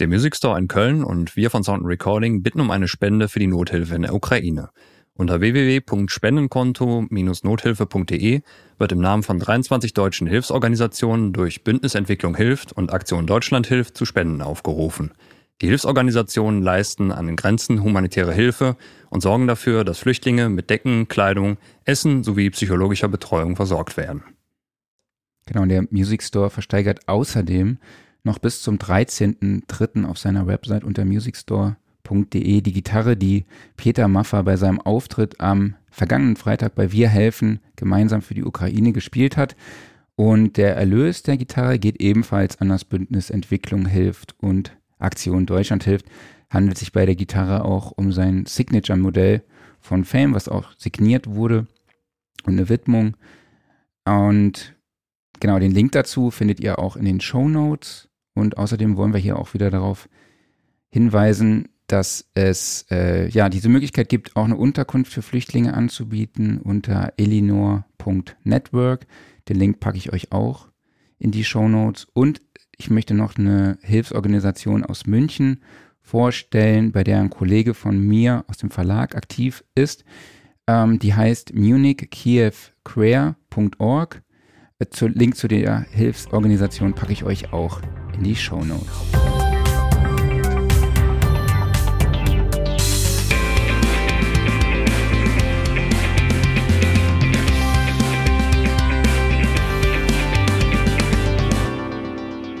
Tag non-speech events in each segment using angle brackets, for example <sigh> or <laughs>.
Der Music Store in Köln und wir von Sound Recording bitten um eine Spende für die Nothilfe in der Ukraine. Unter www.spendenkonto-nothilfe.de wird im Namen von 23 deutschen Hilfsorganisationen durch Bündnisentwicklung hilft und Aktion Deutschland hilft zu Spenden aufgerufen. Die Hilfsorganisationen leisten an den Grenzen humanitäre Hilfe und sorgen dafür, dass Flüchtlinge mit Decken, Kleidung, Essen sowie psychologischer Betreuung versorgt werden. Genau, der Music Store versteigert außerdem noch bis zum 13.03. auf seiner Website unter musicstore.de die Gitarre, die Peter Maffer bei seinem Auftritt am vergangenen Freitag bei Wir helfen gemeinsam für die Ukraine gespielt hat. Und der Erlös der Gitarre geht ebenfalls an das Bündnis Entwicklung hilft und Aktion Deutschland hilft. Handelt sich bei der Gitarre auch um sein Signature-Modell von Fame, was auch signiert wurde und eine Widmung. Und genau den Link dazu findet ihr auch in den Show Notes. Und außerdem wollen wir hier auch wieder darauf hinweisen, dass es äh, ja diese Möglichkeit gibt, auch eine Unterkunft für Flüchtlinge anzubieten unter elinor.network. Den Link packe ich euch auch in die Show Notes. Und ich möchte noch eine Hilfsorganisation aus München vorstellen, bei der ein Kollege von mir aus dem Verlag aktiv ist. Ähm, die heißt munichkievquare.org. Äh, Link zu der Hilfsorganisation packe ich euch auch in die Show Notes.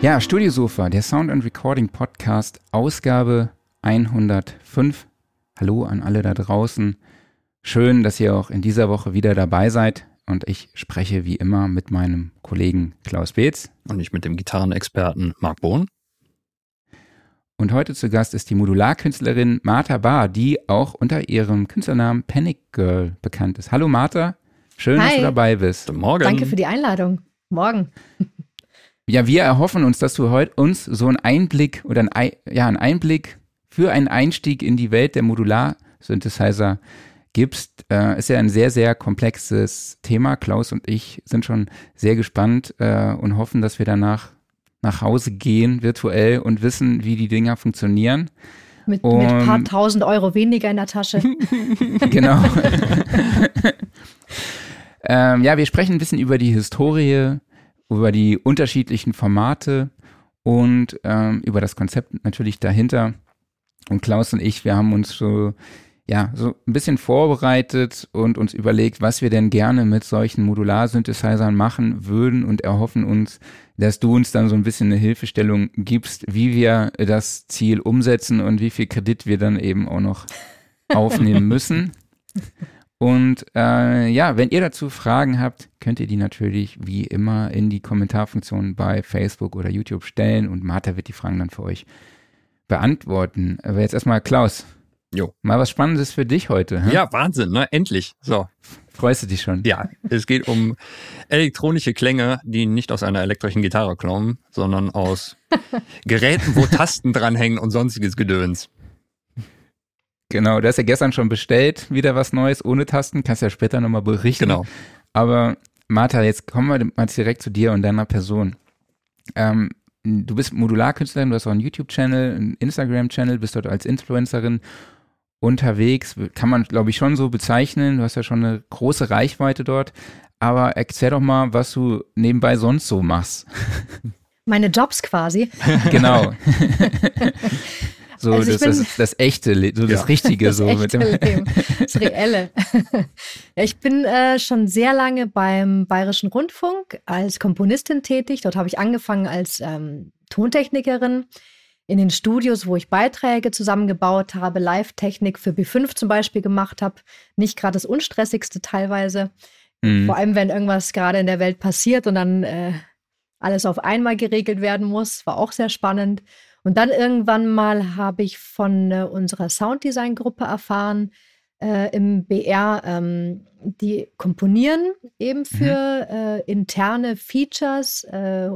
Ja, Studiosofa, der Sound and Recording Podcast, Ausgabe 105. Hallo an alle da draußen. Schön, dass ihr auch in dieser Woche wieder dabei seid und ich spreche wie immer mit meinem Kollegen Klaus Beetz. Und ich mit dem Gitarrenexperten Marc Bohn. Und heute zu Gast ist die Modularkünstlerin Martha Barr, die auch unter ihrem Künstlernamen Panic Girl bekannt ist. Hallo Martha, schön, Hi. dass du dabei bist. Guten Morgen. Danke für die Einladung. Morgen. Ja, wir erhoffen uns, dass du heute uns so einen Einblick oder ein, ja, einen Einblick für einen Einstieg in die Welt der Modular-Synthesizer gibst, äh, ist ja ein sehr, sehr komplexes Thema. Klaus und ich sind schon sehr gespannt äh, und hoffen, dass wir danach nach Hause gehen, virtuell, und wissen, wie die Dinger funktionieren. Mit, und, mit ein paar tausend Euro weniger in der Tasche. <laughs> genau. <laughs> ähm, ja, wir sprechen ein bisschen über die Historie, über die unterschiedlichen Formate und ähm, über das Konzept natürlich dahinter. Und Klaus und ich, wir haben uns so ja, so ein bisschen vorbereitet und uns überlegt, was wir denn gerne mit solchen Modular-Synthesizern machen würden und erhoffen uns, dass du uns dann so ein bisschen eine Hilfestellung gibst, wie wir das Ziel umsetzen und wie viel Kredit wir dann eben auch noch <laughs> aufnehmen müssen. Und äh, ja, wenn ihr dazu Fragen habt, könnt ihr die natürlich wie immer in die Kommentarfunktion bei Facebook oder YouTube stellen und Martha wird die Fragen dann für euch beantworten. Aber jetzt erstmal Klaus, Jo. Mal was Spannendes für dich heute. Hm? Ja, Wahnsinn, ne? Endlich. So. Freust du dich schon? Ja, es geht um elektronische Klänge, die nicht aus einer elektrischen Gitarre kommen, sondern aus <laughs> Geräten, wo Tasten dranhängen und sonstiges Gedöns. Genau, du hast ja gestern schon bestellt, wieder was Neues ohne Tasten, kannst ja später nochmal berichten. Genau. Aber Martha, jetzt kommen wir mal direkt zu dir und deiner Person. Ähm, du bist Modularkünstlerin, du hast auch einen YouTube-Channel, einen Instagram-Channel, bist dort als Influencerin unterwegs, kann man, glaube ich, schon so bezeichnen. Du hast ja schon eine große Reichweite dort. Aber erzähl doch mal, was du nebenbei sonst so machst. <laughs> Meine Jobs quasi. <laughs> genau. <laughs> so also das, das, das, echte, so ja. das Richtige. Das so mit dem Leben, das Reelle. ja, ich bin äh, schon sehr lange beim Bayerischen Rundfunk als Komponistin tätig. Dort habe ich angefangen als ähm, Tontechnikerin in den Studios, wo ich Beiträge zusammengebaut habe, Live-Technik für B5 zum Beispiel gemacht habe. Nicht gerade das unstressigste teilweise. Mhm. Vor allem, wenn irgendwas gerade in der Welt passiert und dann äh, alles auf einmal geregelt werden muss. War auch sehr spannend. Und dann irgendwann mal habe ich von äh, unserer Sounddesign-Gruppe erfahren, äh, im BR, ähm, die komponieren eben mhm. für mhm. interne Features, äh,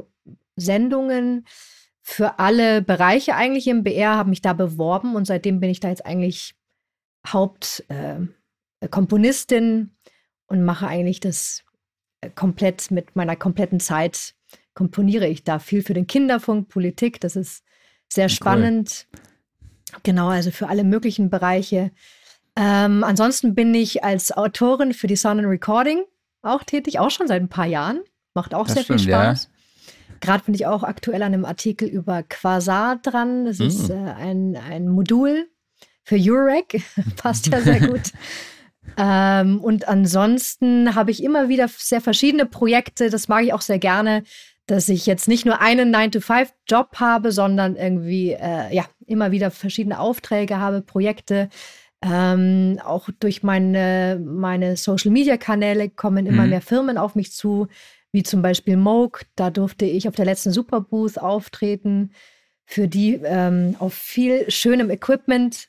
Sendungen, für alle Bereiche eigentlich im BR, habe mich da beworben und seitdem bin ich da jetzt eigentlich Hauptkomponistin äh, und mache eigentlich das äh, komplett mit meiner kompletten Zeit komponiere ich da viel für den Kinderfunk, Politik. Das ist Sehr spannend. Cool. Genau, also für alle möglichen Bereiche. Ähm, ansonsten bin ich als Autorin für die Sound and Recording auch tätig, auch schon seit ein paar Jahren. Macht auch das sehr stimmt, viel Spaß. Ja. Gerade bin ich auch aktuell an einem Artikel über Quasar dran. Das mhm. ist äh, ein, ein Modul für Eurek. <laughs> Passt ja sehr gut. <laughs> ähm, und ansonsten habe ich immer wieder sehr verschiedene Projekte. Das mag ich auch sehr gerne, dass ich jetzt nicht nur einen 9-to-5-Job habe, sondern irgendwie äh, ja immer wieder verschiedene Aufträge habe, Projekte. Ähm, auch durch meine, meine Social-Media-Kanäle kommen immer mhm. mehr Firmen auf mich zu, wie zum Beispiel Moog. Da durfte ich auf der letzten Superbooth auftreten, für die ähm, auf viel schönem Equipment,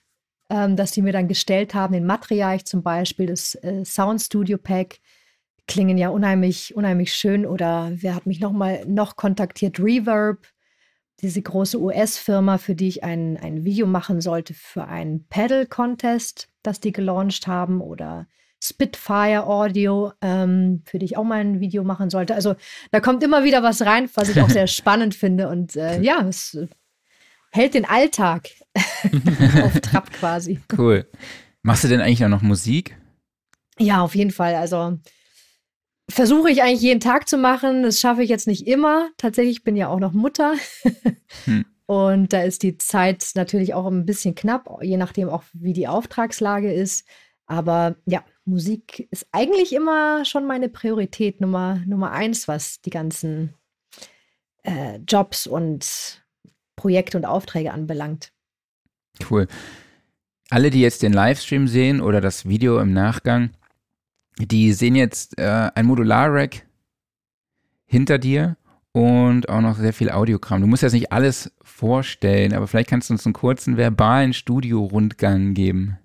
ähm, das die mir dann gestellt haben, in Material zum Beispiel, das äh, Sound Studio Pack, klingen ja unheimlich, unheimlich schön. Oder wer hat mich noch mal noch kontaktiert? Reverb diese große US-Firma, für die ich ein, ein Video machen sollte für einen Pedal-Contest, das die gelauncht haben, oder Spitfire Audio, ähm, für die ich auch mal ein Video machen sollte. Also da kommt immer wieder was rein, was ich auch sehr <laughs> spannend finde. Und äh, ja, es hält den Alltag <laughs> auf Trab quasi. Cool. Machst du denn eigentlich auch noch Musik? Ja, auf jeden Fall. Also versuche ich eigentlich jeden Tag zu machen. Das schaffe ich jetzt nicht immer. Tatsächlich bin ja auch noch Mutter. hm. Und da ist die Zeit natürlich auch ein bisschen knapp, je nachdem auch, wie die Auftragslage ist. Aber ja, Musik ist eigentlich immer schon meine Priorität Nummer, Nummer eins, was die ganzen äh, Jobs und Projekte und Aufträge anbelangt. Cool. Alle, die jetzt den Livestream sehen oder das Video im Nachgang, die sehen jetzt äh, ein Modular-Rack hinter dir und auch noch sehr viel Audiokram. Du musst jetzt nicht alles vorstellen, aber vielleicht kannst du uns einen kurzen verbalen Studio-Rundgang geben.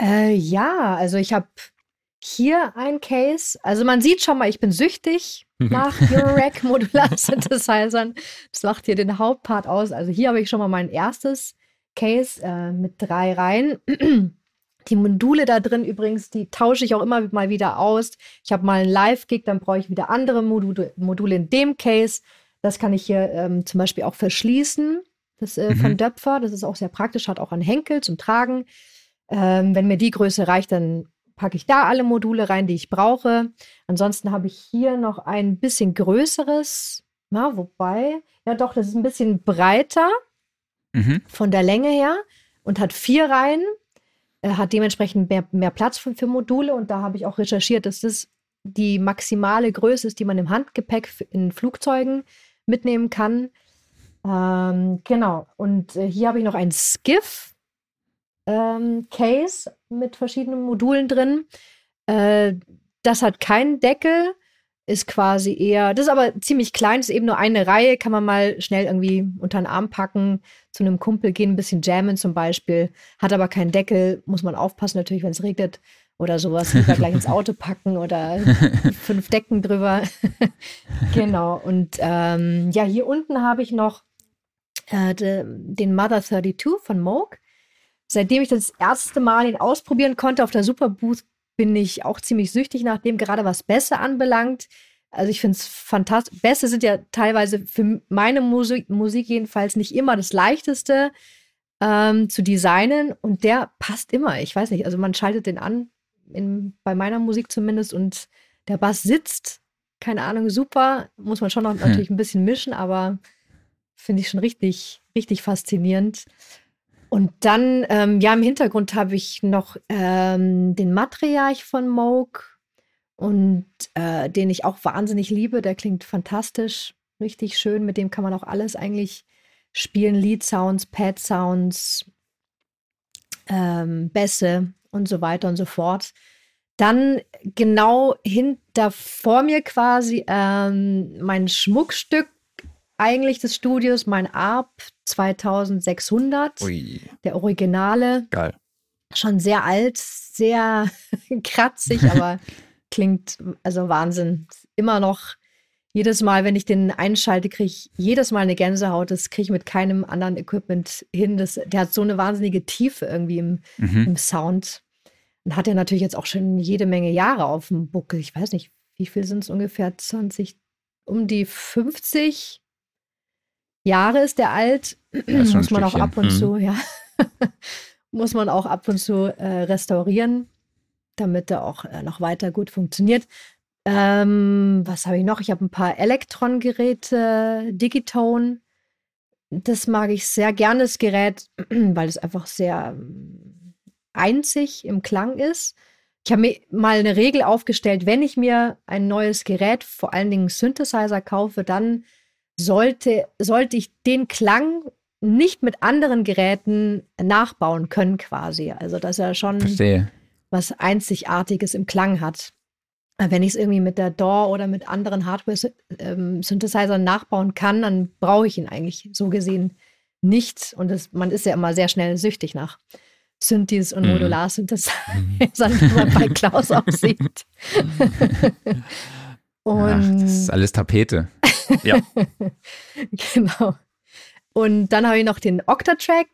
Äh, ja, also ich habe hier ein Case. Also man sieht schon mal, ich bin süchtig nach Eurorack Modular Synthesizern. Das macht hier den Hauptpart aus. Also hier habe ich schon mal mein erstes Case äh, mit drei Reihen. Die Module da drin übrigens, die tausche ich auch immer mal wieder aus. Ich habe mal einen Live-Gig, dann brauche ich wieder andere Module, Module in dem Case. Das kann ich hier ähm, zum Beispiel auch verschließen. Das äh, mhm. von Döpfer. Das ist auch sehr praktisch, hat auch einen Henkel zum Tragen. Ähm, wenn mir die Größe reicht, dann packe ich da alle Module rein, die ich brauche. Ansonsten habe ich hier noch ein bisschen größeres. Na, wobei, ja doch, das ist ein bisschen breiter mhm. von der Länge her und hat vier Reihen. Er hat dementsprechend mehr, mehr Platz für, für Module und da habe ich auch recherchiert, dass das die maximale Größe ist, die man im Handgepäck in Flugzeugen mitnehmen kann. Ähm, genau. Und äh, hier habe ich noch ein Skiff ähm, Case mit verschiedenen Modulen drin. Äh, das hat keinen Deckel, ist quasi eher, das ist aber ziemlich klein, ist eben nur eine Reihe, kann man mal schnell irgendwie unter den Arm packen, zu einem Kumpel gehen, ein bisschen jammen zum Beispiel, hat aber keinen Deckel, muss man aufpassen natürlich, wenn es regnet oder sowas, lieber gleich ins Auto packen oder <laughs> fünf Decken drüber. <laughs> genau, und ähm, ja, hier unten habe ich noch äh, de, den Mother 32 von Moog. Seitdem ich das erste Mal ihn ausprobieren konnte auf der Superbooth, bin ich auch ziemlich süchtig nach dem, gerade was Bässe anbelangt. Also ich finde es fantastisch. Bässe sind ja teilweise für meine Musik, Musik jedenfalls nicht immer das Leichteste ähm, zu designen und der passt immer. Ich weiß nicht, also man schaltet den an, in, bei meiner Musik zumindest, und der Bass sitzt, keine Ahnung, super. Muss man schon noch hm. natürlich ein bisschen mischen, aber finde ich schon richtig, richtig faszinierend. Und dann, ähm, ja, im Hintergrund habe ich noch ähm, den Matriarch von Moog und äh, den ich auch wahnsinnig liebe. Der klingt fantastisch, richtig schön. Mit dem kann man auch alles eigentlich spielen: Lead-Sounds, Pad-Sounds, ähm, Bässe und so weiter und so fort. Dann genau hinter vor mir quasi ähm, mein Schmuckstück eigentlich des Studios, mein ARP 2600, Ui. der Originale. Geil. Schon sehr alt, sehr <laughs> kratzig, <laughs> aber klingt also Wahnsinn. Immer noch jedes Mal, wenn ich den einschalte, kriege ich jedes Mal eine Gänsehaut. Das kriege ich mit keinem anderen Equipment hin. Das, der hat so eine wahnsinnige Tiefe irgendwie im, mhm. im Sound. Und hat er natürlich jetzt auch schon jede Menge Jahre auf dem Buckel. Ich weiß nicht, wie viel sind es ungefähr? 20, um die 50 Jahre ist der alt. Ist <clears throat> muss man auch ab und mhm. zu, ja. muss man auch ab und mhm. zu, ja. muss man auch ab und zu äh, restaurieren, damit er auch äh, noch weiter gut funktioniert. Ähm, was habe ich noch? Ich habe ein paar Elektron-Geräte, Digitone. Das mag ich sehr gerne, das Gerät, <clears throat> weil es einfach sehr ähm, einzig im Klang ist. Ich habe mir mal eine Regel aufgestellt, wenn ich mir ein neues Gerät, vor allen Dingen Synthesizer kaufe, dann sollte, sollte ich den Klang nicht mit anderen Geräten nachbauen können quasi. Also dass er schon Verstehe. was Einzigartiges im Klang hat. Wenn ich es irgendwie mit der DAW oder mit anderen Hardware-Synthesizern ähm, nachbauen kann, dann brauche ich ihn eigentlich so gesehen nicht. Und das, man ist ja immer sehr schnell süchtig nach Synthes und mhm. Modular-Synthesizern, wie man bei <laughs> Klaus auch sieht. und Ach, das ist alles Tapete. <laughs> ja. <laughs> genau. Und dann habe ich noch den Octatrack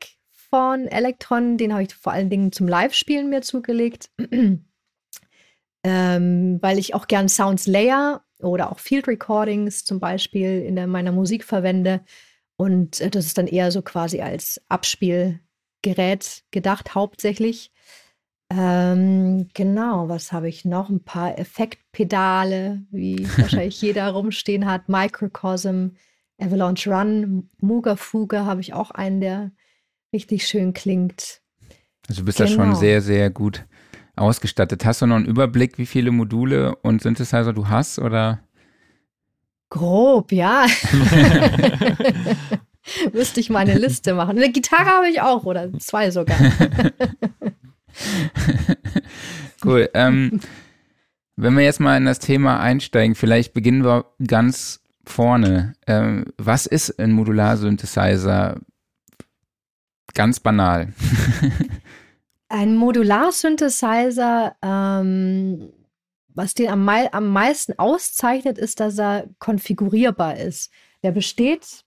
von Electron, den habe ich vor allen Dingen zum Live-Spielen mir zugelegt, <clears throat> ähm, weil ich auch gern Sounds Layer oder auch Field Recordings zum Beispiel in der, meiner Musik verwende. Und äh, das ist dann eher so quasi als Abspielgerät gedacht, hauptsächlich. Ähm, genau, was habe ich noch? Ein paar Effektpedale, wie <laughs> wahrscheinlich jeder rumstehen hat. Microcosm, Avalanche Run, Muga Fuga habe ich auch einen, der richtig schön klingt. Also du bist genau. da schon genau. sehr, sehr gut ausgestattet. Hast du noch einen Überblick, wie viele Module und Synthesizer du hast oder? Grob, ja. <laughs> <laughs> Müsste ich meine Liste machen. Eine Gitarre habe ich auch oder zwei sogar. <laughs> cool. Ähm, wenn wir jetzt mal in das Thema einsteigen, vielleicht beginnen wir ganz vorne. Ähm, was ist ein Modular-Synthesizer? Ganz banal. <laughs> ein Modular-Synthesizer, ähm, was den am, am meisten auszeichnet, ist, dass er konfigurierbar ist. Der besteht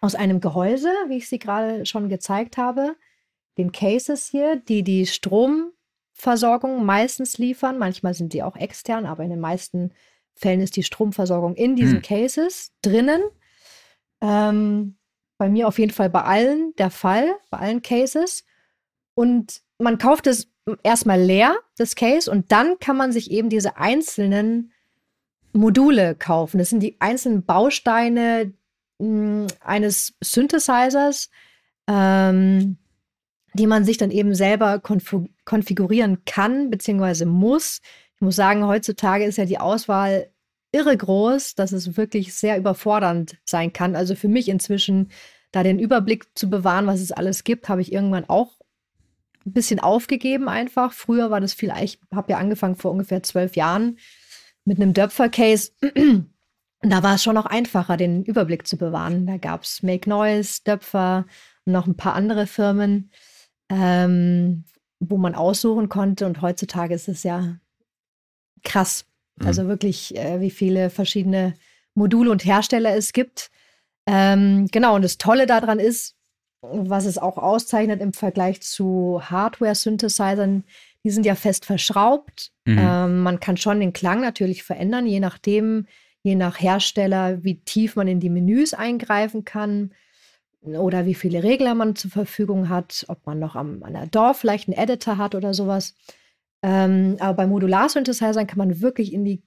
aus einem Gehäuse, wie ich sie gerade schon gezeigt habe, den Cases hier, die die Stromversorgung meistens liefern. Manchmal sind die auch extern, aber in den meisten Fällen ist die Stromversorgung in diesen hm. Cases drinnen. Ähm, bei mir auf jeden Fall bei allen der Fall, bei allen Cases. Und man kauft es erstmal leer, das Case, und dann kann man sich eben diese einzelnen Module kaufen. Das sind die einzelnen Bausteine mh, hm, eines Synthesizers, ähm, die man sich dann eben selber konfigurieren kann bzw. muss. Ich muss sagen, heutzutage ist ja die Auswahl irre groß, dass es wirklich sehr überfordernd sein kann. Also für mich inzwischen, da den Überblick zu bewahren, was es alles gibt, habe ich irgendwann auch ein bisschen aufgegeben einfach. Früher war das viel, ich habe ja angefangen vor ungefähr zwölf Jahren mit einem Döpfer-Case. <clears throat> da war es schon noch einfacher, den Überblick zu bewahren. Da gab es Make Noise, Döpfer und noch ein paar andere Firmen, ähm, wo man aussuchen konnte. Und heutzutage ist es ja krass. Mhm. Also wirklich, äh, wie viele verschiedene Module und Hersteller es gibt. Ähm, genau, und das Tolle daran ist, was es auch auszeichnet im Vergleich zu Hardware-Synthesizern, die sind ja fest verschraubt. Mhm. Ähm, man kann schon den Klang natürlich verändern, je nachdem, je nach Hersteller, wie tief man in die Menüs eingreifen kann oder wie viele Regler man zur Verfügung hat, ob man noch am, an der DAW vielleicht einen Editor hat oder sowas. Ähm, aber bei Modular-Synthesizern kann man wirklich in die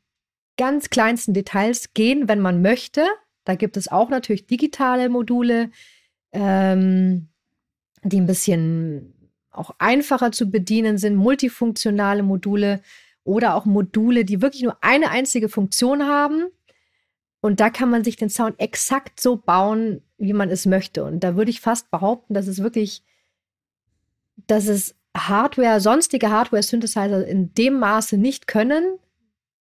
ganz kleinsten Details gehen, wenn man möchte. Da gibt es auch natürlich digitale Module, ähm, die ein bisschen auch einfacher zu bedienen sind, multifunktionale Module oder auch Module, die wirklich nur eine einzige Funktion haben. Und da kann man sich den Sound exakt so bauen, wie man es möchte. Und da würde ich fast behaupten, dass es wirklich, dass es Hardware, sonstige Hardware-Synthesizer in dem Maße nicht können,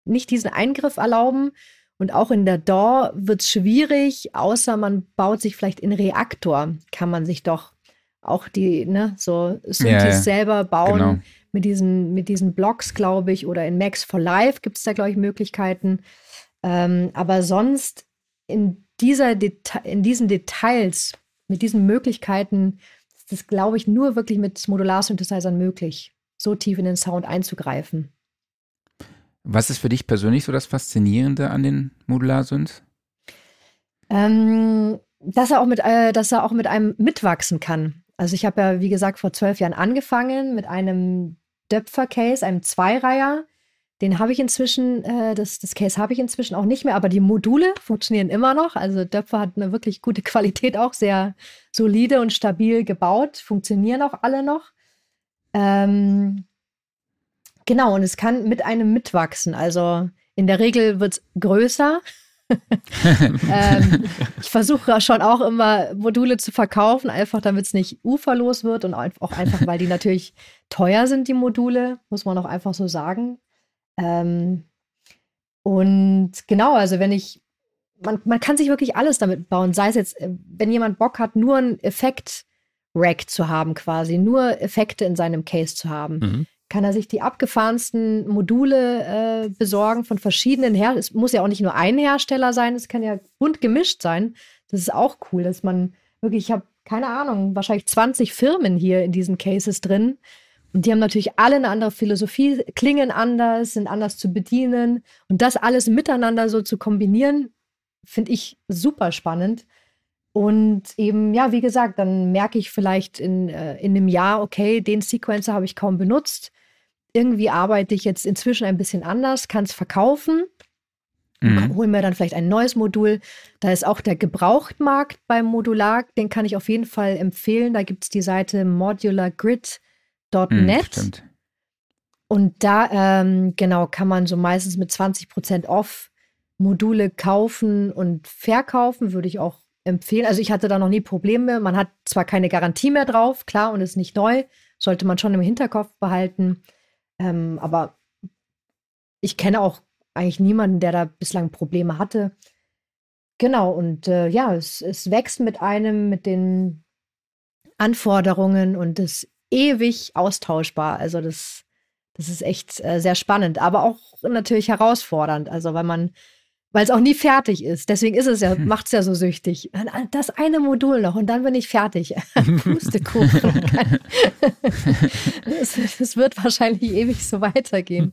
nicht diesen Eingriff erlauben. Und auch in der DAW wird es schwierig, außer man baut sich vielleicht in Reaktor, kann man sich doch auch die, ne, so Synthes ja. selber bauen. Genau. Mit diesen, mit diesen Blocks, glaube ich, oder in Max for Life gibt es da, glaube ich, Möglichkeiten. Ähm, aber sonst in, dieser Deta in diesen Details, mit diesen Möglichkeiten ist, glaube ich, nur wirklich mit Modular-Synthesizern möglich, so tief in den Sound einzugreifen. Was ist für dich persönlich so das Faszinierende an den Modular-Synths? Ähm, dass er auch mit, äh, dass er auch mit einem mitwachsen kann. Also ich habe ja, wie gesagt, vor zwölf Jahren angefangen mit einem Döpfer-Case, einem Zweireiher. Den habe ich inzwischen, äh, das, das Case habe ich inzwischen auch nicht mehr, aber die Module funktionieren immer noch. Also Döpfer hat eine wirklich gute <laughs> Qualität, auch sehr solide und stabil gebaut, funktionieren auch alle noch. Ähm, genau, und es kann mit einem mitwachsen. Also in der Regel wird es größer. <laughs> ähm, ich versuche schon auch immer Module zu verkaufen, einfach damit es nicht uferlos wird und auch einfach, weil die natürlich teuer sind, die Module, muss man auch einfach so sagen. Ähm, und genau, also wenn ich, man, man kann sich wirklich alles damit bauen, sei es jetzt, äh, wenn jemand Bock hat, nur einen Effekt-Rack zu haben quasi, nur Effekte in seinem Case zu haben. Mhm kann er sich die abgefahrensten Module äh, besorgen von verschiedenen Herstellern. Es muss ja auch nicht nur ein Hersteller sein, es kann ja bunt gemischt sein. Das ist auch cool, dass man wirklich, ich habe keine Ahnung, wahrscheinlich 20 Firmen hier in diesen Cases drin. Und die haben natürlich alle eine andere Philosophie, klingen anders, sind anders zu bedienen. Und das alles miteinander so zu kombinieren, finde ich super spannend. Und eben, ja, wie gesagt, dann merke ich vielleicht in, äh, in einem Jahr, okay, den Sequencer habe ich kaum benutzt irgendwie arbeite ich jetzt inzwischen ein bisschen anders, kann es verkaufen, mhm. hole mir dann vielleicht ein neues Modul. Da ist auch der Gebrauchtmarkt beim Modular, den kann ich auf jeden Fall empfehlen. Da gibt es die Seite modulargrid.net. Mhm, und da, ähm, genau, kann man so meistens mit 20% off Module kaufen und verkaufen, würde ich auch empfehlen. Also ich hatte da noch nie Probleme. Man hat zwar keine Garantie mehr drauf, klar, und ist nicht neu, sollte man schon im Hinterkopf behalten. Ähm, aber ich kenne auch eigentlich niemanden, der da bislang Probleme hatte. Genau, und äh, ja, es, es wächst mit einem, mit den Anforderungen und ist ewig austauschbar. Also das, das ist echt äh, sehr spannend, aber auch natürlich herausfordernd. Also weil man weil es auch nie fertig ist. Deswegen ist es ja, hm. macht es ja so süchtig. Das eine Modul noch und dann bin ich fertig. <laughs> Pustekuchen. <laughs> Es wird wahrscheinlich ewig so weitergehen.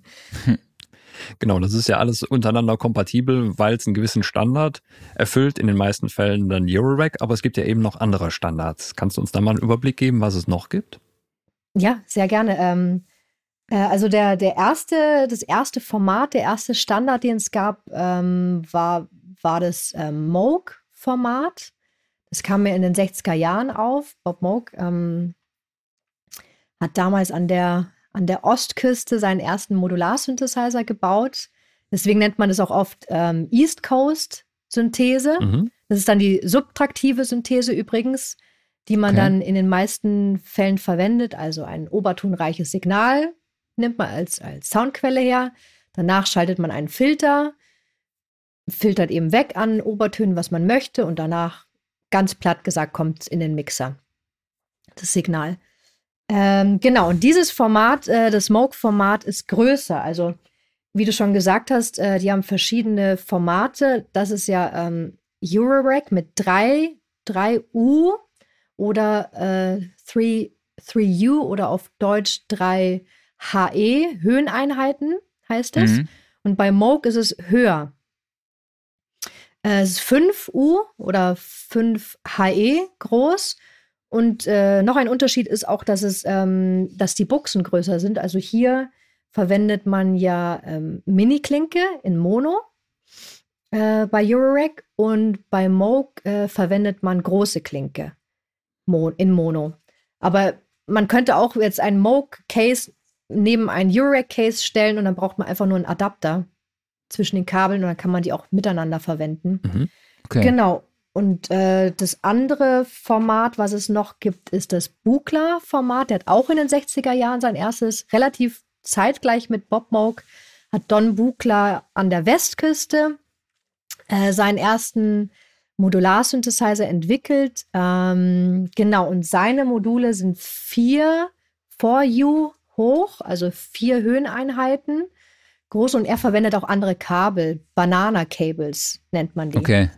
Genau, das ist ja alles untereinander kompatibel, weil es einen gewissen Standard erfüllt, in den meisten Fällen dann Eurorack, aber es gibt ja eben noch andere Standards. Kannst du uns da mal einen Überblick geben, was es noch gibt? Ja, sehr gerne. Ähm, äh, also der, der erste, das erste Format, der erste Standard, den es gab, ähm, war, war das ähm, Moog-Format. Das kam mir in den 60er Jahren auf. Bob Moog ähm, hat damals an der, an der Ostküste seinen ersten Modular-Synthesizer gebaut. Deswegen nennt man es auch oft ähm, East Coast Synthese. Mhm. Das ist dann die subtraktive Synthese übrigens, die man okay. dann in den meisten Fällen verwendet. Also ein obertonreiches Signal nimmt man als, als Soundquelle her. Danach schaltet man einen Filter, filtert eben weg an Obertönen, was man möchte, und danach, ganz platt gesagt, kommt es in den Mixer. Das Signal. Ähm, genau, und dieses Format, äh, das Smoke-Format, ist größer. Also, wie du schon gesagt hast, äh, die haben verschiedene Formate. Das ist ja ähm, Eurorack mit 3, 3U oder äh, 3, 3U oder auf Deutsch 3 HE, Höheneinheiten heißt es. Mhm. Und bei Moog ist es höher. Äh, es ist 5 U oder 5 HE groß. Und äh, noch ein Unterschied ist auch, dass es, ähm, dass die Buchsen größer sind. Also hier verwendet man ja ähm, Mini-Klinke in Mono äh, bei Eurorack und bei Moog äh, verwendet man große Klinke in Mono. Aber man könnte auch jetzt ein Moog-Case neben ein Eurorack-Case stellen und dann braucht man einfach nur einen Adapter zwischen den Kabeln und dann kann man die auch miteinander verwenden. Mhm. Okay. Genau. Und äh, das andere Format, was es noch gibt, ist das Buchla-Format. Der hat auch in den 60er Jahren sein erstes, relativ zeitgleich mit Bob Moog, hat Don Buchla an der Westküste äh, seinen ersten Modular-Synthesizer entwickelt. Ähm, genau, und seine Module sind vier 4U hoch, also vier Höheneinheiten groß und er verwendet auch andere Kabel, Banana Cables nennt man die. Okay.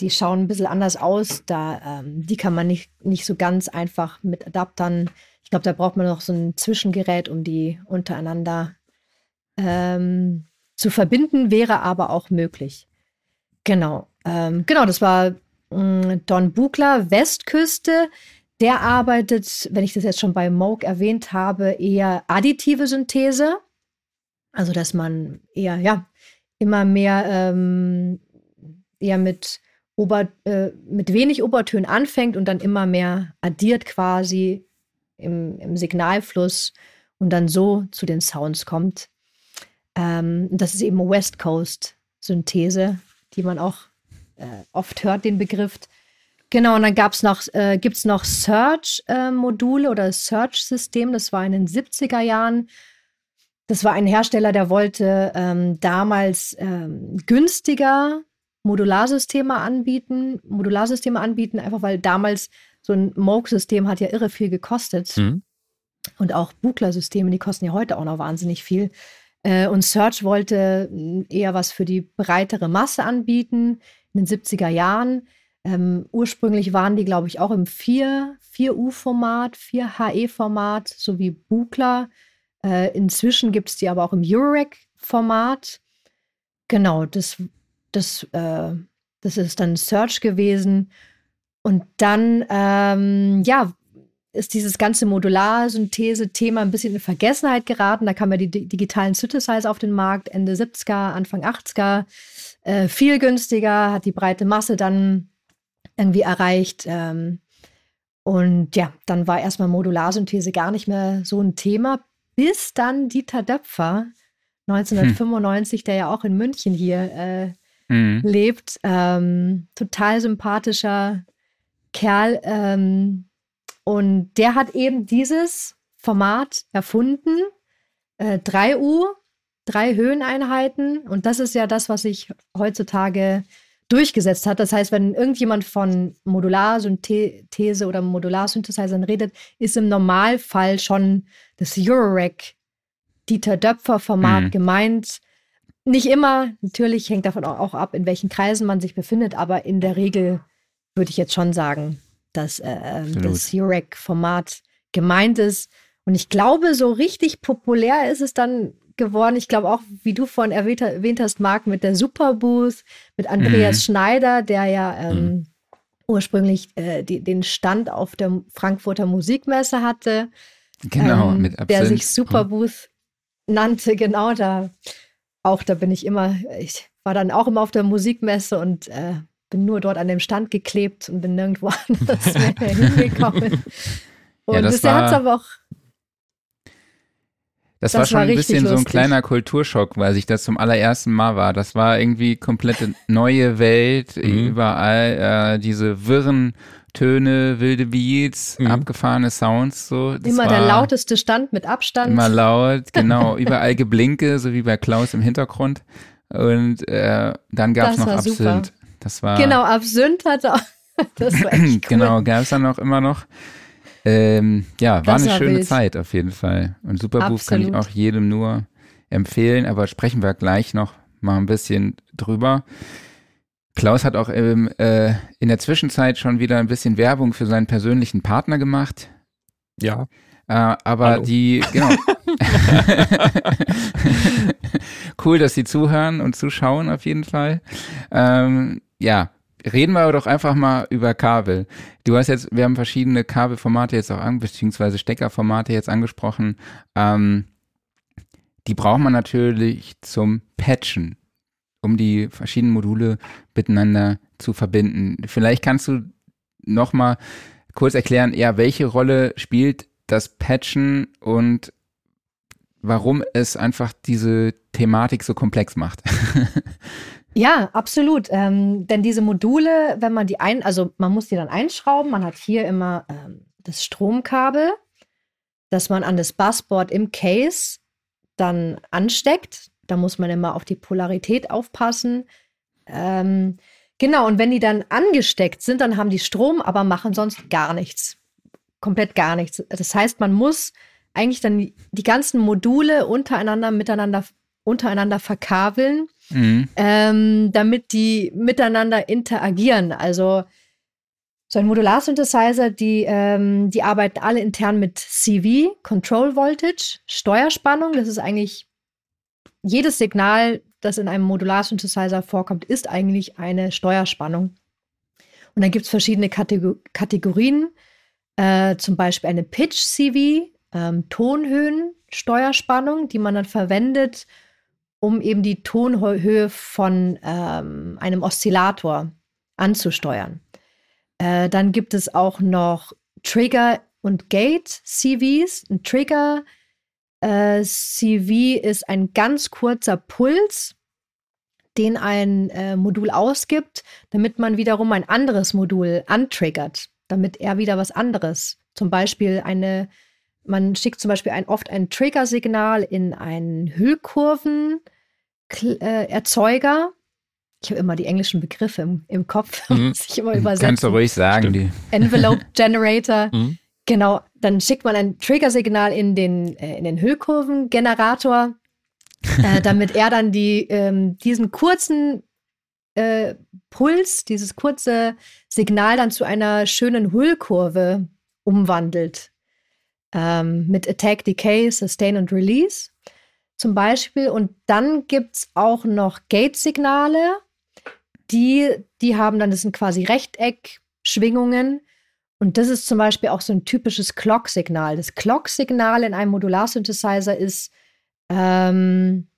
Die schauen ein bisschen anders aus, da ähm, die kann man nicht, nicht so ganz einfach mit Adaptern. Ich glaube, da braucht man noch so ein Zwischengerät, um die untereinander ähm, zu verbinden, wäre aber auch möglich. Genau. Ähm, genau, das war mm, Don Buchler, Westküste. Der arbeitet, wenn ich das jetzt schon bei Moog erwähnt habe, eher additive Synthese. Also, dass man eher, ja, immer mehr ähm, eher mit, Ober, äh, mit wenig Obertönen anfängt und dann immer mehr addiert quasi im, im Signalfluss und dann so zu den Sounds kommt. Ähm, das ist eben West Coast Synthese, die man auch äh, oft hört, den Begriff. Genau, und dann gab's noch, äh, gibt es noch Search-Module äh, oder Search-System. Das war in den 70er Jahren. Das war ein Hersteller, der wollte ähm, damals ähm, günstiger Modularsysteme anbieten, Modularsysteme anbieten, einfach weil damals so ein Moog-System hat ja irre viel gekostet. Mhm. Und auch Buchler-Systeme, die kosten ja heute auch noch wahnsinnig viel. Äh, und Search wollte eher was für die breitere Masse anbieten in den 70er Jahren. Ähm, ursprünglich waren die, glaube ich, auch im 4, 4U-Format, 4HE-Format, so wie Buchler. Äh, inzwischen gibt es die aber auch im Eurorack-Format. Genau, das, das, äh, das ist dann Search gewesen. Und dann, ähm, ja, ist dieses ganze Modularsynthese-Thema ein bisschen in Vergessenheit geraten. Da kamen ja die digitalen Synthesizer auf den Markt, Ende 70er, Anfang 80er. Äh, viel günstiger, hat die breite Masse dann irgendwie erreicht. Ähm, und ja, dann war erstmal Modularsynthese gar nicht mehr so ein Thema, bis dann Dieter Döpfer 1995, hm. der ja auch in München hier äh, hm. lebt, ähm, total sympathischer Kerl. Ähm, und der hat eben dieses Format erfunden, äh, 3U, drei Höheneinheiten. Und das ist ja das, was sich heutzutage durchgesetzt hat. Das heißt, wenn irgendjemand von Modularsynthese oder Modularsynthesizern redet, ist im Normalfall schon das Eurorack Dieter Döpfer Format mhm. gemeint. Nicht immer, natürlich hängt davon auch ab, in welchen Kreisen man sich befindet, aber in der Regel würde ich jetzt schon sagen, dass äh, ähm, das Eurorack Format gemeint ist. Und ich glaube, so richtig populär ist es dann geworden. Ich glaube auch, wie du vorhin erwähnt, erwähnt hast, Marc, mit der Superbooth, mit Andreas mhm. Schneider, der ja ähm, mhm. ursprünglich äh, die, den Stand auf der Frankfurter Musikmesse hatte. Genau, ähm, mit Absent. Der sich Superbooth mhm. nannte, genau da. Auch da bin ich immer, ich war dann auch immer auf der Musikmesse und äh, bin nur dort an dem Stand geklebt und bin nirgendwo <laughs> anders mehr <laughs> hingekommen. Und ja, das hat es aber auch das, das war schon war ein bisschen lustig. so ein kleiner Kulturschock, weil ich das zum allerersten Mal war. Das war irgendwie komplette neue Welt, <laughs> mhm. überall äh, diese wirren Töne, wilde Beats, mhm. abgefahrene Sounds. So. Das immer der lauteste Stand mit Abstand. Immer <laughs> laut, genau. überall Geblinke, so wie bei Klaus im Hintergrund. Und äh, dann gab es noch Absinth. Das war genau, Absinth hatte auch. <laughs> Das war echt <clears throat> cool. genau, gab es dann auch immer noch. Ähm, ja, war das eine war schöne wild. Zeit auf jeden Fall. Und Superbooth kann ich auch jedem nur empfehlen, aber sprechen wir gleich noch mal ein bisschen drüber. Klaus hat auch im, äh, in der Zwischenzeit schon wieder ein bisschen Werbung für seinen persönlichen Partner gemacht. Ja. Äh, aber Hallo. die, genau. <laughs> <laughs> cool, dass Sie zuhören und zuschauen auf jeden Fall. Ähm, ja, reden wir doch einfach mal über Kabel. Du hast jetzt, wir haben verschiedene Kabelformate jetzt auch an, beziehungsweise Steckerformate jetzt angesprochen. Ähm, die braucht man natürlich zum Patchen, um die verschiedenen Module miteinander zu verbinden. Vielleicht kannst du noch mal kurz erklären, ja, welche Rolle spielt das Patchen und warum es einfach diese Thematik so komplex macht. <laughs> Ja, absolut. Ähm, denn diese Module, wenn man die ein, also man muss die dann einschrauben, man hat hier immer ähm, das Stromkabel, das man an das Busboard im Case dann ansteckt. Da muss man immer auf die Polarität aufpassen. Ähm, genau, und wenn die dann angesteckt sind, dann haben die Strom, aber machen sonst gar nichts. Komplett gar nichts. Das heißt, man muss eigentlich dann die, die ganzen Module untereinander miteinander untereinander verkabeln mhm. ähm, damit die miteinander interagieren. Also so ein Modular-Synthesizer, die, ähm, die arbeiten alle intern mit CV, Control Voltage, Steuerspannung. Das ist eigentlich jedes Signal, das in einem Modular-Synthesizer vorkommt, ist eigentlich eine Steuerspannung. Und dann gibt es verschiedene Kategor Kategorien, äh, zum Beispiel eine Pitch-CV, ähm, Tonhöhen-Steuerspannung, die man dann verwendet, um eben die Tonhöhe von ähm, einem Oszillator anzusteuern. Äh, dann gibt es auch noch Trigger und Gate CVs. Ein Trigger äh, CV ist ein ganz kurzer Puls, den ein äh, Modul ausgibt, damit man wiederum ein anderes Modul antriggert, damit er wieder was anderes, zum Beispiel eine, man schickt zum Beispiel ein, oft ein Triggersignal in einen Hüllkurvenerzeuger. Ich habe immer die englischen Begriffe im, im Kopf, <laughs> mhm. muss ich immer übersetzen. Kannst du ruhig sagen. Die. Envelope <laughs> Generator. Mhm. Genau, dann schickt man ein Triggersignal in den, äh, in den Hüllkurvengenerator äh, <laughs> damit er dann die, ähm, diesen kurzen äh, Puls, dieses kurze Signal dann zu einer schönen Hullkurve umwandelt. Ähm, mit Attack, Decay, Sustain und Release zum Beispiel. Und dann gibt es auch noch Gate-Signale, die, die haben dann, das sind quasi Rechteck-Schwingungen. Und das ist zum Beispiel auch so ein typisches Clock-Signal. Das Clock-Signal in einem Modular-Synthesizer ist ähm,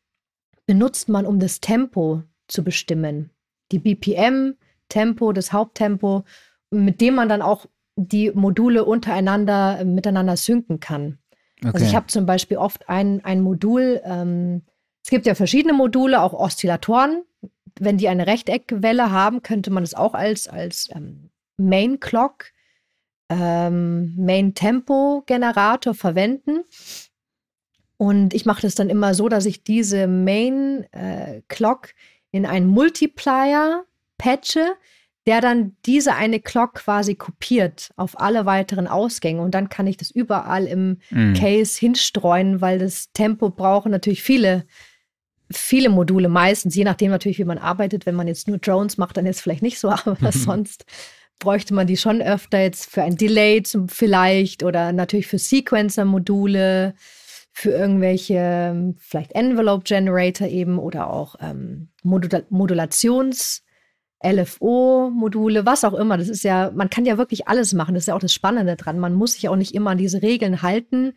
benutzt man, um das Tempo zu bestimmen. Die BPM, Tempo, das Haupttempo, mit dem man dann auch die Module untereinander äh, miteinander synken kann. Okay. Also ich habe zum Beispiel oft ein, ein Modul, ähm, es gibt ja verschiedene Module, auch Oszillatoren. Wenn die eine Rechteckwelle haben, könnte man es auch als, als ähm, Main Clock, ähm, Main Tempo Generator verwenden. Und ich mache das dann immer so, dass ich diese Main äh, Clock in einen Multiplier patche, der dann diese eine Clock quasi kopiert auf alle weiteren Ausgänge. Und dann kann ich das überall im mm. Case hinstreuen, weil das Tempo braucht natürlich viele, viele Module meistens, je nachdem natürlich, wie man arbeitet. Wenn man jetzt nur Drones macht, dann ist es vielleicht nicht so, <laughs> aber sonst bräuchte man die schon öfter jetzt für ein Delay zum vielleicht oder natürlich für Sequencer-Module für irgendwelche ähm, vielleicht Envelope Generator eben oder auch ähm, Modula Modulations- LFO-Module, was auch immer. Das ist ja, man kann ja wirklich alles machen. Das ist ja auch das Spannende dran. Man muss sich auch nicht immer an diese Regeln halten.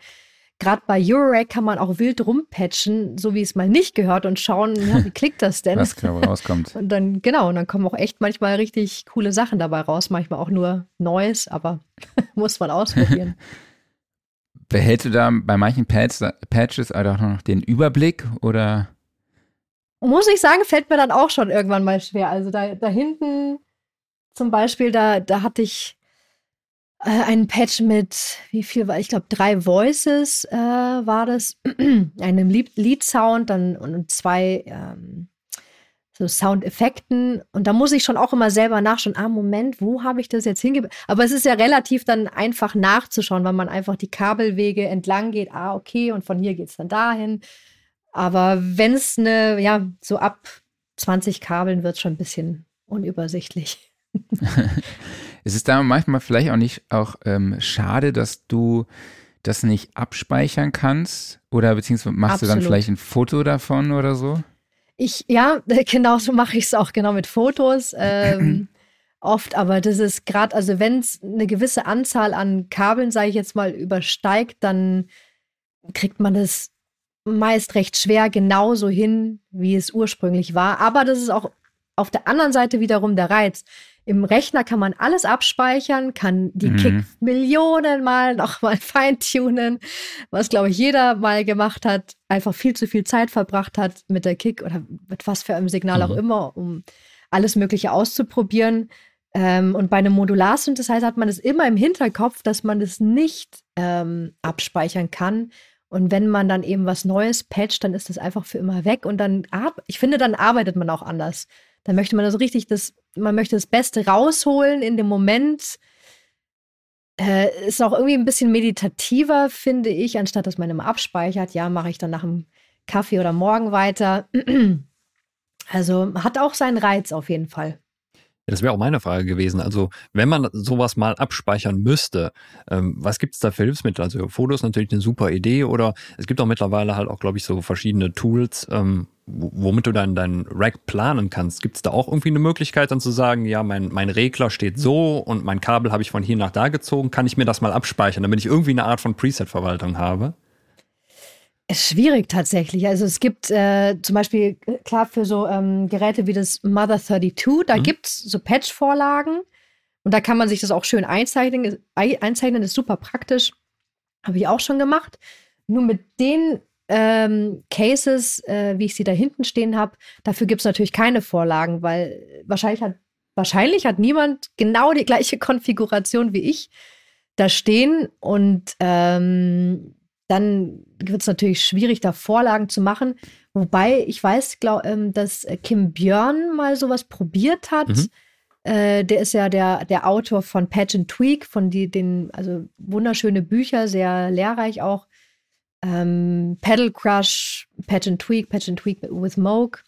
Gerade bei Eurorack kann man auch wild rumpatchen, so wie es mal nicht gehört und schauen, ja, wie klickt das denn? Was genau rauskommt. Und dann, genau, und dann kommen auch echt manchmal richtig coole Sachen dabei raus. Manchmal auch nur Neues, aber <laughs> muss man ausprobieren. <laughs> Behältst du da bei manchen Pads, Patches auch noch den Überblick oder? Muss ich sagen, fällt mir dann auch schon irgendwann mal schwer. Also da, da hinten zum Beispiel, da, da hatte ich äh, einen Patch mit, wie viel war, ich glaube, drei Voices äh, war das, <clears throat> einem Lead-Sound und zwei ähm, so Soundeffekten. Und da muss ich schon auch immer selber nachschauen, ah, Moment, wo habe ich das jetzt hingegeben? Aber es ist ja relativ dann einfach nachzuschauen, weil man einfach die Kabelwege entlang geht, ah, okay, und von hier geht es dann dahin. Aber wenn es eine, ja, so ab 20 Kabeln wird schon ein bisschen unübersichtlich. <laughs> es ist da manchmal vielleicht auch nicht auch ähm, schade, dass du das nicht abspeichern kannst oder beziehungsweise machst Absolut. du dann vielleicht ein Foto davon oder so? Ich, ja, <laughs> genau so mache ich es auch, genau mit Fotos. <clears throat> Ähm, oft, aber das ist gerade, also wenn es eine gewisse Anzahl an Kabeln, sage ich jetzt mal, übersteigt, dann kriegt man das meist recht schwer genauso hin, wie es ursprünglich war. Aber das ist auch auf der anderen Seite wiederum der Reiz. Im Rechner kann man alles abspeichern, kann die mhm. Kick Millionen Mal <laughs> nochmal feintunen, was glaube ich jeder mal gemacht hat, einfach viel zu viel Zeit verbracht hat mit der Kick oder mit was für einem Signal mhm. auch immer, um alles Mögliche auszuprobieren. Ähm, und bei einem Modular-Synthesizer hat man es immer im Hinterkopf, dass man es nicht ähm, abspeichern kann. Und wenn man dann eben was Neues patcht, dann ist das einfach für immer weg. Und dann, ich finde, dann arbeitet man auch anders. Dann möchte man also richtig das, man möchte das Beste rausholen in dem Moment. Äh, ist auch irgendwie ein bisschen meditativer, finde ich, anstatt dass man immer abspeichert. Ja, mache ich dann nach dem Kaffee oder morgen weiter. <clears throat> Also hat auch seinen Reiz auf jeden Fall. Das wäre auch meine Frage gewesen. Also, wenn man sowas mal abspeichern müsste, ähm, was gibt es da für Hilfsmittel? Also, Fotos natürlich eine super Idee oder es gibt auch mittlerweile halt auch, glaube ich, so verschiedene Tools, ähm, womit du dann deinen Rack planen kannst. Gibt es da auch irgendwie eine Möglichkeit, dann zu sagen, ja, mein, mein Regler steht so und mein Kabel habe ich von hier nach da gezogen, kann ich mir das mal abspeichern, damit ich irgendwie eine Art von Preset-Verwaltung habe? Ist schwierig tatsächlich. Also es gibt äh, zum Beispiel, klar, für so ähm, Geräte wie das Mother 32, da mhm. gibt es so Patch-Vorlagen und da kann man sich das auch schön einzeichnen. Einzeichnen ist super praktisch. Habe ich auch schon gemacht. Nur mit den ähm, Cases, äh, wie ich sie da hinten stehen habe, dafür gibt es natürlich keine Vorlagen, weil wahrscheinlich hat, wahrscheinlich hat niemand genau die gleiche <laughs> Konfiguration wie ich da stehen und ähm, dann wird es natürlich schwierig, da Vorlagen zu machen. Wobei ich weiß, glaub, ähm, dass Kim Björn mal sowas probiert hat. Mhm. Äh, der ist ja der, der Autor von Patch and Tweak, von die, den, also wunderschöne Bücher, sehr lehrreich auch. Ähm, Pedal Crush, Patch and Tweak, Patch and Tweak with Moog.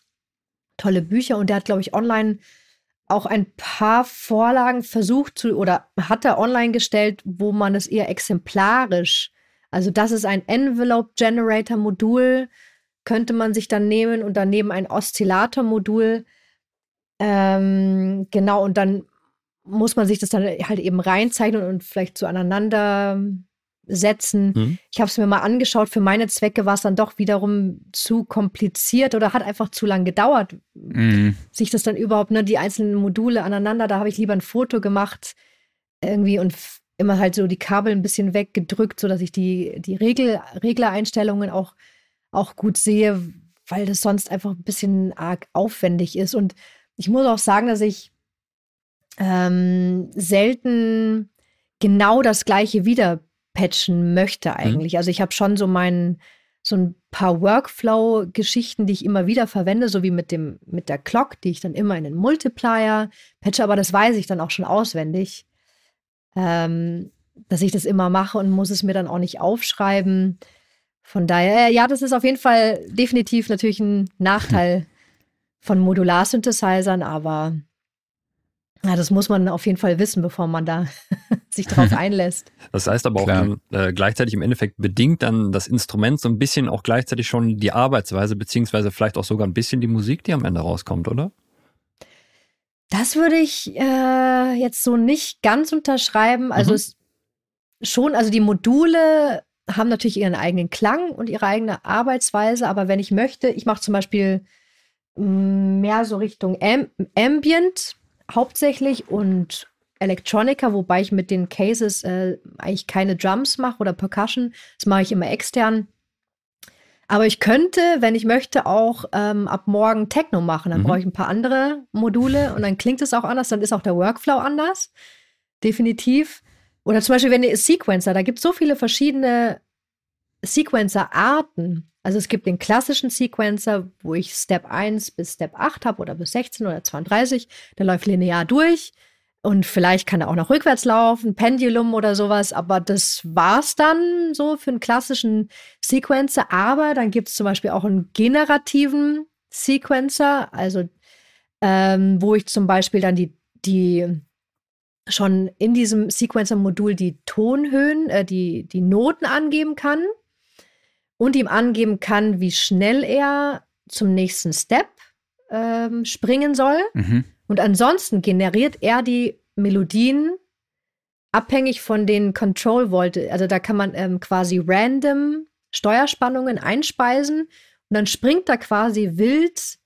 Tolle Bücher. Und der hat, glaube ich, online auch ein paar Vorlagen versucht zu oder hat er online gestellt, wo man es eher exemplarisch also das ist ein Envelope Generator Modul, könnte man sich dann nehmen und daneben ein Oszillator Modul. Ähm, genau, und dann muss man sich das dann halt eben reinzeichnen und vielleicht so aneinander setzen. Mhm. Ich habe es mir mal angeschaut. Für meine Zwecke war es dann doch wiederum zu kompliziert oder hat einfach zu lang gedauert, mhm. sich das dann überhaupt, ne, die einzelnen Module aneinander. Da habe ich lieber ein Foto gemacht irgendwie und immer halt so die Kabel ein bisschen weggedrückt, sodass ich die, die Regel, Reglereinstellungen auch, auch gut sehe, weil das sonst einfach ein bisschen arg aufwendig ist. Und ich muss auch sagen, dass ich ähm, selten genau das gleiche wieder patchen möchte mhm. eigentlich. Mhm. Also ich habe schon so meinen so ein paar Workflow-Geschichten, die ich immer wieder verwende, so wie mit dem mit der Clock, die ich dann immer in den Multiplier patche, aber das weiß ich dann auch schon auswendig ähm, dass ich das immer mache und muss es mir dann auch nicht aufschreiben. Von daher, ja, das ist auf jeden Fall definitiv natürlich ein Nachteil von Modular-Synthesizern, aber ja, das muss man auf jeden Fall wissen, bevor man da <laughs> sich darauf <laughs> einlässt. Das heißt aber auch dann, äh, gleichzeitig im Endeffekt bedingt dann das Instrument so ein bisschen auch gleichzeitig schon die Arbeitsweise, beziehungsweise vielleicht auch sogar ein bisschen die Musik, die am Ende rauskommt, oder? Das würde ich äh, jetzt so nicht ganz unterschreiben. Also mhm. es schon, also die Module haben natürlich ihren eigenen Klang und ihre eigene Arbeitsweise, aber wenn ich möchte, ich mache zum Beispiel mm, mehr so Richtung Am Ambient hauptsächlich und Electronica, wobei ich mit den Cases äh, eigentlich keine Drums mache oder Percussion. Das mache ich immer extern. Aber ich könnte, wenn ich möchte, auch ähm, ab morgen Techno machen. Dann mhm. brauche ich ein paar andere Module und dann klingt es auch anders, dann ist auch der Workflow anders. Definitiv. Oder zum Beispiel, wenn ihr Sequencer, da gibt es so viele verschiedene Sequencer-Arten. Also es gibt den klassischen Sequencer, wo ich Step 1 bis Step 8 habe oder bis 16 oder 32. Der läuft linear durch. Und vielleicht kann er auch noch rückwärts laufen, Pendulum oder sowas, aber das war's dann so für einen klassischen Sequencer. Aber dann gibt es zum Beispiel auch einen generativen Sequencer, also ähm, wo ich zum Beispiel dann die, die schon in diesem Sequencer-Modul die Tonhöhen, äh, die, die Noten angeben kann und ihm angeben kann, wie schnell er zum nächsten Step ähm, springen soll. Mhm. Und ansonsten generiert er die Melodien abhängig von den Control Volt. Also da kann man ähm, quasi random Steuerspannungen einspeisen und dann springt da quasi wild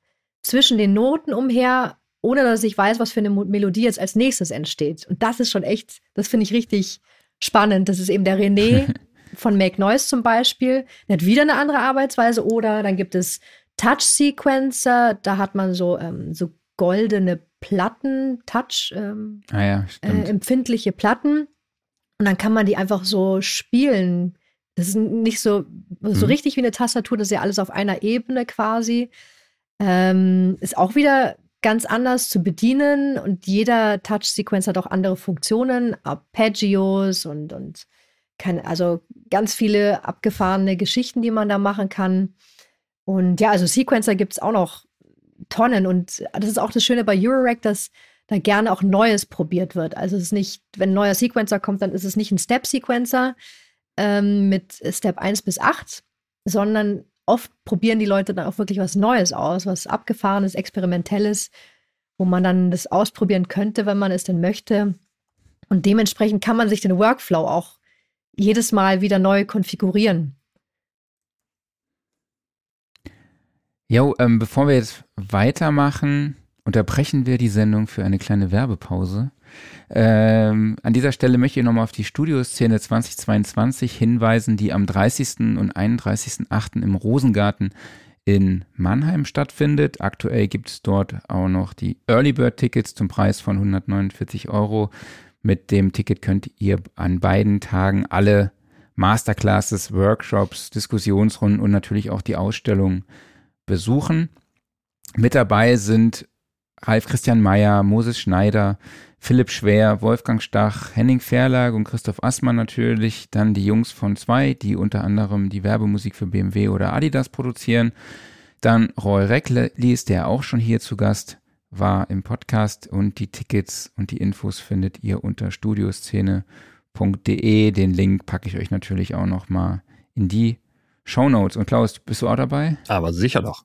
zwischen den Noten umher, ohne dass ich weiß, was für eine Melodie jetzt als nächstes entsteht. Und das ist schon echt, das finde ich richtig spannend. Das ist eben der René <laughs> von Make Noise zum Beispiel. Der hat wieder eine andere Arbeitsweise. Oder dann gibt es Touch Sequencer, da hat man so, ähm, so goldene Platten, Touch, ähm, ah ja, äh, empfindliche Platten. Und dann kann man die einfach so spielen. Das ist nicht so, so mhm. richtig wie eine Tastatur, das ist ja alles auf einer Ebene quasi. Ähm, ist auch wieder ganz anders zu bedienen und jeder Touch-Sequenz hat auch andere Funktionen, Arpeggios und, und kann, also ganz viele abgefahrene Geschichten, die man da machen kann. Und ja, also Sequencer gibt es auch noch Tonnen. Und das ist auch das Schöne bei Eurorack, dass da gerne auch Neues probiert wird. Also es ist nicht, wenn ein neuer Sequencer kommt, dann ist es nicht ein Step-Sequencer ähm, mit Step 1 bis 8, sondern oft probieren die Leute dann auch wirklich was Neues aus, was abgefahrenes, experimentelles, wo man dann das ausprobieren könnte, wenn man es denn möchte. Und dementsprechend kann man sich den Workflow auch jedes Mal wieder neu konfigurieren. Jo, ähm, bevor wir jetzt weitermachen, unterbrechen wir die Sendung für eine kleine Werbepause. Ähm, an dieser Stelle möchte ich nochmal auf die Studioszene 2022 hinweisen, die am 30. und 31.8. im Rosengarten in Mannheim stattfindet. Aktuell gibt es dort auch noch die Early Bird Tickets zum Preis von 149 Euro. Mit dem Ticket könnt ihr an beiden Tagen alle Masterclasses, Workshops, Diskussionsrunden und natürlich auch die Ausstellung besuchen. Mit dabei sind Ralf Christian Meyer, Moses Schneider, Philipp Schwer, Wolfgang Stach, Henning Verlag und Christoph Assmann natürlich, dann die Jungs von zwei, die unter anderem die Werbemusik für BMW oder Adidas produzieren, dann Roy Recklis, der auch schon hier zu Gast war im Podcast und die Tickets und die Infos findet ihr unter studioszene.de. Den Link packe ich euch natürlich auch nochmal in die Show Notes. Und Klaus, bist du auch dabei? Aber sicher doch.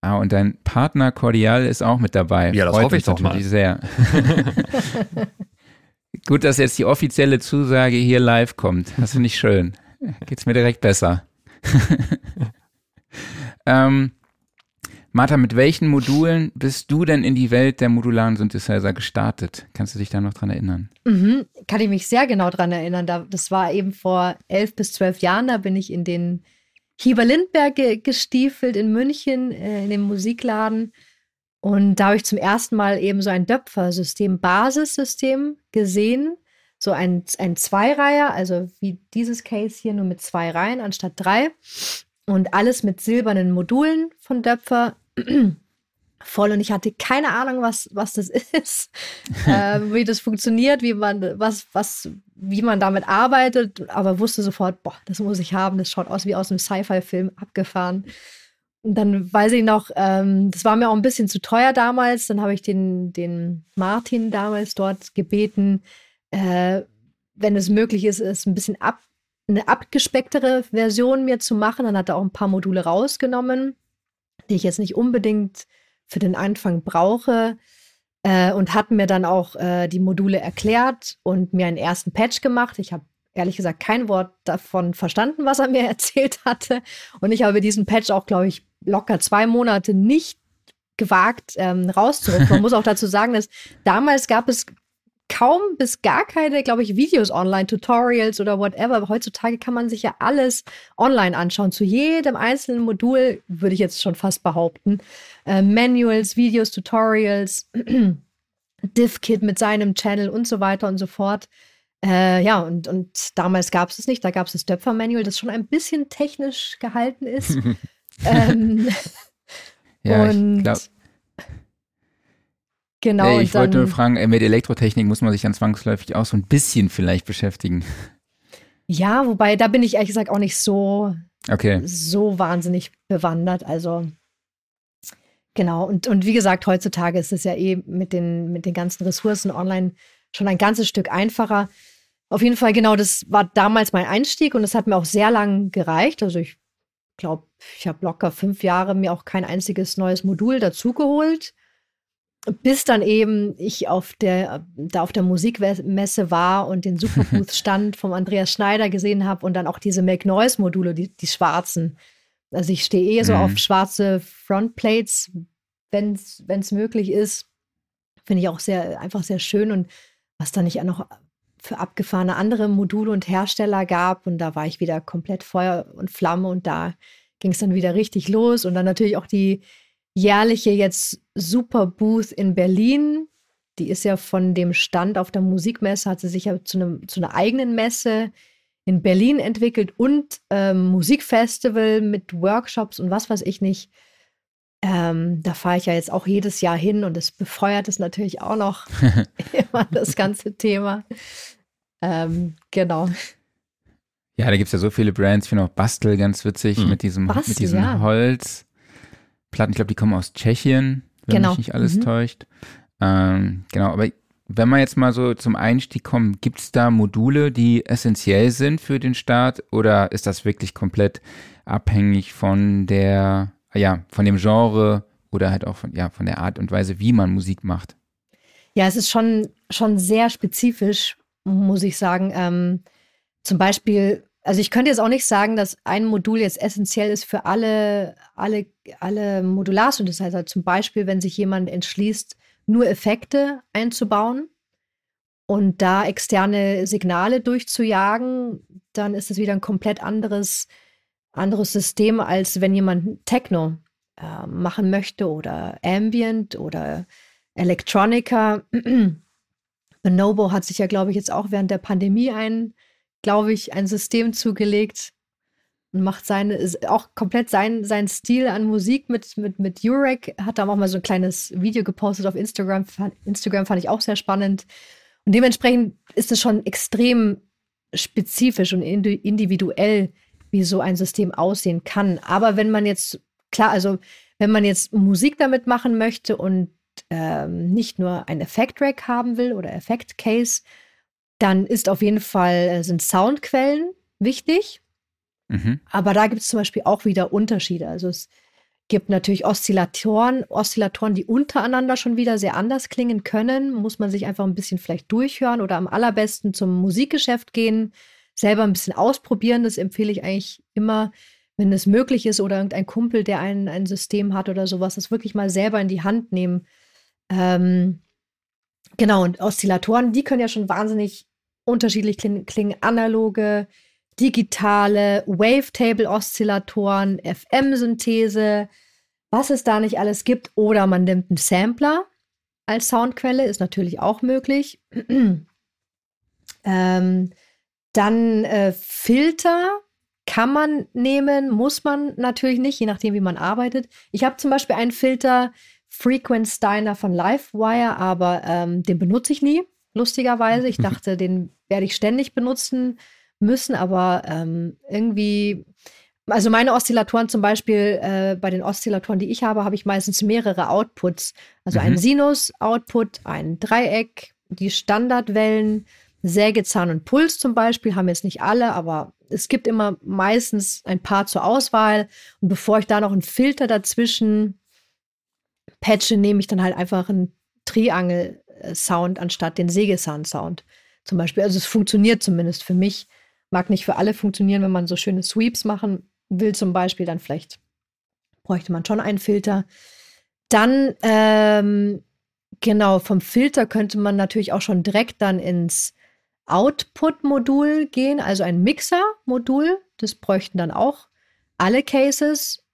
Ah, und dein Partner Cordial ist auch mit dabei. Ja, das Freut hoffe ich doch mal. sehr. <laughs> Gut, dass jetzt die offizielle Zusage hier live kommt. Das finde ich schön. Geht's mir direkt besser. <laughs> ähm, Martha, mit welchen Modulen bist du denn in die Welt der modularen Synthesizer gestartet? Kannst du dich da noch dran erinnern? Mhm, kann ich mich sehr genau dran erinnern. Das war eben vor elf bis zwölf Jahren. Da bin ich in den Hieber Lindberg gestiefelt in München, äh, in dem Musikladen. Und da habe ich zum ersten Mal eben so ein Döpfer-System, Basissystem gesehen. So ein, ein Zweireiher, also wie dieses Case hier, nur mit zwei Reihen anstatt drei. Und alles mit silbernen Modulen von Döpfer. <clears throat> Voll und ich hatte keine Ahnung, was, was das <laughs> ist, äh, wie das funktioniert, wie man, was, was, wie man damit arbeitet, aber wusste sofort, boah, das muss ich haben, das schaut aus wie aus einem Sci-Fi-Film abgefahren. Und dann weiß ich noch, ähm, das war mir auch ein bisschen zu teuer damals. Dann habe ich den, den Martin damals dort gebeten, äh, wenn es möglich ist, es ein bisschen ab, eine abgespecktere Version mir zu machen. Dann hat er auch ein paar Module rausgenommen, die ich jetzt nicht unbedingt für den Anfang brauche äh, und hat mir dann auch äh, die Module erklärt und mir einen ersten Patch gemacht. Ich habe ehrlich gesagt kein Wort davon verstanden, was er mir <laughs> erzählt hatte. Und ich habe diesen Patch auch, glaube ich, locker zwei Monate nicht gewagt ähm, rauszurücken. Man muss auch dazu sagen, dass damals gab es kaum bis gar keine, glaube ich, Videos online, Tutorials oder whatever. Heutzutage kann man sich ja alles online anschauen. Zu jedem einzelnen Modul würde ich jetzt schon fast behaupten. Äh, Manuals, Videos, Tutorials, <clears throat> DivKit mit seinem Channel und so weiter und so fort. Äh, ja, und, und damals gab es es nicht. Da gab es das Döpfer-Manual, das schon ein bisschen technisch gehalten ist. <laughs> ähm, ja, <laughs> und ich glaube Genau. Nee, ich wollte nur fragen, äh, mit Elektrotechnik muss man sich dann zwangsläufig auch so ein bisschen vielleicht beschäftigen. Ja, wobei da bin ich ehrlich gesagt auch nicht so, okay. so wahnsinnig bewandert. Also genau. Und, und wie gesagt, heutzutage ist es ja eh mit den, mit den ganzen Ressourcen online schon ein ganzes Stück einfacher. Auf jeden Fall, genau, das war damals mein Einstieg und das hat mir auch sehr lang gereicht. Also ich glaube, ich habe locker fünf Jahre mir auch kein einziges neues Modul dazugeholt bis dann eben ich auf der, da auf der Musikmesse war und den Superbooth-Stand <laughs> vom Andreas Schneider gesehen habe und dann auch diese Make Noise-Module, die, die schwarzen. Also ich stehe eher so mhm. auf schwarze Frontplates, wenn es möglich ist. Finde ich auch sehr, einfach sehr schön und was dann nicht auch noch für abgefahrene andere Module und Hersteller gab. Und da war ich wieder komplett Feuer und Flamme und da ging es dann wieder richtig los. Und dann natürlich auch die, jährliche jetzt Super Booth in Berlin. Die ist ja von dem Stand auf der Musikmesse, hat sie sich ja zu, einem, zu einer eigenen Messe in Berlin entwickelt und ähm, Musikfestival mit Workshops und was weiß ich nicht. Ähm, da fahre ich ja jetzt auch jedes Jahr hin und es befeuert es natürlich auch noch <laughs> immer das ganze Thema. Ähm, genau. Ja, da gibt es ja so viele Brands, finde auch Bastel ganz witzig mhm. mit diesem, Bastel, mit diesem ja. Holz. Platten, ich glaube, die kommen aus Tschechien. wenn genau. mich nicht alles mhm. täuscht. Ähm, genau, aber wenn man jetzt mal so zum Einstieg kommt, gibt es da Module, die essentiell sind für den Start oder ist das wirklich komplett abhängig von der, ja, von dem Genre oder halt auch von, ja, von der Art und Weise, wie man Musik macht? Ja, es ist schon, schon sehr spezifisch, muss ich sagen. Ähm, zum Beispiel, also ich könnte jetzt auch nicht sagen, dass ein Modul jetzt essentiell ist für alle, alle, alle Modulars. Und das heißt halt zum Beispiel, wenn sich jemand entschließt, nur Effekte einzubauen und da externe Signale durchzujagen, dann ist es wieder ein komplett anderes, anderes System, als wenn jemand Techno äh, machen möchte oder Ambient oder Electronica. <clears throat> Bonobo hat sich ja, glaube ich, jetzt auch während der Pandemie ein, glaube ich, ein System zugelegt, und macht seine, auch komplett sein, sein Stil an Musik mit, mit, mit Urek. Hat da auch mal so ein kleines Video gepostet auf Instagram. Instagram fand ich auch sehr spannend. Und dementsprechend ist es schon extrem spezifisch und individuell, wie so ein System aussehen kann. Aber wenn man jetzt, klar, also wenn man jetzt Musik damit machen möchte und ähm, nicht nur ein Effekt-Rack haben will oder Effekt-Case, dann ist auf jeden Fall, äh, sind Soundquellen wichtig. Mhm. Aber da gibt es zum Beispiel auch wieder Unterschiede. Also es gibt natürlich Oszillatoren, Oszillatoren, die untereinander schon wieder sehr anders klingen können. Muss man sich einfach ein bisschen vielleicht durchhören oder am allerbesten zum Musikgeschäft gehen, selber ein bisschen ausprobieren. Das empfehle ich eigentlich immer, wenn es möglich ist oder irgendein Kumpel, der ein, ein System hat oder sowas, das wirklich mal selber in die Hand nehmen. Ähm, genau, und Oszillatoren, die können ja schon wahnsinnig unterschiedlich klingen, analoge, digitale Wavetable-Oszillatoren, FM-Synthese, was es da nicht alles gibt. Oder man nimmt einen Sampler als Soundquelle, ist natürlich auch möglich. <clears throat> ähm, dann äh, Filter kann man nehmen, muss man natürlich nicht, je nachdem, wie man arbeitet. Ich habe zum Beispiel einen Filter Frequent Steiner von Livewire, aber ähm, den benutze ich nie, lustigerweise. Ich <laughs> dachte, den werde ich ständig benutzen müssen, aber ähm, irgendwie, also meine Oszillatoren zum Beispiel, äh, bei den Oszillatoren, die ich habe, habe ich meistens mehrere Outputs. Also mhm. ein Sinus-Output, ein Dreieck, die Standardwellen, Sägezahn und Puls zum Beispiel, haben jetzt nicht alle, aber es gibt immer meistens ein paar zur Auswahl. Und bevor ich da noch einen Filter dazwischen patche, nehme ich dann halt einfach einen Triangel-Sound anstatt den Sägezahn-Sound zum Beispiel. Also es funktioniert zumindest für mich. Mag nicht für alle funktionieren, wenn man so schöne Sweeps machen will, zum Beispiel, dann vielleicht bräuchte man schon einen Filter. Dann, ähm, genau, vom Filter könnte man natürlich auch schon direkt dann ins Output-Modul gehen, also ein Mixer-Modul. Das bräuchten dann auch alle Cases,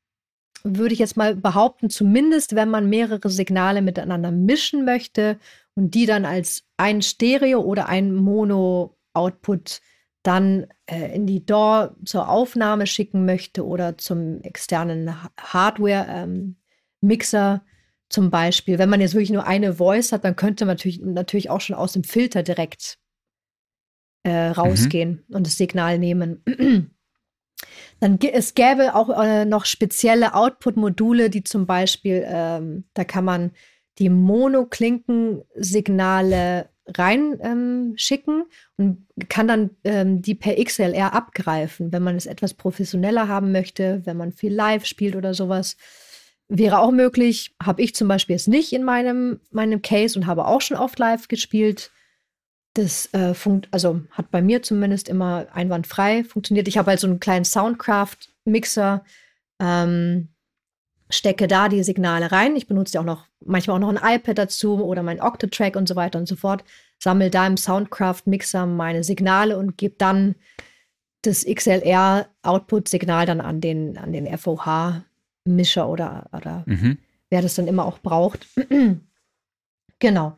würde ich jetzt mal behaupten, zumindest wenn man mehrere Signale miteinander mischen möchte und die dann als ein Stereo oder ein Mono-Output dann äh, in die DAW zur Aufnahme schicken möchte oder zum externen Hardware-Mixer ähm, zum Beispiel. Wenn man jetzt wirklich nur eine Voice hat, dann könnte man natürlich, natürlich auch schon aus dem Filter direkt äh, rausgehen mhm. und das Signal nehmen. Dann es gäbe auch äh, noch spezielle Output-Module, die zum Beispiel, ähm, da kann man die Monoklinkensignale reinschicken ähm, und kann dann ähm, die per XLR abgreifen, wenn man es etwas professioneller haben möchte, wenn man viel live spielt oder sowas. Wäre auch möglich, habe ich zum Beispiel jetzt nicht in meinem, meinem Case und habe auch schon oft live gespielt. Das äh, funkt, also hat bei mir zumindest immer einwandfrei funktioniert. Ich habe halt so einen kleinen Soundcraft-Mixer, ähm, stecke da die Signale rein. Ich benutze ja auch noch manchmal auch noch ein iPad dazu oder mein Octatrack und so weiter und so fort. Sammle da im Soundcraft-Mixer meine Signale und gebe dann das XLR-Output-Signal dann an den, an den FOH-Mischer oder, oder mhm. wer das dann immer auch braucht. <clears throat> genau.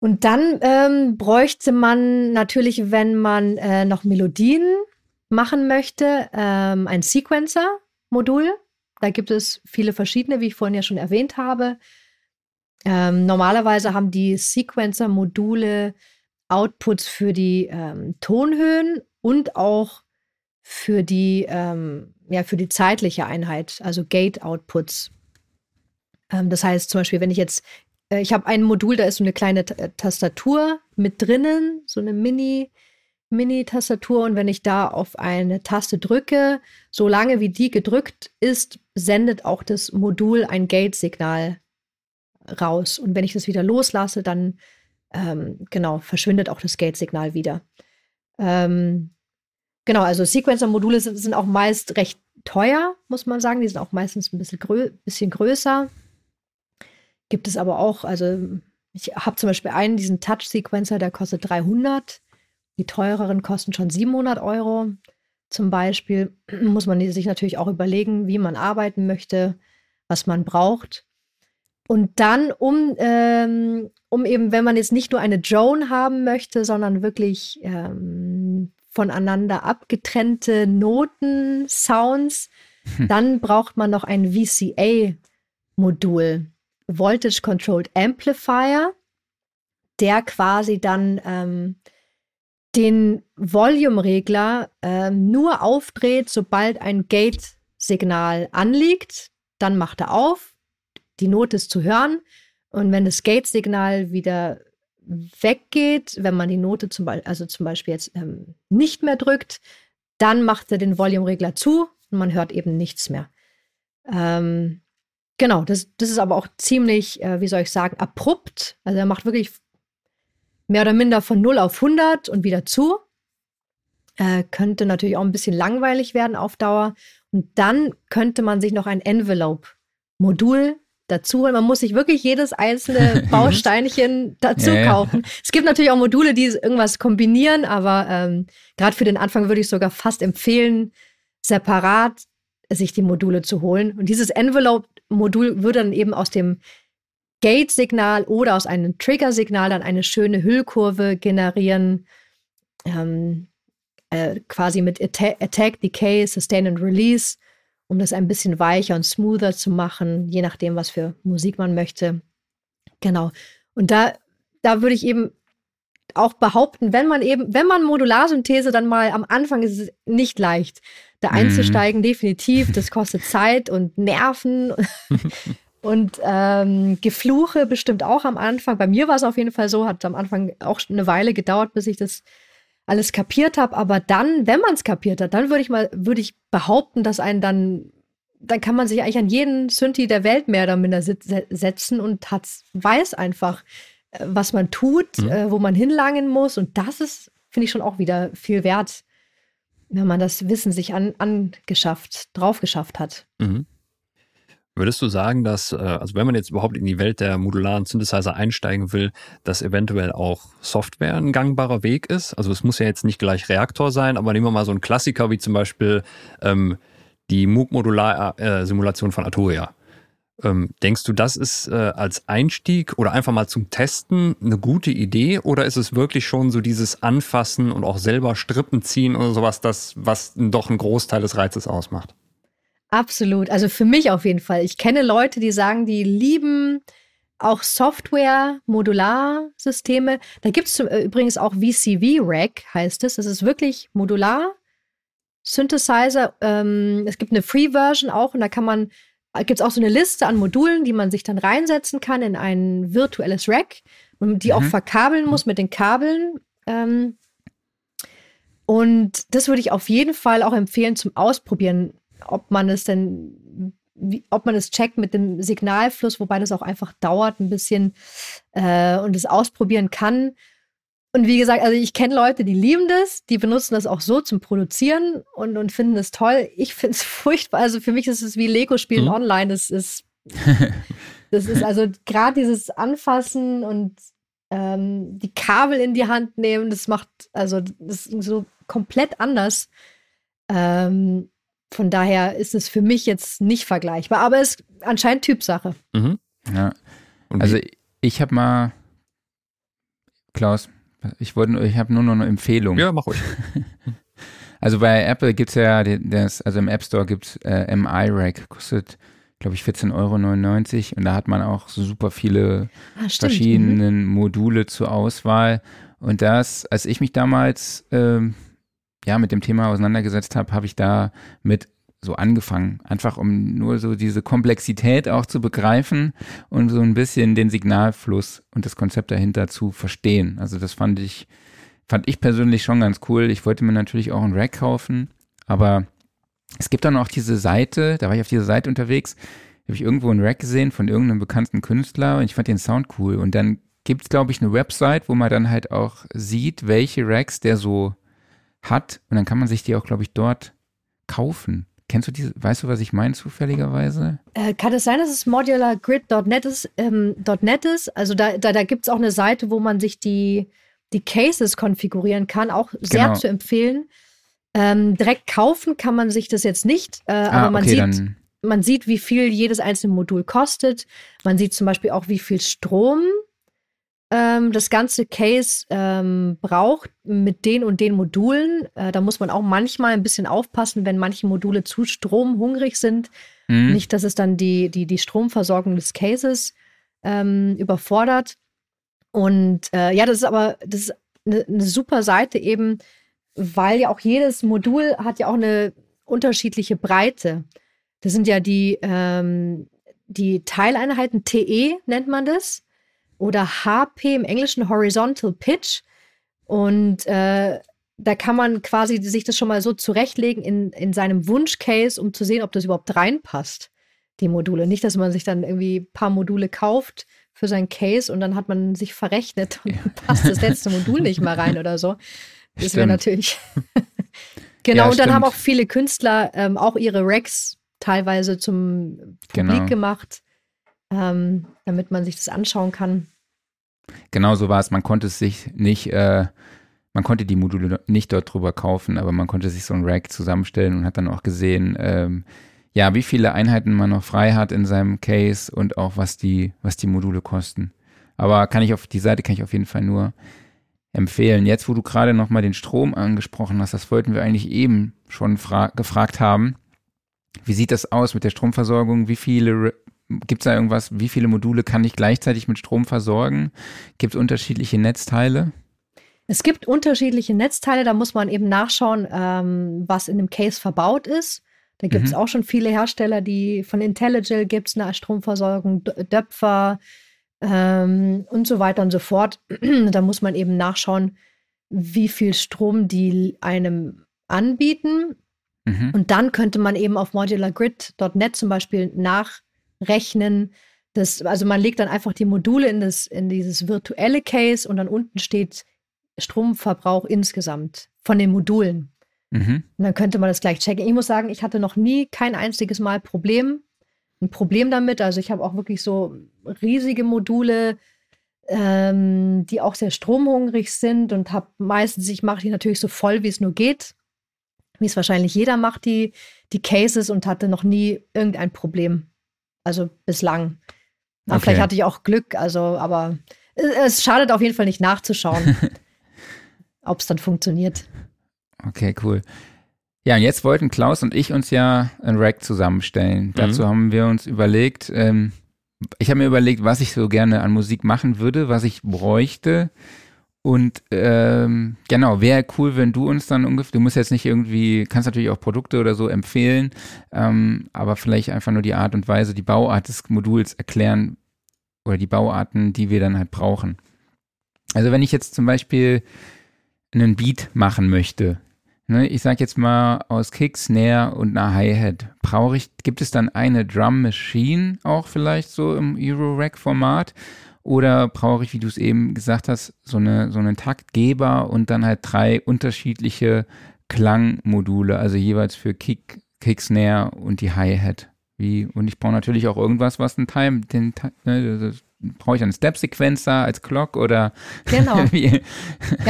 Und dann ähm, bräuchte man natürlich, wenn man äh, noch Melodien machen möchte, ähm, ein Sequencer-Modul. Da gibt es viele verschiedene, wie ich vorhin ja schon erwähnt habe. Ähm, normalerweise haben die Sequencer-Module Outputs für die ähm, Tonhöhen und auch für die, ähm, ja, für die zeitliche Einheit, also Gate-Outputs. Ähm, das heißt zum Beispiel, wenn ich jetzt, ich habe ein Modul, da ist so eine kleine äh, Tastatur mit drinnen, so eine Mini, Mini-Tastatur und wenn ich da auf eine Taste drücke, solange wie die gedrückt ist, sendet auch das Modul ein Gate-Signal raus. Und wenn ich das wieder loslasse, dann ähm, genau verschwindet auch das Gate-Signal wieder. Ähm, genau, also Sequencer-Module sind, sind, auch meist recht teuer, muss man sagen. Die sind auch meistens ein bisschen, grö bisschen größer. Gibt es aber auch, also ich habe zum Beispiel einen, diesen Touch-Sequencer, der kostet 300 die teureren kosten schon 700 Euro. Zum Beispiel <clears throat> muss man sich natürlich auch überlegen, wie man arbeiten möchte, was man braucht. Und dann, um, ähm, um eben, wenn man jetzt nicht nur eine Drone haben möchte, sondern wirklich ähm, voneinander abgetrennte Noten, Sounds, hm. dann braucht man noch ein VCA-Modul, Voltage Controlled Amplifier, der quasi dann ähm, den Volume-Regler äh, nur aufdreht, sobald ein Gate-Signal anliegt. Dann macht er auf, die Note ist zu hören. Und wenn das Gate-Signal wieder weggeht, wenn man die Note zum Beispiel, also zum Beispiel jetzt ähm, nicht mehr drückt, dann macht er den Volume-Regler zu und man hört eben nichts mehr. Ähm, genau, das, das ist aber auch ziemlich, äh, wie soll ich sagen, abrupt. Also er macht wirklich mehr oder minder von 0 auf 100 und wieder zu. Äh, könnte natürlich auch ein bisschen langweilig werden auf Dauer. Und dann könnte man sich noch ein Envelope-Modul dazu holen. Man muss sich wirklich jedes einzelne <laughs> Bausteinchen dazu ja, kaufen. Ja. Es gibt natürlich auch Module, die irgendwas kombinieren, aber ähm, gerade für den Anfang würde ich sogar fast empfehlen, separat sich die Module zu holen. Und dieses Envelope-Modul würde dann eben aus dem Gate-Signal oder aus einem Trigger-Signal dann eine schöne Hüllkurve generieren, ähm, äh, quasi mit Attack, Attack, Decay, Sustain und Release, um das ein bisschen weicher und smoother zu machen, je nachdem, was für Musik man möchte. Genau. Und da, da würde ich eben auch behaupten, wenn man eben, wenn man Modularsynthese dann mal am Anfang ist es nicht leicht, da mhm. einzusteigen, definitiv. Das kostet Zeit und Nerven. <laughs> Und ähm, Gefluche bestimmt auch am Anfang. Bei mir war es auf jeden Fall so, hat am Anfang auch eine Weile gedauert, bis ich das alles kapiert habe. Aber dann, wenn man es kapiert hat, dann würde ich mal, würde ich behaupten, dass einen dann, dann kann man sich eigentlich an jeden Synthi der Welt mehr oder minder setzen und hat, weiß einfach, äh, was man tut, mhm. äh, wo man hinlangen muss. Und das ist, finde ich, schon auch wieder viel wert, wenn man das Wissen sich an, angeschafft, drauf geschafft hat. Mhm. Würdest du sagen, dass, äh, also wenn man jetzt überhaupt in die Welt der modularen Synthesizer einsteigen will, dass eventuell auch Software ein gangbarer Weg ist? Also es muss ja jetzt nicht gleich Reaktor sein, aber nehmen wir mal so einen Klassiker wie zum Beispiel ähm, die MOOC-Modular-Simulation von Arturia. Ähm, denkst du, das ist äh, als Einstieg oder einfach mal zum Testen eine gute Idee oder ist es wirklich schon so dieses Anfassen und auch selber Strippen ziehen oder sowas, das, was doch einen Großteil des Reizes ausmacht? Absolut. Also für mich auf jeden Fall. Ich kenne Leute, die sagen, die lieben auch Software, Modularsysteme. Da gibt es äh, übrigens auch VCV-Rack, heißt es. Das ist wirklich modular. Synthesizer. Ähm, es gibt eine Free-Version auch und da kann man, gibt es auch so eine Liste an Modulen, die man sich dann reinsetzen kann in ein virtuelles Rack und die mhm. auch verkabeln muss mit den Kabeln. Ähm, und das würde ich auf jeden Fall auch empfehlen zum Ausprobieren ob man es denn, wie, ob man es checkt mit dem Signalfluss, wobei das auch einfach dauert ein bisschen äh, und es ausprobieren kann. Und wie gesagt, also ich kenne Leute, die lieben das, die benutzen das auch so zum Produzieren und, und finden es toll. Ich finde es <laughs> furchtbar. Also für mich ist es wie Lego-Spielen mhm. online. Das ist, <laughs> das ist also gerade dieses Anfassen und ähm, die Kabel in die Hand nehmen, das macht, also das ist so komplett anders. Ähm, von daher ist es für mich jetzt nicht vergleichbar, aber es ist anscheinend Typsache. Mhm. Ja. Also ich habe mal, Klaus, ich wollte, ich habe nur noch eine Empfehlung. Ja, mach ruhig. <laughs> Also bei Apple gibt es ja, das, also im App Store gibt es äh, MI-Rack, kostet, glaube ich, 14,99 Euro und da hat man auch so super viele ah, verschiedene mhm. Module zur Auswahl. Und das, als ich mich damals ähm, ja, mit dem Thema auseinandergesetzt habe, habe ich da mit so angefangen, einfach um nur so diese Komplexität auch zu begreifen und so ein bisschen den Signalfluss und das Konzept dahinter zu verstehen. Also das fand ich, fand ich persönlich schon ganz cool. Ich wollte mir natürlich auch ein Rack kaufen, aber es gibt dann auch diese Seite, da war ich auf dieser Seite unterwegs, habe ich irgendwo einen Rack gesehen von irgendeinem bekannten Künstler und ich fand den Sound cool. Und dann gibt es, glaube ich, eine Website, wo man dann halt auch sieht, welche Racks der so hat. Und dann kann man sich die auch, glaube ich, dort kaufen. Kennst du diese, weißt du, was ich meine zufälligerweise? Äh, kann es sein, dass es modulargrid.net ist, ähm, ist? Also da, da, da gibt es auch eine Seite, wo man sich die, die Cases konfigurieren kann, auch sehr genau. zu empfehlen. Ähm, direkt kaufen kann man sich das jetzt nicht, äh, ah, aber man okay, sieht, man sieht, wie viel jedes einzelne Modul kostet. Man sieht zum Beispiel auch, wie viel Strom ähm, das ganze Case ähm, braucht mit den und den Modulen. Äh, da muss man auch manchmal ein bisschen aufpassen, wenn manche Module zu stromhungrig sind. Mhm. Nicht, dass es dann die, die, die Stromversorgung des Cases ähm, überfordert. Und äh, ja, das ist aber das ist eine, eine super Seite eben, weil ja auch jedes Modul hat ja auch eine unterschiedliche Breite. Das sind ja die, ähm, die Teileinheiten, TE nennt man das oder HP im Englischen Horizontal Pitch. Und äh, da kann man quasi sich das schon mal so zurechtlegen in, in seinem Wunschcase, um zu sehen, ob das überhaupt reinpasst, die Module. Nicht, dass man sich dann irgendwie ein paar Module kauft für sein Case und dann hat man sich verrechnet und ja. passt das letzte <laughs> Modul nicht mal rein oder so. Das wäre natürlich. <laughs> genau, ja, und dann stimmt. haben auch viele Künstler ähm, auch ihre Racks teilweise zum Publik genau. gemacht ähm, damit man sich das anschauen kann. Genau so war es. Man konnte es sich nicht, äh, man konnte die Module nicht dort drüber kaufen, aber man konnte sich so ein Rack zusammenstellen und hat dann auch gesehen, ähm, ja, wie viele Einheiten man noch frei hat in seinem Case und auch was die, was die Module kosten. Aber kann ich auf die Seite kann ich auf jeden Fall nur empfehlen. Jetzt, wo du gerade nochmal den Strom angesprochen hast, das wollten wir eigentlich eben schon gefragt haben. Wie sieht das aus mit der Stromversorgung? Wie viele Gibt es da irgendwas, wie viele Module kann ich gleichzeitig mit Strom versorgen? Gibt es unterschiedliche Netzteile? Es gibt unterschiedliche Netzteile, da muss man eben nachschauen, ähm, was in dem Case verbaut ist. Da gibt es mhm. auch schon viele Hersteller, die von IntelliGel gibt es eine Stromversorgung, Döpfer ähm, und so weiter und so fort. <clears throat> da muss man eben nachschauen, wie viel Strom die einem anbieten. Mhm. Und dann könnte man eben auf modulargrid.net zum Beispiel nach rechnen. Das, also man legt dann einfach die Module in, das, in dieses virtuelle Case und dann unten steht Stromverbrauch insgesamt von den Modulen. Mhm. Und dann könnte man das gleich checken. Ich muss sagen, ich hatte noch nie kein einziges Mal Problem, ein Problem damit. Also ich habe auch wirklich so riesige Module, ähm, die auch sehr stromhungrig sind und habe meistens, ich mache die natürlich so voll, wie es nur geht, wie es wahrscheinlich jeder macht, die, die Cases und hatte noch nie irgendein Problem. Also bislang. Na, okay. Vielleicht hatte ich auch Glück, also, aber es, es schadet auf jeden Fall nicht nachzuschauen, <laughs> ob es dann funktioniert. Okay, cool. Ja, und jetzt wollten Klaus und ich uns ja ein Rack zusammenstellen. Mhm. Dazu haben wir uns überlegt, ähm, ich habe mir überlegt, was ich so gerne an Musik machen würde, was ich bräuchte. Und ähm, genau, wäre cool, wenn du uns dann ungefähr, du musst jetzt nicht irgendwie, kannst natürlich auch Produkte oder so empfehlen, ähm, aber vielleicht einfach nur die Art und Weise, die Bauart des Moduls erklären oder die Bauarten, die wir dann halt brauchen. Also wenn ich jetzt zum Beispiel einen Beat machen möchte, ne, ich sag jetzt mal aus Kick, Snare und einer Hi-Hat, brauche ich, gibt es dann eine Drum Machine auch vielleicht so im Euro-Rack-Format? Oder brauche ich, wie du es eben gesagt hast, so, eine, so einen Taktgeber und dann halt drei unterschiedliche Klangmodule, also jeweils für Kick, Kick Snare und die Hi-Hat. Wie, und ich brauche natürlich auch irgendwas, was den Time, den, ne, brauche ich einen Step-Sequencer als Clock oder genau. <laughs> ja,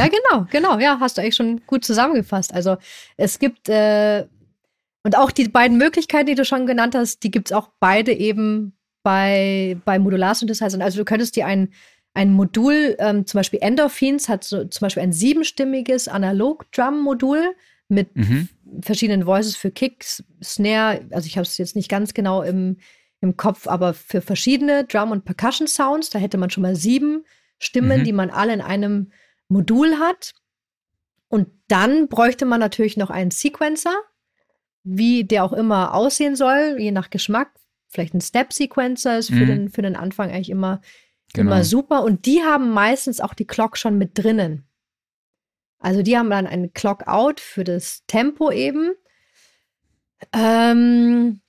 genau, genau, ja, hast du eigentlich schon gut zusammengefasst. Also es gibt äh, und auch die beiden Möglichkeiten, die du schon genannt hast, die gibt es auch beide eben bei, bei Modular-Synthesizern. Also du könntest dir ein, ein Modul, ähm, zum Beispiel Endorphins hat so, zum Beispiel ein siebenstimmiges Analog-Drum-Modul mit mhm. verschiedenen Voices für Kicks, Snare, also ich habe es jetzt nicht ganz genau im, im Kopf, aber für verschiedene Drum- und Percussion-Sounds, da hätte man schon mal sieben Stimmen, mhm. die man alle in einem Modul hat. Und dann bräuchte man natürlich noch einen Sequencer. wie der auch immer aussehen soll, je nach Geschmack. Vielleicht ein Step-Sequencer ist für, Mhm. den, für den Anfang eigentlich immer, Genau. immer super. Und die haben meistens auch die Clock schon mit drinnen. Also die haben dann einen Clock-Out für das Tempo eben. Ähm,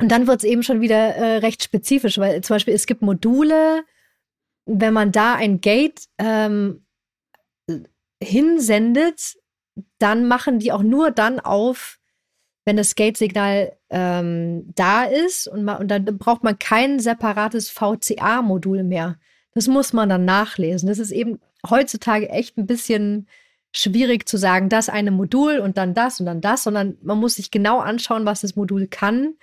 und dann wird es eben schon wieder äh, recht spezifisch, weil zum Beispiel es gibt Module, wenn man da ein Gate ähm, hinsendet, dann machen die auch nur dann auf, wenn das Gate-Signal ähm, da ist und, man, und dann braucht man kein separates VCA-Modul mehr. Das muss man dann nachlesen. Das ist eben heutzutage echt ein bisschen schwierig zu sagen, das eine Modul und dann das und dann das, sondern man muss sich genau anschauen, was das Modul kann.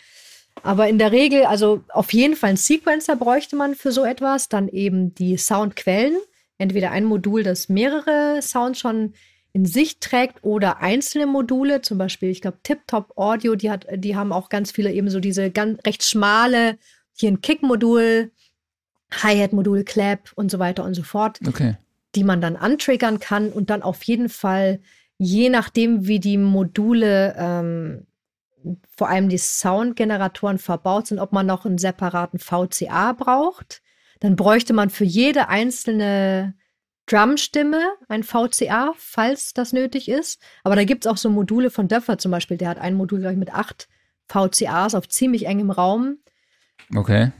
Aber in der Regel, also auf jeden Fall einen Sequencer bräuchte man für so etwas, dann eben die Soundquellen, entweder ein Modul, das mehrere Sounds schon in sich trägt oder einzelne Module, zum Beispiel, ich glaube, Tip-Top Audio, die, hat, die haben auch ganz viele eben so diese ganz recht schmale, hier ein Kick-Modul, Hi-Hat-Modul, Clap und so weiter und so fort Okay. die man dann antriggern kann und dann auf jeden Fall, je nachdem, wie die Module, ähm, vor allem die Soundgeneratoren verbaut sind, ob man noch einen separaten VCA braucht. Dann bräuchte man für jede einzelne Drumstimme ein VCA, falls das nötig ist. Aber da gibt es auch so Module von Döffer zum Beispiel. Der hat ein Modul, glaube ich, mit acht VCAs auf ziemlich engem Raum. Okay.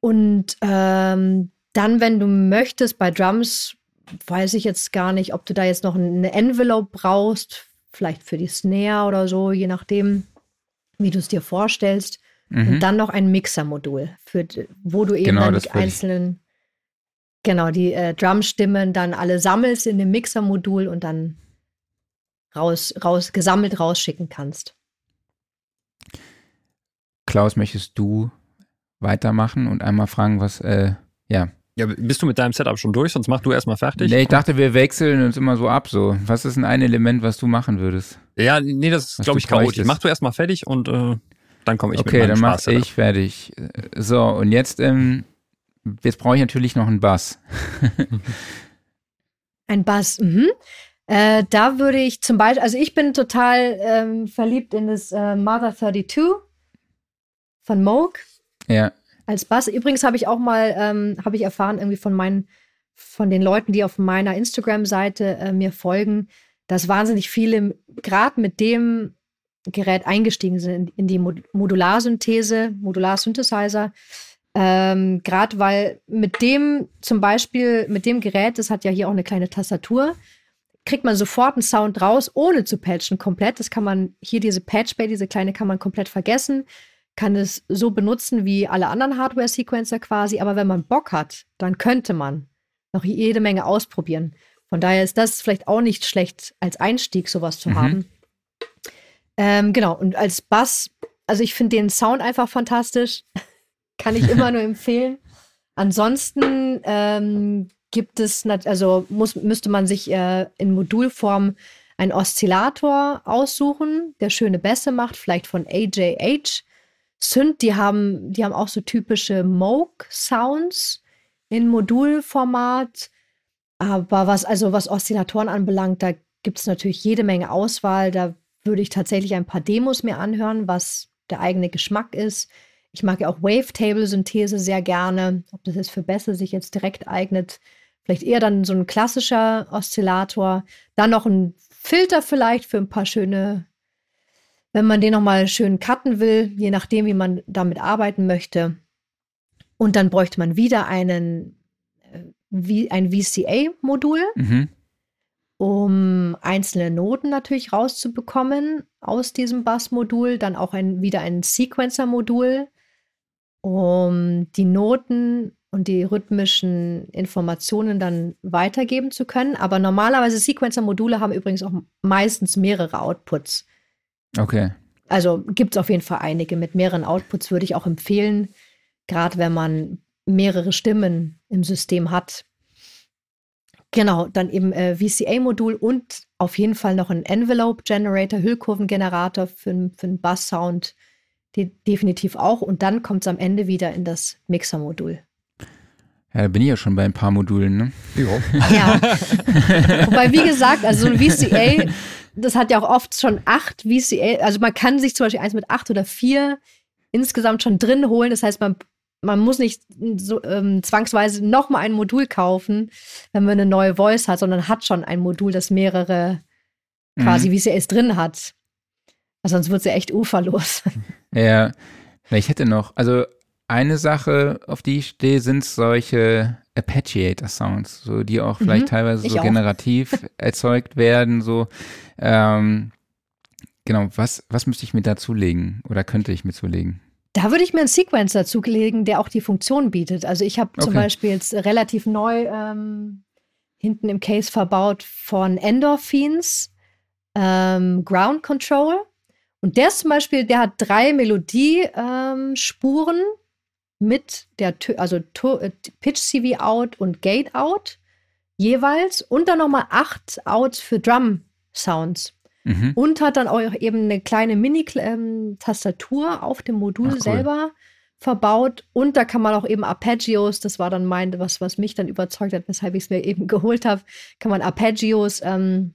Und ähm, dann, wenn du möchtest, bei Drums, weiß ich jetzt gar nicht, ob du da jetzt noch eine Envelope brauchst, vielleicht für die Snare oder so, je nachdem, wie du es dir vorstellst. Mhm. Und dann noch ein Mixer-Modul, für, wo du eben Genau, dann die einzelnen, genau, die äh, Drumstimmen dann alle sammelst in dem Mixer-Modul und dann raus, raus, gesammelt rausschicken kannst. Klaus, möchtest du weitermachen und einmal fragen, was, äh, ja. Ja, bist du mit deinem Setup schon durch? Sonst mach du erstmal fertig. Nee, ich dachte, wir wechseln uns immer so ab, so. Was ist denn ein Element, was du machen würdest? Ja, nee, das ist, glaube ich, chaotisch. bräuchtest. Mach du erstmal fertig und äh, dann komme ich okay, mit dann meinem mach Spaß-Setup. ich fertig. So, und jetzt, ähm, jetzt brauche ich natürlich noch einen Bass. <laughs> Ein Bass, mhm. Äh, da würde ich zum Beispiel, also ich bin total ähm, verliebt in das äh, Mother 32 von Moog Ja, als Bass. Übrigens habe ich auch mal, ähm, habe ich erfahren irgendwie von meinen, von den Leuten, die auf meiner Instagram-Seite äh, mir folgen, dass wahnsinnig viele gerade mit dem Gerät eingestiegen sind in, in die Mod Modularsynthese, Modularsynthesizer. Ähm, gerade weil mit dem zum Beispiel, mit dem Gerät, das hat ja hier auch eine kleine Tastatur, kriegt man sofort einen Sound raus, ohne zu patchen komplett. Das kann man, hier diese Patchbay, diese kleine, kann man komplett vergessen. Kann es so benutzen wie alle anderen Hardware-Sequencer quasi. Aber wenn man Bock hat, dann könnte man noch jede Menge ausprobieren. Von daher ist das vielleicht auch nicht schlecht, als Einstieg sowas zu Mhm. haben. Ähm, genau, und als Bass, also ich finde den Sound einfach fantastisch. Kann ich immer nur <laughs> empfehlen. Ansonsten ähm, gibt es, also muss, müsste man sich äh, in Modulform einen Oszillator aussuchen, der schöne Bässe macht, vielleicht von AJH. Synth, die haben, die haben auch so typische Moog-Sounds in Modulformat. Aber was, also was Oszillatoren anbelangt, da gibt es natürlich jede Menge Auswahl. Da würde ich tatsächlich ein paar Demos mir anhören, was der eigene Geschmack ist. Ich mag ja auch Wavetable-Synthese sehr gerne. Ob das jetzt für Bässe sich jetzt direkt eignet. Vielleicht eher dann so ein klassischer Oszillator. Dann noch ein Filter vielleicht für ein paar schöne, wenn man den nochmal schön cutten will, je nachdem, wie man damit arbeiten möchte. Und dann bräuchte man wieder einen, äh, wie ein VCA-Modul mhm. um einzelne Noten natürlich rauszubekommen aus diesem Bass-Modul. Dann auch ein, wieder ein Sequencer-Modul, um die Noten und die rhythmischen Informationen dann weitergeben zu können. Aber normalerweise Sequencer-Module haben übrigens auch meistens mehrere Outputs. okay. Also gibt es auf jeden Fall einige. Mit mehreren Outputs würde ich auch empfehlen, gerade wenn man mehrere Stimmen im System hat. Genau, dann eben äh, VCA-Modul und auf jeden Fall noch ein Envelope-Generator, Hüllkurvengenerator für, für einen Bass-Sound. De definitiv auch. Und dann kommt es am Ende wieder in das Mixer-Modul. Ja, da bin ich ja schon bei ein paar Modulen, ne? Ja. Wobei, wie gesagt, also so ein VCA das hat ja auch oft schon acht VCA, also man kann sich zum Beispiel eins mit acht oder vier insgesamt schon drin holen. Das heißt, man, man muss nicht so, ähm, zwangsweise nochmal ein Modul kaufen, wenn man eine neue Voice hat, sondern hat schon ein Modul, das mehrere quasi mhm. VCAs drin hat. Also sonst wird sie ja echt uferlos. <laughs> Ja, ich hätte noch, also eine Sache, auf die ich stehe, sind solche Arpeggiator-Sounds, so die auch mhm, vielleicht teilweise so generativ <laughs> erzeugt werden, so ähm, genau, was, was müsste ich mir dazulegen oder könnte ich mir zulegen? Da würde ich mir einen Sequencer zulegen, der auch die Funktion bietet. Also ich habe okay. zum Beispiel jetzt relativ neu ähm, hinten im Case verbaut von Endorphins ähm, Ground Control. Und der ist zum Beispiel, der hat drei Melodiespuren ähm, mit der, also äh, Pitch CV Out und Gate Out jeweils und dann nochmal acht Outs für Drum Sounds. Mhm. Und hat dann auch eben eine kleine Mini-Tastatur ähm, auf dem Modul Ach, cool. selber verbaut. Und da kann man auch eben Arpeggios, das war dann mein, was, was mich dann überzeugt hat, weshalb ich es mir eben <laughs> geholt habe, kann man Arpeggios ähm,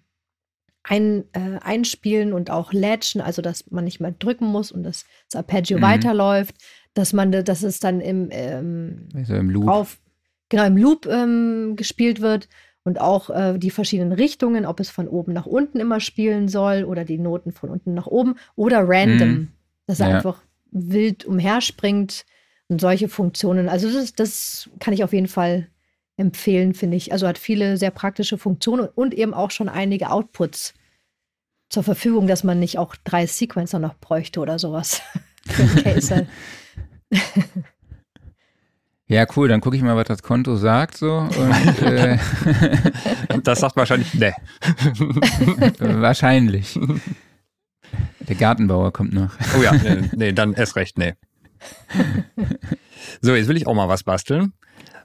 ein, äh, einspielen und auch latchen, also dass man nicht mehr drücken muss und das, das Arpeggio mhm. weiterläuft dass man, dass es dann im, ähm, also im Loop, auf, genau, im Loop ähm, gespielt wird und auch äh, die verschiedenen Richtungen, ob es von oben nach unten immer spielen soll oder die Noten von unten nach oben oder random, mhm. dass er ja. einfach wild umherspringt und solche Funktionen. Also das, das kann ich auf jeden Fall empfehlen, finde ich. Also hat viele sehr praktische Funktionen und eben auch schon einige Outputs zur Verfügung, dass man nicht auch drei Sequencer noch bräuchte oder sowas. <laughs> Case. <laughs> Ja, cool, dann gucke ich mal, was das Konto sagt so. Und, äh, <laughs> das sagt wahrscheinlich ne. wahrscheinlich. Der Gartenbauer kommt noch. Oh ja, nee, nee dann erst recht, nee. So, jetzt will ich auch mal was basteln.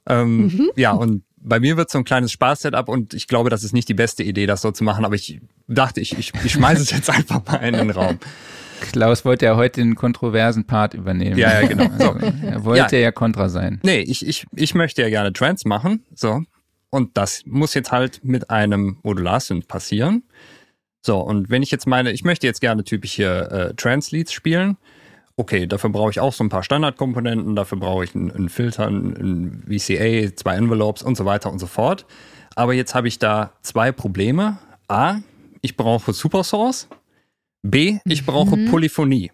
Ähm, mhm. Ja, und bei mir wird so ein kleines Spaß-Setup und ich glaube, das ist nicht die beste Idee, das so zu machen, aber ich dachte, ich, ich, ich schmeiße es jetzt <laughs> einfach mal in den Raum. Klaus wollte ja heute den kontroversen Part übernehmen. Ja, ja, genau. <laughs> So. Also, er wollte ja. ja kontra sein. Nee, ich, ich, ich möchte ja gerne Trance machen. So. Und das muss jetzt halt mit einem Modularsynth passieren. So, und wenn ich jetzt meine, ich möchte jetzt gerne typische äh, Trance-Leads spielen, okay, dafür brauche ich auch so ein paar Standardkomponenten, dafür brauche ich einen, einen Filter, einen, VCA, zwei Envelopes und so weiter und so fort. Aber jetzt habe ich da zwei Probleme. A, ich brauche Supersource B, ich brauche mhm. Polyphonie.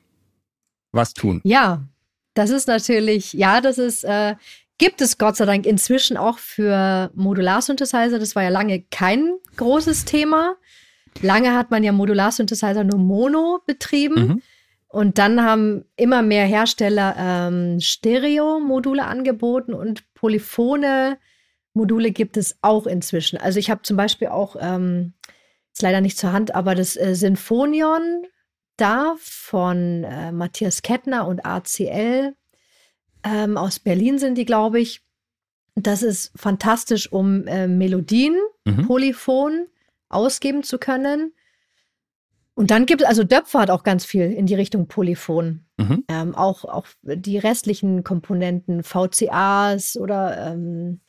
Was tun? Ja, das ist natürlich, ja, das ist, äh, gibt es Gott sei Dank inzwischen auch für Modular-Synthesizer. Das war ja lange kein großes Thema. Lange hat man ja Modular-Synthesizer nur Mono betrieben. Mhm. Und dann haben immer mehr Hersteller ähm, Stereo-Module angeboten und polyphone Module gibt es auch inzwischen. Also ich habe zum Beispiel auch ähm, ist leider nicht zur Hand, aber das äh, Sinfonion da von äh, Matthias Kettner und ACL ähm, aus Berlin sind die, glaube ich. Das ist fantastisch, um äh, Melodien mhm. polyphon ausgeben zu können. Und dann gibt es, also Döpfer hat auch ganz viel in die Richtung Polyphon. Mhm. Ähm, auch, auch die restlichen Komponenten, VCAs oder ähm,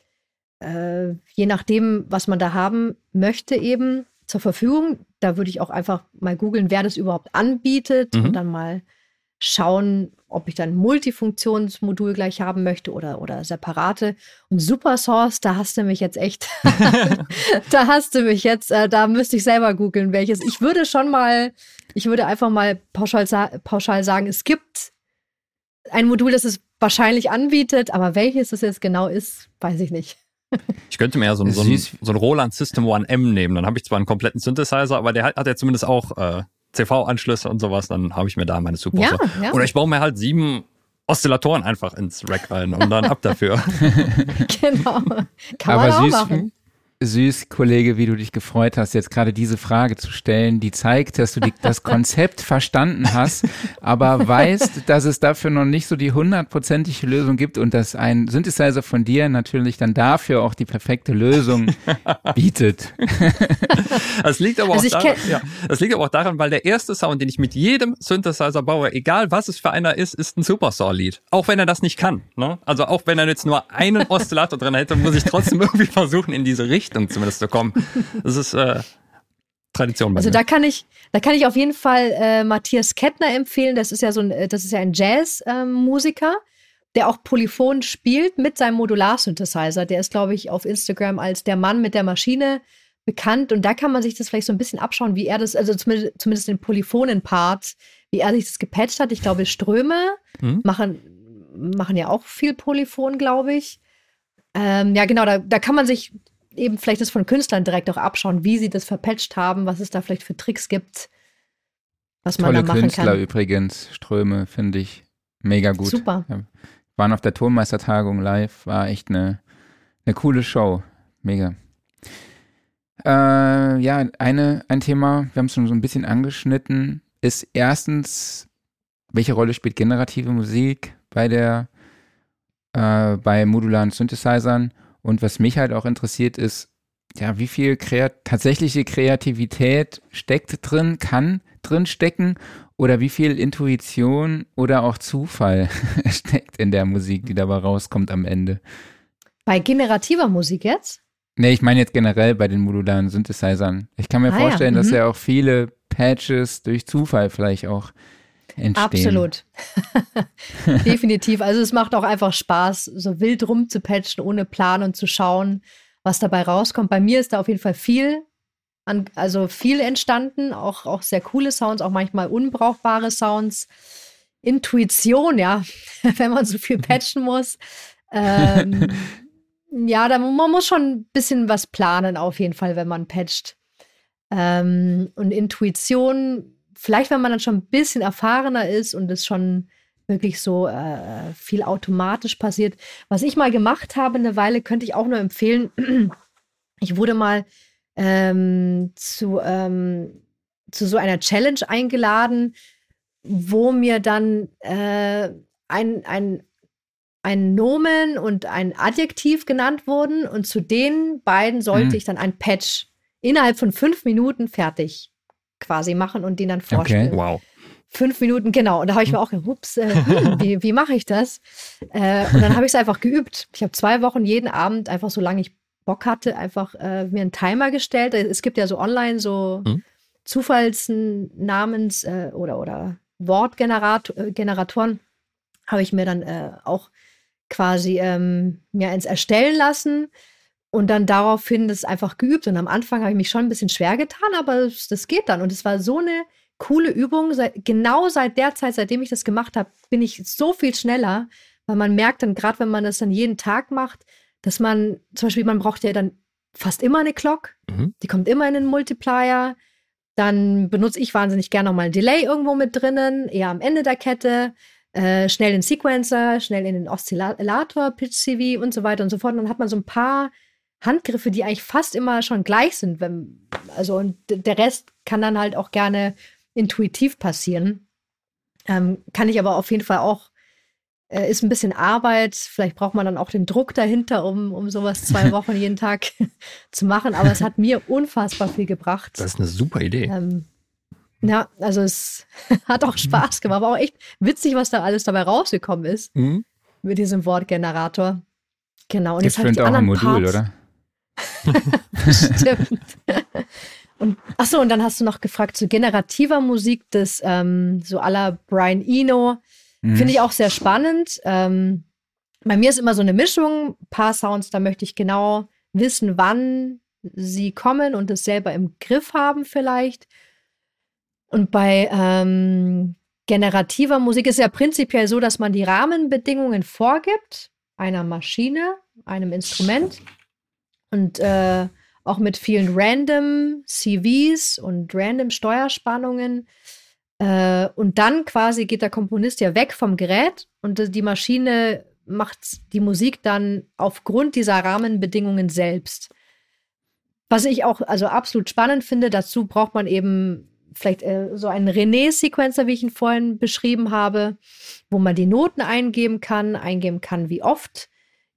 äh, je nachdem, was man da haben möchte, eben zur Verfügung. Da würde ich auch einfach mal googeln, wer das überhaupt anbietet mhm. und dann mal schauen, ob ich dann Multifunktionsmodul gleich haben möchte oder, oder separate. Und Supersource, da hast du mich jetzt echt, <laughs> <laughs> da hast du mich jetzt, äh, da müsste ich selber googeln, welches. Ich würde schon mal, ich würde einfach mal pauschal, pauschal sagen, es gibt ein Modul, das es wahrscheinlich anbietet, aber welches es jetzt genau ist, weiß ich nicht. <laughs> Ich könnte mir ja so, so, ein, so ein Roland System One M nehmen. Dann habe ich zwar einen kompletten Synthesizer, aber der hat, hat ja zumindest auch äh, CV-Anschlüsse und sowas. Dann habe ich mir da meine Super. Ja, ja. Oder ich baue mir halt sieben Oszillatoren einfach ins Rack ein und dann ab dafür. <laughs> genau. Kann aber man auch machen süß, Kollege, wie du dich gefreut hast, jetzt gerade diese Frage zu stellen, die zeigt, dass du die, das <laughs> Konzept verstanden hast, aber weißt, dass es dafür noch nicht so die hundertprozentige Lösung gibt und dass ein Synthesizer von dir natürlich dann dafür auch die perfekte Lösung <laughs> bietet. <laughs> Das liegt aber, also auch daran, ja, das liegt aber auch daran, weil der erste Sound, den ich mit jedem Synthesizer baue, egal was es für einer ist, ist ein Supersaw-Lied. Auch wenn er das nicht kann. Ne? Also auch wenn er jetzt nur einen Oszillator drin hätte, muss ich trotzdem irgendwie versuchen, in diese Richtung Richtung zumindest zu kommen. Das ist, äh, Tradition. Also da kann ich, da kann ich auf jeden Fall äh, Matthias Kettner empfehlen. Das ist ja so ein, äh, das ist ja ein Jazz-Musiker, der auch Polyphon spielt mit seinem Modular-Synthesizer. Der ist, glaube ich, auf Instagram als der Mann mit der Maschine bekannt. Und da kann man sich das vielleicht so ein bisschen abschauen, wie er das, also zumindest, zumindest den Polyphonen-Part, wie er sich das gepatcht hat. Ich glaube, Ströme mhm. machen, machen ja auch viel Polyphon, glaube ich. Ähm, ja, genau, da, da kann man sich eben vielleicht das von Künstlern direkt auch abschauen, wie sie das verpatcht haben, was es da vielleicht für Tricks gibt, was Tolle man da machen Künstler kann. übrigens, Ströme, finde ich mega gut. Super. Ja, waren auf der Tonmeistertagung live, war echt eine, eine coole Show. Mega. Äh, ja, eine, ein Thema, wir haben es schon so ein bisschen angeschnitten, ist erstens, welche Rolle spielt generative Musik bei der, äh, bei modularen Synthesizern? Und was mich halt auch interessiert ist, ja, wie viel Kreat tatsächliche Kreativität steckt drin, kann drin stecken oder wie viel Intuition oder auch Zufall <laughs> steckt in der Musik, die dabei rauskommt am Ende. Bei generativer Musik jetzt? Nee, ich meine jetzt generell bei den modularen Synthesizern. Ich kann mir ah, vorstellen, ja. mhm. dass ja auch viele Patches durch Zufall vielleicht auch entstehen. Absolut. <laughs> Definitiv. Also es macht auch einfach Spaß, so wild rumzupatchen, ohne Plan und zu schauen, was dabei rauskommt. Bei mir ist da auf jeden Fall viel, an, also viel entstanden, auch, auch sehr coole Sounds, auch manchmal unbrauchbare Sounds. Intuition, ja, <laughs> wenn man so viel patchen muss. Ähm, <laughs> ja, da, man muss schon ein bisschen was planen, auf jeden Fall, wenn man patcht. Ähm, und Intuition vielleicht, wenn man dann schon ein bisschen erfahrener ist und es schon wirklich so äh, viel automatisch passiert. Was ich mal gemacht habe eine Weile, könnte ich auch nur empfehlen. <clears throat> Ich wurde mal ähm, zu, ähm, zu so einer Challenge eingeladen, wo mir dann äh, ein, ein, ein Nomen und ein Adjektiv genannt wurden und zu den beiden sollte mhm. ich dann ein Patch innerhalb von fünf Minuten fertig quasi machen und den dann vorstellen. Okay. Wow. Fünf Minuten, genau. Und da habe ich mir auch gedacht, ups, äh, hm, wie, wie mache ich das? Äh, und dann habe ich es einfach geübt. Ich habe zwei Wochen jeden Abend, einfach solange ich Bock hatte, einfach äh, mir einen Timer gestellt. Es gibt ja so online so mhm. Zufallsnamens äh, oder, oder Wortgeneratoren. Äh, habe ich mir dann äh, auch quasi ähm, mir eins erstellen lassen und dann daraufhin das einfach geübt. Und am Anfang habe ich mich schon ein bisschen schwer getan, aber das, geht dann. Und es war so eine coole Übung. Seit, genau seit der Zeit, seitdem ich das gemacht habe, bin ich so viel schneller, weil man merkt dann, gerade wenn man das dann jeden Tag macht, dass man, zum Beispiel, man braucht ja dann fast immer eine Clock. Mhm. Die kommt immer in den Multiplier. Dann benutze ich wahnsinnig gerne nochmal ein Delay irgendwo mit drinnen, eher am Ende der Kette. Äh, schnell den Sequencer, schnell in den Oszillator, Pitch CV und so weiter und so fort. Und dann hat man so ein paar Handgriffe, die eigentlich fast immer schon gleich sind. Wenn, also und der Rest kann dann halt auch gerne intuitiv passieren. Ähm, kann ich aber auf jeden Fall auch, äh, ist ein bisschen Arbeit. Vielleicht braucht man dann auch den Druck dahinter, um, um sowas zwei <laughs> Wochen jeden Tag <laughs> zu machen. Aber es hat mir unfassbar viel gebracht. Das ist eine super Idee. Ähm, ja, also es <laughs> hat auch Spaß gemacht. Aber auch echt witzig, was da alles dabei rausgekommen ist mhm. mit diesem Wortgenerator. Genau. Und jetzt habe ich die auch ein Modul, Parts, oder? <laughs> Stimmt. Und achso, und dann hast du noch gefragt zu generativer Musik, das ähm, so aller Brian Eno. Mhm. Finde ich auch sehr spannend. Ähm, bei mir ist immer so eine Mischung. Ein paar Sounds, da möchte ich genau wissen, wann sie kommen und es selber im Griff haben, vielleicht. Und bei ähm, generativer Musik ist ja prinzipiell so, dass man die Rahmenbedingungen vorgibt, einer Maschine, einem Instrument und äh, auch mit vielen random CVs und random Steuerspannungen. Äh, und dann quasi geht der Komponist ja weg vom Gerät und die Maschine macht die Musik dann aufgrund dieser Rahmenbedingungen selbst. Was ich auch also absolut spannend finde, dazu braucht man eben vielleicht äh, so einen René-Sequencer, wie ich ihn vorhin beschrieben habe, wo man die Noten eingeben kann, eingeben kann, wie oft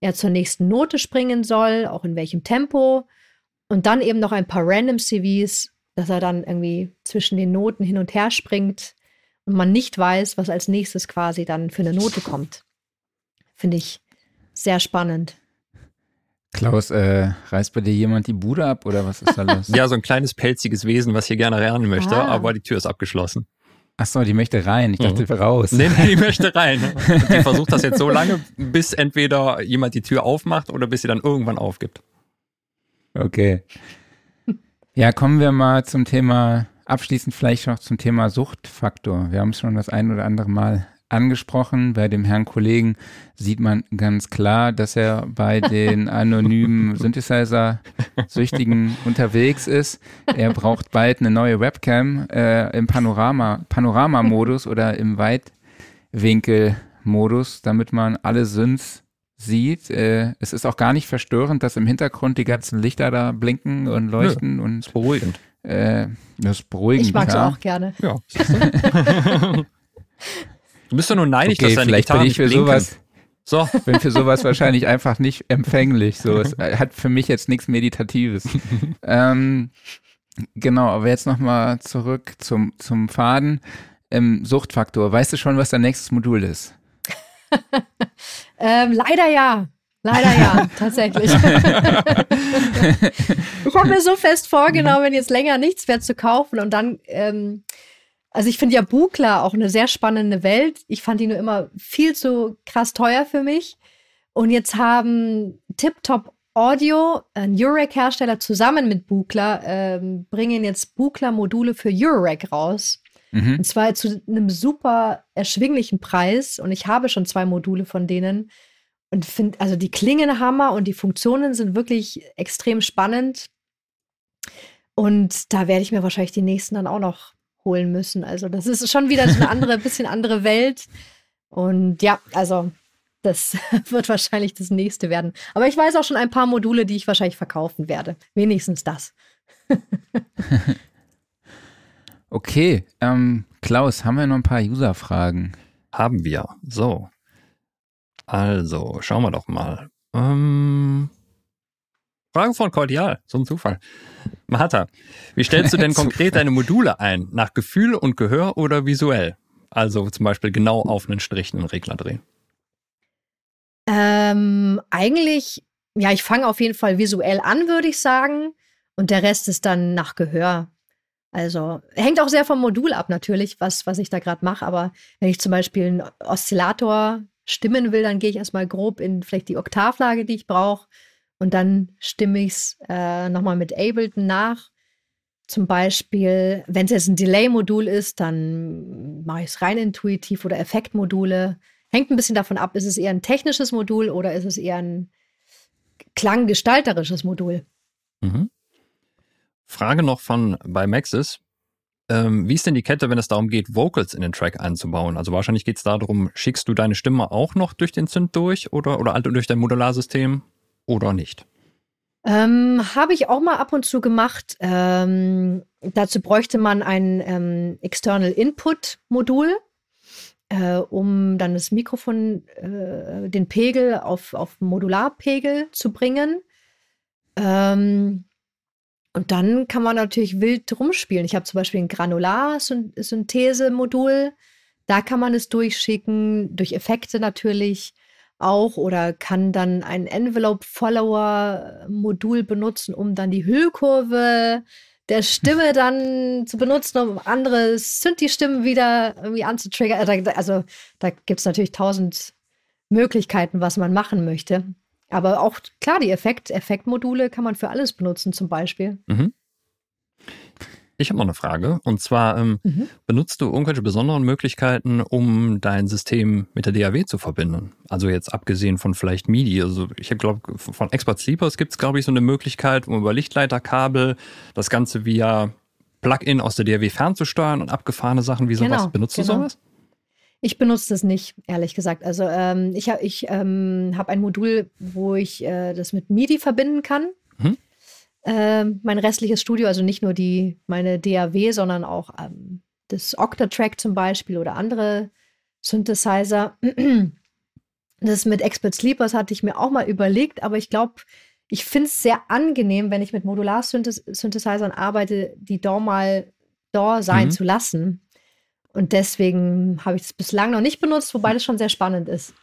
er zur nächsten Note springen soll, auch in welchem Tempo. Und dann eben noch ein paar random CVs, dass er dann irgendwie zwischen den Noten hin und her springt und man nicht weiß, was als nächstes quasi dann für eine Note kommt. Finde ich sehr spannend. Klaus, äh, reißt bei dir jemand die Bude ab oder was ist da los? <laughs> ja, so ein kleines pelziges Wesen, was hier gerne lernen möchte, ah. aber die Tür ist abgeschlossen. Ach so, die möchte rein. Ich dachte, mhm. raus. Nee, nee, die möchte rein. Und <laughs> die versucht das jetzt so lange, bis entweder jemand die Tür aufmacht oder bis sie dann irgendwann aufgibt. Okay. Ja, kommen wir mal zum Thema, abschließend vielleicht noch zum Thema Suchtfaktor. Wir haben es schon das ein oder andere Mal angesprochen. Bei dem Herrn Kollegen sieht man ganz klar, dass er bei den <laughs> anonymen Synthesizer-Süchtigen unterwegs ist. Er braucht bald eine neue Webcam äh, im Panorama, Panoramamodus oder im Weitwinkelmodus, damit man alle Synths sieht. Äh, es ist auch gar nicht verstörend, dass im Hintergrund die ganzen Lichter da blinken und leuchten. Nö, und ist beruhigend. Äh, das ist beruhigend. Ich mag es auch gerne. Ja. <laughs> <laughs> Du bist doch nur neidig, okay, dass deine vielleicht Gitarre bin ich für sowas. So. <laughs> Bin für sowas wahrscheinlich einfach nicht empfänglich. So, es <laughs> hat für mich jetzt nichts Meditatives. ähm, genau, aber jetzt nochmal zurück zum, zum Faden. Ähm, Suchtfaktor. Weißt du schon, was dein nächstes Modul ist? <laughs> ähm, leider ja. Leider ja, tatsächlich. ich habe mir so fest vorgenommen, jetzt länger nichts mehr zu kaufen und dann ähm, also ich finde ja Bukla auch eine sehr spannende Welt. Ich fand die nur immer viel zu krass teuer für mich. Und jetzt haben TipTop Audio, ein Eurorack-Hersteller, zusammen mit Bukla, ähm, bringen jetzt Bukla-Module für Eurorack raus. Mhm. Und zwar zu einem super erschwinglichen Preis. Und ich habe schon zwei Module von denen. Und finde, also die klingen Hammer und die Funktionen sind wirklich extrem spannend. Und da werde ich mir wahrscheinlich die nächsten dann auch noch holen müssen. Also das ist schon wieder so eine andere, <laughs> bisschen andere Welt. Und ja, also das <laughs> wird wahrscheinlich das nächste werden. Aber ich weiß auch schon ein paar Module, die ich wahrscheinlich verkaufen werde. Wenigstens das. <laughs> okay, ähm, Klaus, haben wir noch ein paar User-Fragen? Haben wir. So. Also, schauen wir doch mal. Ähm, Frage von Cordial, so ein Zufall. Mahata, wie stellst du denn <laughs> konkret deine Module ein? Nach Gefühl und Gehör oder visuell? Also zum Beispiel genau auf einen Strich einen Regler drehen. Ähm, eigentlich, ja, ich fange auf jeden Fall visuell an, würde ich sagen. Und der Rest ist dann nach Gehör. Also hängt auch sehr vom Modul ab, natürlich, was, was ich da gerade mache. Aber wenn ich zum Beispiel einen Oszillator stimmen will, dann gehe ich erstmal grob in vielleicht die Oktavlage, die ich brauche. Und dann stimme ich es äh, nochmal mit Ableton nach. Zum Beispiel, wenn es jetzt ein Delay-Modul ist, dann mache ich es rein intuitiv oder Effektmodule. Hängt ein bisschen davon ab, ist es eher ein technisches Modul oder ist es eher ein klanggestalterisches Modul? Mhm. Frage noch von bei Maxis. Ähm, wie ist denn die Kette, wenn es darum geht, Vocals in den Track einzubauen? Also wahrscheinlich geht es darum, schickst du deine Stimme auch noch durch den Synth durch oder, oder durch dein Modularsystem? Oder nicht? Ähm, Habe ich auch mal ab und zu gemacht. Ähm, dazu bräuchte man ein ähm, External Input Modul, äh, um dann das Mikrofon, äh, den Pegel auf, auf Modularpegel zu bringen. Ähm, und dann kann man natürlich wild rumspielen. Ich habe zum Beispiel ein Granular-Synthese-Modul. Da kann man es durchschicken, durch Effekte natürlich auch oder kann dann ein Envelope-Follower-Modul benutzen, um dann die Hüllkurve der Stimme <laughs> dann zu benutzen, um andere Synthi-Stimmen wieder irgendwie anzutriggern. Äh, also da gibt es natürlich tausend Möglichkeiten, was man machen möchte. Aber auch klar, die Effekt, Effektmodule kann man für alles benutzen, zum Beispiel. Mhm. Ich habe noch eine Frage. Und zwar, ähm, mhm. benutzt du irgendwelche besonderen Möglichkeiten, um dein System mit der DAW zu verbinden? Also jetzt abgesehen von vielleicht MIDI. Also ich glaube, von Expert Sleepers gibt es, glaube ich, so eine Möglichkeit, um über Lichtleiterkabel das Ganze via Plugin aus der DAW fernzusteuern und abgefahrene Sachen wie sowas. Genau, benutzt genau. du sowas? Ich benutze das nicht, ehrlich gesagt. Also ähm, ich habe ich, ähm, hab ein Modul, wo ich äh, das mit MIDI verbinden kann. Mhm ähm, mein restliches Studio, also nicht nur die, meine DAW, sondern auch ähm, das Octatrack zum Beispiel oder andere Synthesizer. Das mit Expert Sleepers hatte ich mir auch mal überlegt, aber ich glaube, ich finde es sehr angenehm, wenn ich mit Modular-Synthesizern arbeite, die DAW mal DAW sein mhm. zu lassen. Und deswegen habe ich es bislang noch nicht benutzt, wobei das schon sehr spannend ist.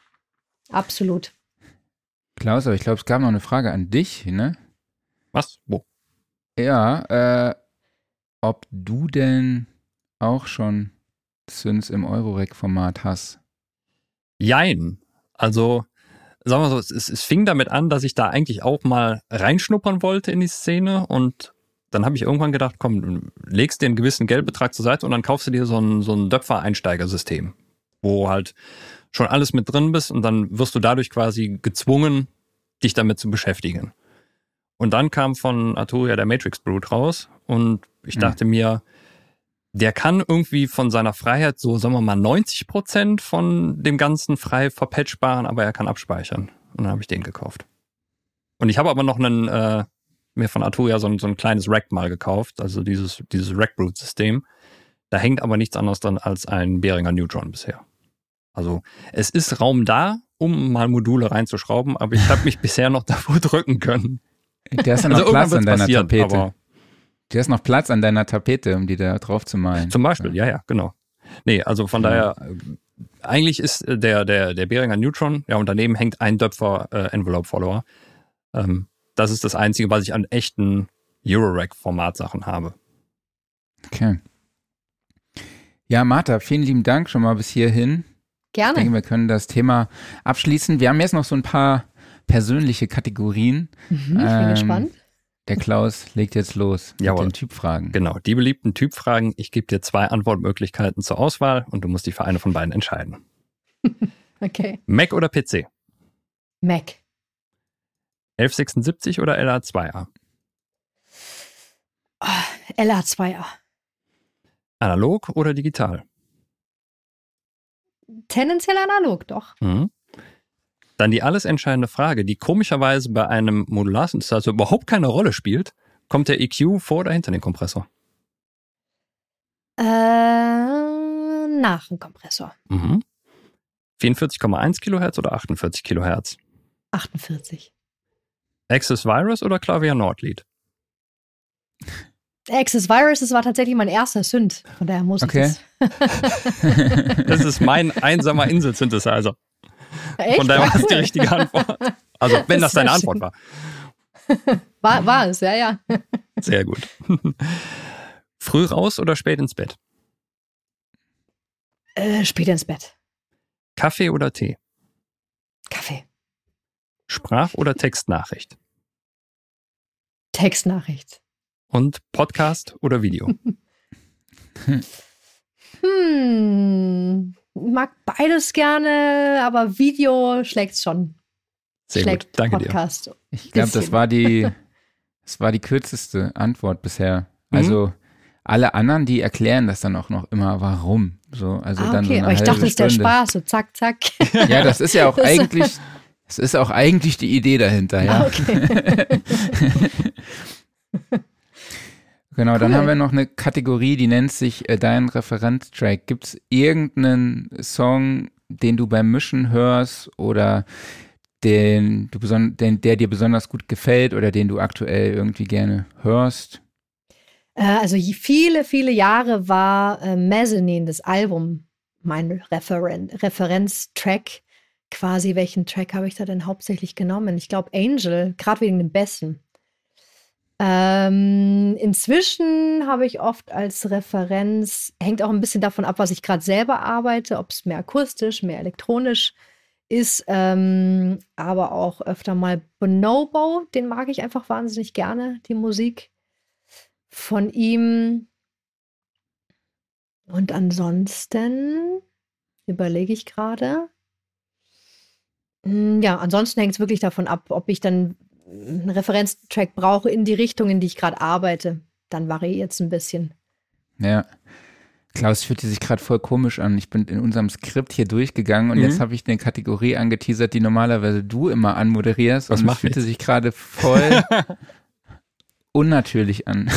Absolut. Klaus, aber ich glaube, es gab noch eine Frage an dich, ne? Was? Wo? Ja, äh, ob du denn auch schon Synths im Eurorec-Format hast. Jein. Also, sagen wir so, es, es fing damit an, dass ich da eigentlich auch mal reinschnuppern wollte in die Szene und dann habe ich irgendwann gedacht, komm, legst dir einen gewissen Geldbetrag zur Seite und dann kaufst du dir so ein, so ein Döpfer-Einsteigersystem, wo halt schon alles mit drin bist und dann wirst du dadurch quasi gezwungen, dich damit zu beschäftigen. Und dann kam von Arturia der Matrix Brute raus und ich hm. dachte mhm. mir, der kann irgendwie von seiner Freiheit so, sagen wir mal, 90 Prozent von dem Ganzen frei verpatchbaren, aber er kann abspeichern. Und dann habe ich den gekauft. Und ich habe aber noch einen, äh, mir von Arturia so ein, so ein kleines Rack mal gekauft, also dieses, dieses Rack-Brute-System. Da hängt aber nichts anderes dran als ein Behringer Neutron bisher. Also es ist Raum da, um mal Module reinzuschrauben, aber ich habe mich <laughs> bisher noch davor drücken können. Der ist ja noch also Platz an deiner Tapete. Der ist noch Platz an deiner Tapete, um die da drauf zu malen. Zum Beispiel, ja, ja, genau. Nee, also von ja. daher, äh, eigentlich ist der, der, der Behringer Neutron, ja, und daneben hängt ein Döpfer äh, Envelope Follower. Ähm, das ist das Einzige, was ich an echten Eurorack-Formatsachen habe. Okay. Ja, Martha, vielen lieben Dank schon mal bis hierhin. Gerne. Ich denke, wir können das Thema abschließen. Wir haben jetzt noch so ein paar persönliche Kategorien. Mhm, ich bin ähm, gespannt. Der Klaus legt jetzt los mit Jawohl. den Typfragen. Genau, die beliebten Typfragen. Ich gebe dir zwei Antwortmöglichkeiten zur Auswahl und du musst dich für eine von beiden entscheiden. <laughs> okay. Mac oder PC? Mac. 1176 oder LA2A? Oh, LA2A. Analog oder digital? Tendenziell analog, doch. Mhm. Dann die alles entscheidende Frage, die komischerweise bei einem Modularsynthesizer überhaupt keine Rolle spielt. Kommt der EQ vor oder hinter den Kompressor? Äh, nach dem Kompressor. Mhm. 44,1 Kilohertz oder 48 Kilohertz? 48. Access Virus oder Klavier Nordlied? Access Virus, das war tatsächlich mein erster Synth. Von daher muss okay. ich das. <laughs> das ist mein einsamer Insel-Synthesizer. Echt? Von daher war es die richtige Antwort. Also, wenn das, das deine Antwort war. <laughs> war. War es, ja, ja. Sehr gut. Früh raus oder spät ins Bett? Äh, spät ins Bett. Kaffee oder Tee? Kaffee. Sprach- oder Textnachricht? Textnachricht. Und Podcast oder Video? <laughs> hm mag beides gerne, aber Video schlägt schon. Sehr schlägt gut, danke Podcast. dir. Ich glaube, das war die, das war die kürzeste Antwort bisher. Mhm. Also alle anderen, die erklären das dann auch noch immer, warum. So, also ah, dann okay, so aber ich dachte, das ist der Spaß, so zack, zack. <laughs> Ja, das ist ja auch eigentlich, das ist auch eigentlich die Idee dahinter, ja. Ah, okay. <laughs> <laughs> Genau, cool. dann haben wir noch eine Kategorie, die nennt sich äh, Dein Referenztrack. Gibt es irgendeinen Song, den du beim Mischen hörst oder den du den, der dir besonders gut gefällt oder den du aktuell irgendwie gerne hörst? Äh, also viele, viele Jahre war äh, Mezzanine, das Album, mein Referen Referenztrack. Quasi, welchen Track habe ich da denn hauptsächlich genommen? Ich glaube Angel, gerade wegen dem Besten. Ähm, inzwischen habe ich oft als Referenz, hängt auch ein bisschen davon ab, was ich gerade selber arbeite, ob es mehr akustisch, mehr elektronisch ist, ähm, aber auch öfter mal Bonobo, den mag ich einfach wahnsinnig gerne, die Musik von ihm. Und ansonsten überlege ich gerade. Hm, ja, ansonsten hängt es wirklich davon ab, ob ich dann einen Referenztrack brauche in die Richtung, in die ich gerade arbeite, dann variiert es ein bisschen. Ja. Klaus fühlte sich gerade voll komisch an. Ich bin in unserem Skript hier durchgegangen und mhm. jetzt habe ich eine Kategorie angeteasert, die normalerweise du immer anmoderierst. Was macht fühlte sich gerade voll <laughs> unnatürlich an.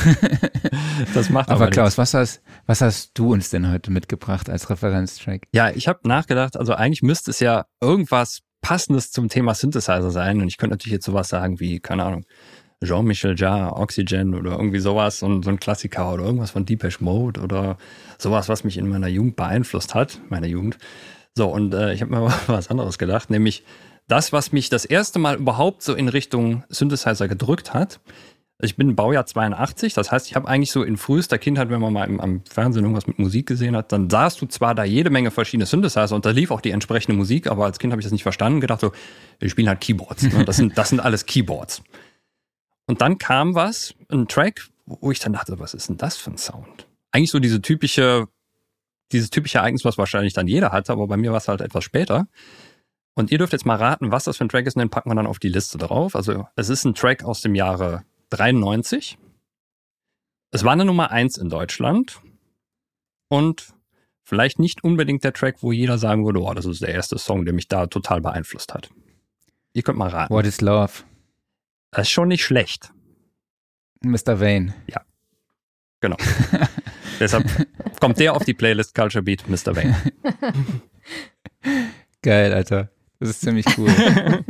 das macht aber, aber Klaus, was hast, was hast du uns denn heute mitgebracht als Referenztrack? Ja, ich habe nachgedacht, also eigentlich müsste es ja irgendwas Passendes zum Thema Synthesizer sein. Und ich könnte natürlich jetzt sowas sagen wie, keine Ahnung, Jean-Michel Jarre, Oxygen oder irgendwie sowas, so ein, so ein Klassiker oder irgendwas von Deepesh Mode oder sowas, was mich in meiner Jugend beeinflusst hat, meiner Jugend. So, und äh, ich habe mir <laughs> was anderes gedacht, nämlich das, was mich das erste Mal überhaupt so in Richtung Synthesizer gedrückt hat, ich bin Baujahr 82, das heißt, ich habe eigentlich so in frühester Kindheit, wenn man mal im, am Fernsehen irgendwas mit Musik gesehen hat, dann sahst du zwar da jede Menge verschiedene Synthesizer und da lief auch die entsprechende Musik, aber als Kind habe ich das nicht verstanden, gedacht so, wir spielen halt Keyboards. Ne? Das, sind, das sind alles Keyboards. Und dann kam was, ein Track, wo ich dann dachte, was ist denn das für ein Sound? Eigentlich so diese typische, dieses typische Ereignis, was wahrscheinlich dann jeder hatte, aber bei mir war es halt etwas später. Und ihr dürft jetzt mal raten, was das für ein Track ist, und den packen wir dann auf die Liste drauf. Also es ist ein Track aus dem Jahre 93. Es war eine Nummer 1 in Deutschland und vielleicht nicht unbedingt der Track, wo jeder sagen würde, oh, das ist der erste Song, der mich da total beeinflusst hat. Ihr könnt mal raten. What is Love? Das ist schon nicht schlecht. Mr. Vane. Ja. Genau. <laughs> Deshalb kommt der auf die Playlist Culture Beat, Mr. Vane. <laughs> Geil, Alter. Das ist ziemlich cool. <laughs>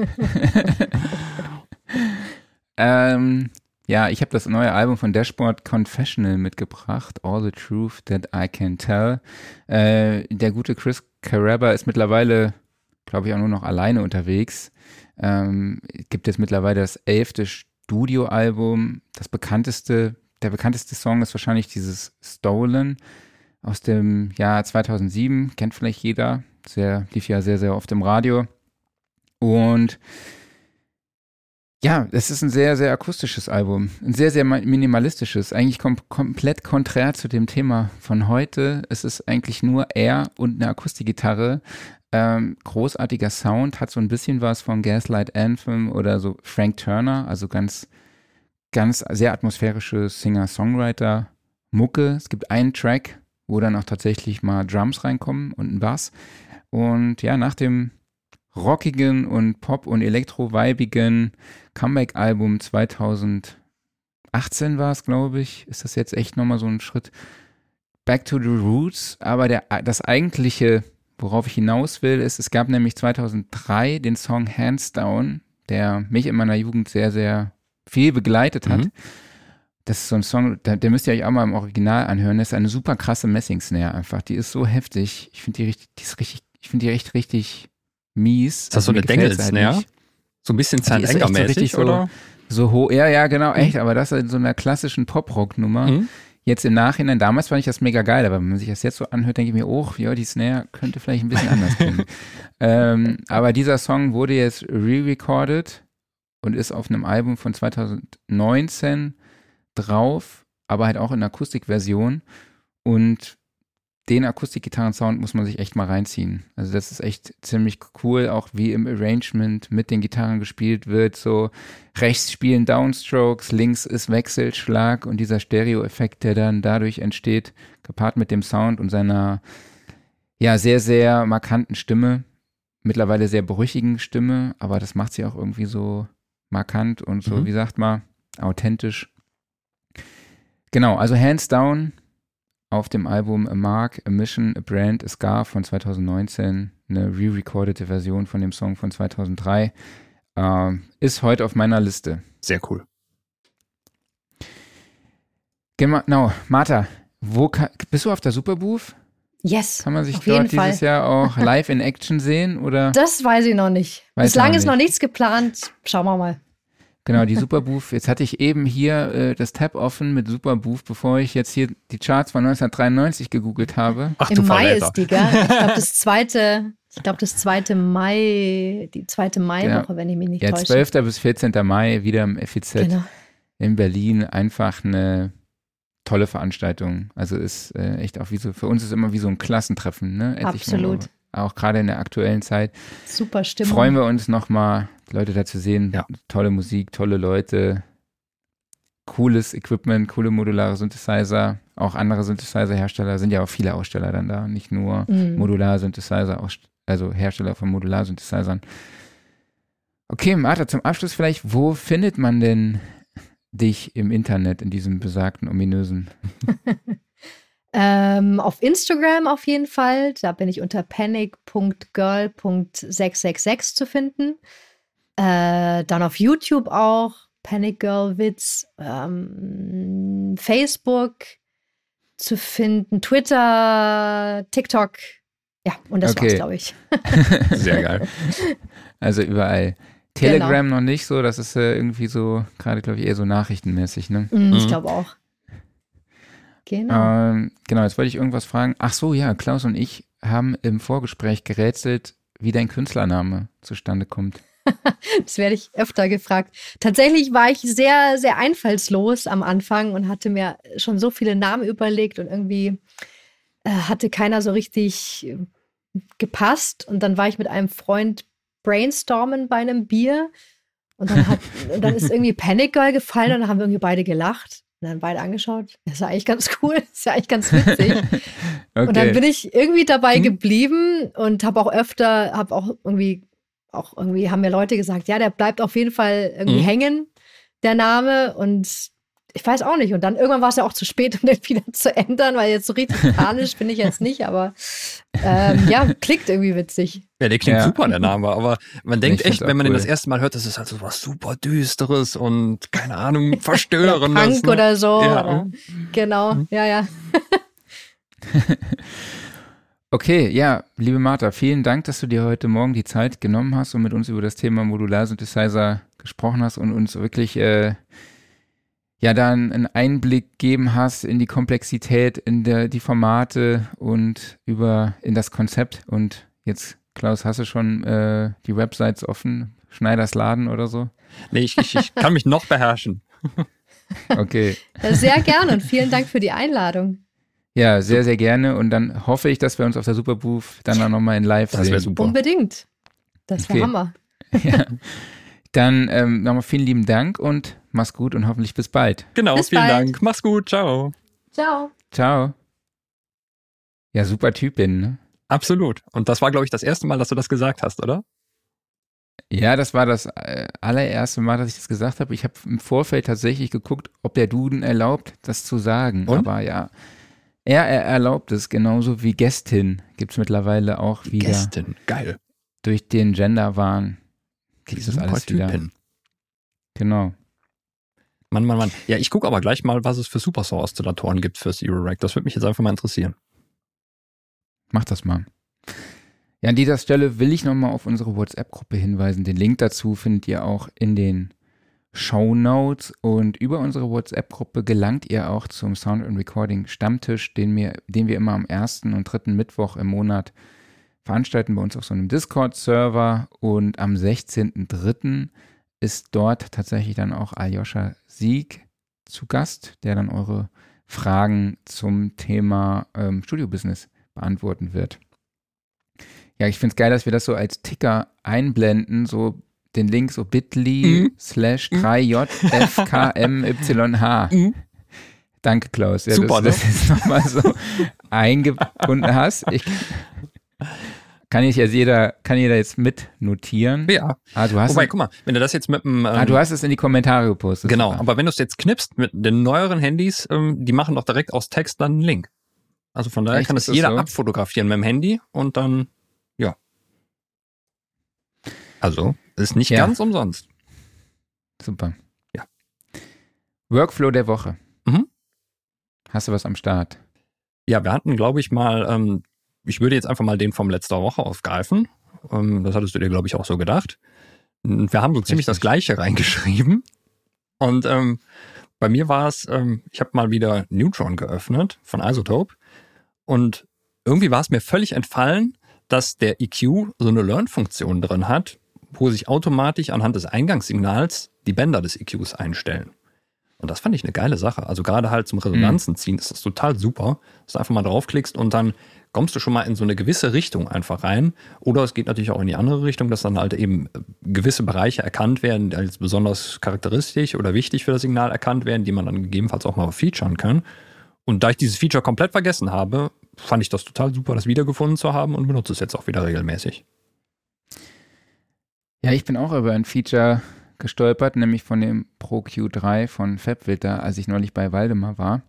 ähm, ja, ich habe das neue Album von Dashboard Confessional mitgebracht, All the Truth That I Can Tell. Äh, der gute Chris Caraba ist mittlerweile, glaube ich, auch nur noch alleine unterwegs. Ähm, gibt jetzt mittlerweile das elfte Studioalbum. Das bekannteste, der bekannteste Song ist wahrscheinlich dieses Stolen aus dem Jahr 2007. Kennt vielleicht jeder. Sehr, lief ja sehr, sehr oft im Radio. Und ja, es ist ein sehr, sehr akustisches Album. Ein sehr, sehr minimalistisches. Eigentlich kom komplett konträr zu dem Thema von heute. Es ist eigentlich nur er und eine Akustikgitarre. Ähm, großartiger Sound, hat so ein bisschen was von Gaslight Anthem oder so Frank Turner, also ganz, ganz sehr atmosphärische Singer-Songwriter-Mucke. Es gibt einen Track, wo dann auch tatsächlich mal Drums reinkommen und ein Bass. Und ja, nach dem rockigen und Pop- und Elektro-weibigen Comeback-Album 2018 war es, glaube ich. Ist das jetzt echt nochmal so ein Schritt back to the roots? Aber der, das eigentliche, worauf ich hinaus will, ist, es gab nämlich 2003 den Song Hands Down, der mich in meiner Jugend sehr, sehr viel begleitet hat. Mhm. Das ist so ein Song, der, der, müsst ihr euch auch mal im Original anhören. Das ist eine super krasse Messing-Snare einfach. Die ist so heftig. Ich finde die richtig, die ist richtig, ich finde die echt richtig mies. Ist das also so eine Dengel-Snare? Halt so ein bisschen Zahnlenger-mäßig, so oder? So hoch, ja, ja, genau, mhm. echt, aber das ist in so einer klassischen Pop-Rock-Nummer. Mhm. Jetzt im Nachhinein, damals fand ich das mega geil, aber wenn man sich das jetzt so anhört, denke ich mir, oh, ja, die Snare könnte vielleicht ein bisschen anders klingen. <laughs> ähm, aber dieser Song wurde jetzt re-recorded und ist auf einem Album von 2019 drauf, aber halt auch in Akustikversion. Und den Akustikgitarren-Sound muss man sich echt mal reinziehen. Also das ist echt ziemlich cool, auch wie im Arrangement mit den Gitarren gespielt wird. So rechts spielen Downstrokes, links ist Wechselschlag und dieser Stereo-Effekt, der dann dadurch entsteht, gepaart mit dem Sound und seiner ja sehr, sehr markanten Stimme, mittlerweile sehr brüchigen Stimme, aber das macht sie auch irgendwie so markant und so, mhm. wie sagt man, authentisch. Genau, also hands down auf dem Album A Mark, A Mission, A Brand, A Scar von 2019, eine re-recordete Version von dem Song von 2003, äh, ist heute auf meiner Liste. Sehr cool. Genau, Martha, wo kann, bist du auf der Superbooth? Yes. Kann man sich dort dieses Fall. Jahr auch <laughs> live in Action sehen? Oder? Das weiß ich noch nicht. Weiß Bislang ist noch nichts geplant. Schauen wir mal. Genau, die Superbooth. Jetzt hatte ich eben hier äh, das Tab offen mit Superbooth, bevor ich jetzt hier die Charts von 1993 gegoogelt habe. Ach, Im Mai ist die, gell? Ich glaube, das <laughs> zweite, ich glaube, das zweite Mai, die zweite Maiwoche, genau. wenn ich mich nicht ja, täusche. 12. bis 14. Mai wieder im FIZ genau. in Berlin. Einfach eine tolle Veranstaltung. Also ist äh, echt auch wie so, für uns ist immer wie so ein Klassentreffen, ne? Absolut. Mal, auch gerade in der aktuellen Zeit. Super Stimmung. Freuen wir uns nochmal Leute da zu sehen. Ja. Tolle Musik, tolle Leute, cooles Equipment, coole modulare Synthesizer. Auch andere Synthesizer-Hersteller sind ja auch viele Aussteller dann da, nicht nur mhm. Modular-Synthesizer, also Hersteller von Modular-Synthesizern. Okay, Martha, zum Abschluss vielleicht, wo findet man denn dich im Internet in diesem besagten ominösen? <laughs> ähm, auf Instagram auf jeden Fall. Da bin ich unter panic.girl.666 zu finden. Äh, dann auf YouTube auch, Panic Girl Witz, ähm, Facebook zu finden, Twitter, TikTok, Ja, und das Okay. war's, glaube ich. <laughs> Sehr geil. <laughs> Also überall. Telegram Genau. noch nicht so, das ist äh, irgendwie so, gerade glaube ich eher so nachrichtenmäßig, ne? Mm, Ich Mhm. glaube auch. Genau. Ähm, genau, jetzt wollte ich irgendwas fragen. Ach so, ja, Klaus und ich haben im Vorgespräch gerätselt, wie dein Künstlername zustande kommt. <laughs> Das werde ich öfter gefragt. Tatsächlich war ich sehr, sehr einfallslos am Anfang und hatte mir schon so viele Namen überlegt und irgendwie äh, hatte keiner so richtig äh, gepasst. Und dann war ich mit einem Freund brainstormen bei einem Bier und dann, hat, <laughs> und dann ist irgendwie Panic Girl gefallen und dann haben wir irgendwie beide gelacht. Und dann beide angeschaut. Das ist ja eigentlich ganz cool. Das ist ja eigentlich ganz witzig. Okay. <laughs> Und dann bin ich irgendwie dabei Hm. geblieben und habe auch öfter, habe auch irgendwie, auch irgendwie haben mir Leute gesagt, ja, der bleibt auf jeden Fall irgendwie Mhm. hängen, der Name. Und ich weiß auch nicht. Und dann irgendwann war es ja auch zu spät, um <laughs> den wieder zu ändern, weil jetzt so richtig <laughs> panisch bin ich jetzt nicht, aber ähm, ja, klickt irgendwie witzig. Ja, der klingt Ja. super, der Name, aber man denkt Ich echt, wenn man den cool. das erste Mal hört, das ist halt so was super Düsteres und keine Ahnung, <laughs> Verstörendes. Punk ne? oder so. Ja. Oder, genau, ja, ja. Okay, ja, liebe Martha, vielen Dank, dass du dir heute Morgen die Zeit genommen hast und mit uns über das Thema Modular-Synthesizer gesprochen hast und uns wirklich äh, ja dann einen Einblick geben hast in die Komplexität, in der, die Formate und über in das Konzept. Und jetzt, Klaus, hast du schon äh, die Websites offen? Schneiders Laden oder so? Nee, ich, ich, ich kann mich noch beherrschen. <laughs> Okay. Ja, Sehr gerne und vielen Dank für die Einladung. Ja, sehr, sehr gerne. Und dann hoffe ich, dass wir uns auf der Superbooth dann auch nochmal in live Das sehen. wäre super. Unbedingt. Das wäre Okay. Hammer. <laughs> Ja. Dann ähm, nochmal vielen lieben Dank und mach's gut und hoffentlich bis bald. Genau, Bis vielen bald. Dank. Mach's gut, ciao. Ciao. Ciao. Ja, super Typin, ne? Absolut. Und das war, glaube ich, das erste Mal, dass du das gesagt hast, oder? Ja, das war das äh, allererste Mal, dass ich das gesagt habe. Ich habe im Vorfeld tatsächlich geguckt, ob der Duden erlaubt, das zu sagen. Und? Aber ja, er, er erlaubt es, genauso wie Gästin gibt's mittlerweile auch wieder. Gästin. Geil. Durch den Genderwahn gibt es Super alles wieder. Typin. Genau. Mann, Mann, Mann. Ja, ich gucke aber gleich mal, was es für Supersaw-Oszillatoren gibt fürs Eurorack. Das würde mich jetzt einfach mal interessieren. Mach das mal. Ja, an dieser Stelle will ich nochmal auf unsere WhatsApp-Gruppe hinweisen. Den Link dazu findet ihr auch in den Show Notes und über unsere WhatsApp-Gruppe gelangt ihr auch zum Sound and Recording Stammtisch, den wir, den wir immer am ersten und dritten Mittwoch im Monat veranstalten bei uns auf so einem Discord-Server und am 16.03. ist dort tatsächlich dann auch Aljoscha Sieg zu Gast, der dann eure Fragen zum Thema ähm, Studio-Business beantworten wird. Ja, ich finde es geil, dass wir das so als Ticker einblenden, so den Link so bit.ly Mhm. slash 3jfkmyh. <laughs> Mhm. Danke, Klaus. Ja, Super, dass du das jetzt nochmal so eingebunden hast. Ich, kann ich jetzt jeder, kann jeder jetzt mitnotieren? Ja. Ah, du hast, Wobei, es, guck mal, wenn du das jetzt mit dem. Ähm, ah, du hast es in die Kommentare gepostet. Genau, aber wenn du es jetzt knippst mit den neueren Handys, ähm, die machen doch direkt aus Text dann einen Link. Also von daher Echt? kann das jeder so? abfotografieren mit dem Handy und dann. Also, ist nicht Ja. ganz umsonst. Super. Ja. Workflow der Woche. Mhm. Hast du was am Start? Ja, wir hatten, glaube ich, mal, ähm, ich würde jetzt einfach mal den vom letzter Woche aufgreifen. Ähm, das hattest du dir, glaube ich, auch so gedacht. Und Wir haben so ziemlich das Richtig. Gleiche <laughs> reingeschrieben. Und ähm, bei mir war es, ähm, ich habe mal wieder Neutron geöffnet von Isotope. Und irgendwie war es mir völlig entfallen, dass der EQ so eine Learn-Funktion drin hat, wo sich automatisch anhand des Eingangssignals die Bänder des EQs einstellen. Und das fand ich eine geile Sache. Also gerade halt zum Resonanzen ziehen ist das total super, dass du einfach mal draufklickst und dann kommst du schon mal in so eine gewisse Richtung einfach rein. Oder es geht natürlich auch in die andere Richtung, dass dann halt eben gewisse Bereiche erkannt werden, die als besonders charakteristisch oder wichtig für das Signal erkannt werden, die man dann gegebenenfalls auch mal featuren kann. Und da ich dieses Feature komplett vergessen habe, fand ich das total super, das wiedergefunden zu haben und benutze es jetzt auch wieder regelmäßig. Ja, ich bin auch über ein Feature gestolpert, nämlich von dem Pro Q3 von FabWilter, als ich neulich bei Waldemar war.